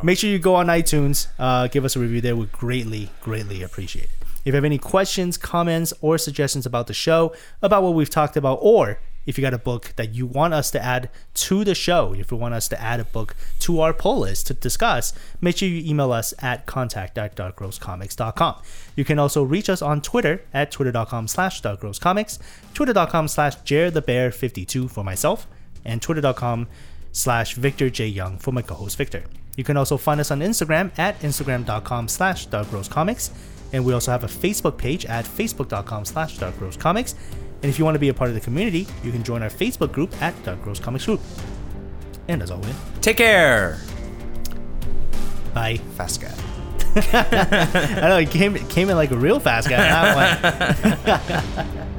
Make sure you go on iTunes, uh, give us a review there. We greatly, greatly appreciate it. If you have any questions, comments, or suggestions about the show, about what we've talked about, or if you got a book that you want us to add to the show, if you want us to add a book to our poll list to discuss, make sure you email us at contact at darkrosecomics.com. You can also reach us on Twitter at twitter.com slash darkrosecomics, twitter.com slash jaredthebear52 for myself, and twitter.com slash Victor J. Young for my co-host Victor. You can also find us on Instagram at instagram.com slash darkrosecomics, and we also have a Facebook page at facebook.com slash darkrosecomics. And if you want to be a part of the community, you can join our Facebook group at Dark Rose Comics Group. And as always, Take care. bye. Fast guy. (laughs) I know it came it came in like a real fast guy. That one. (laughs)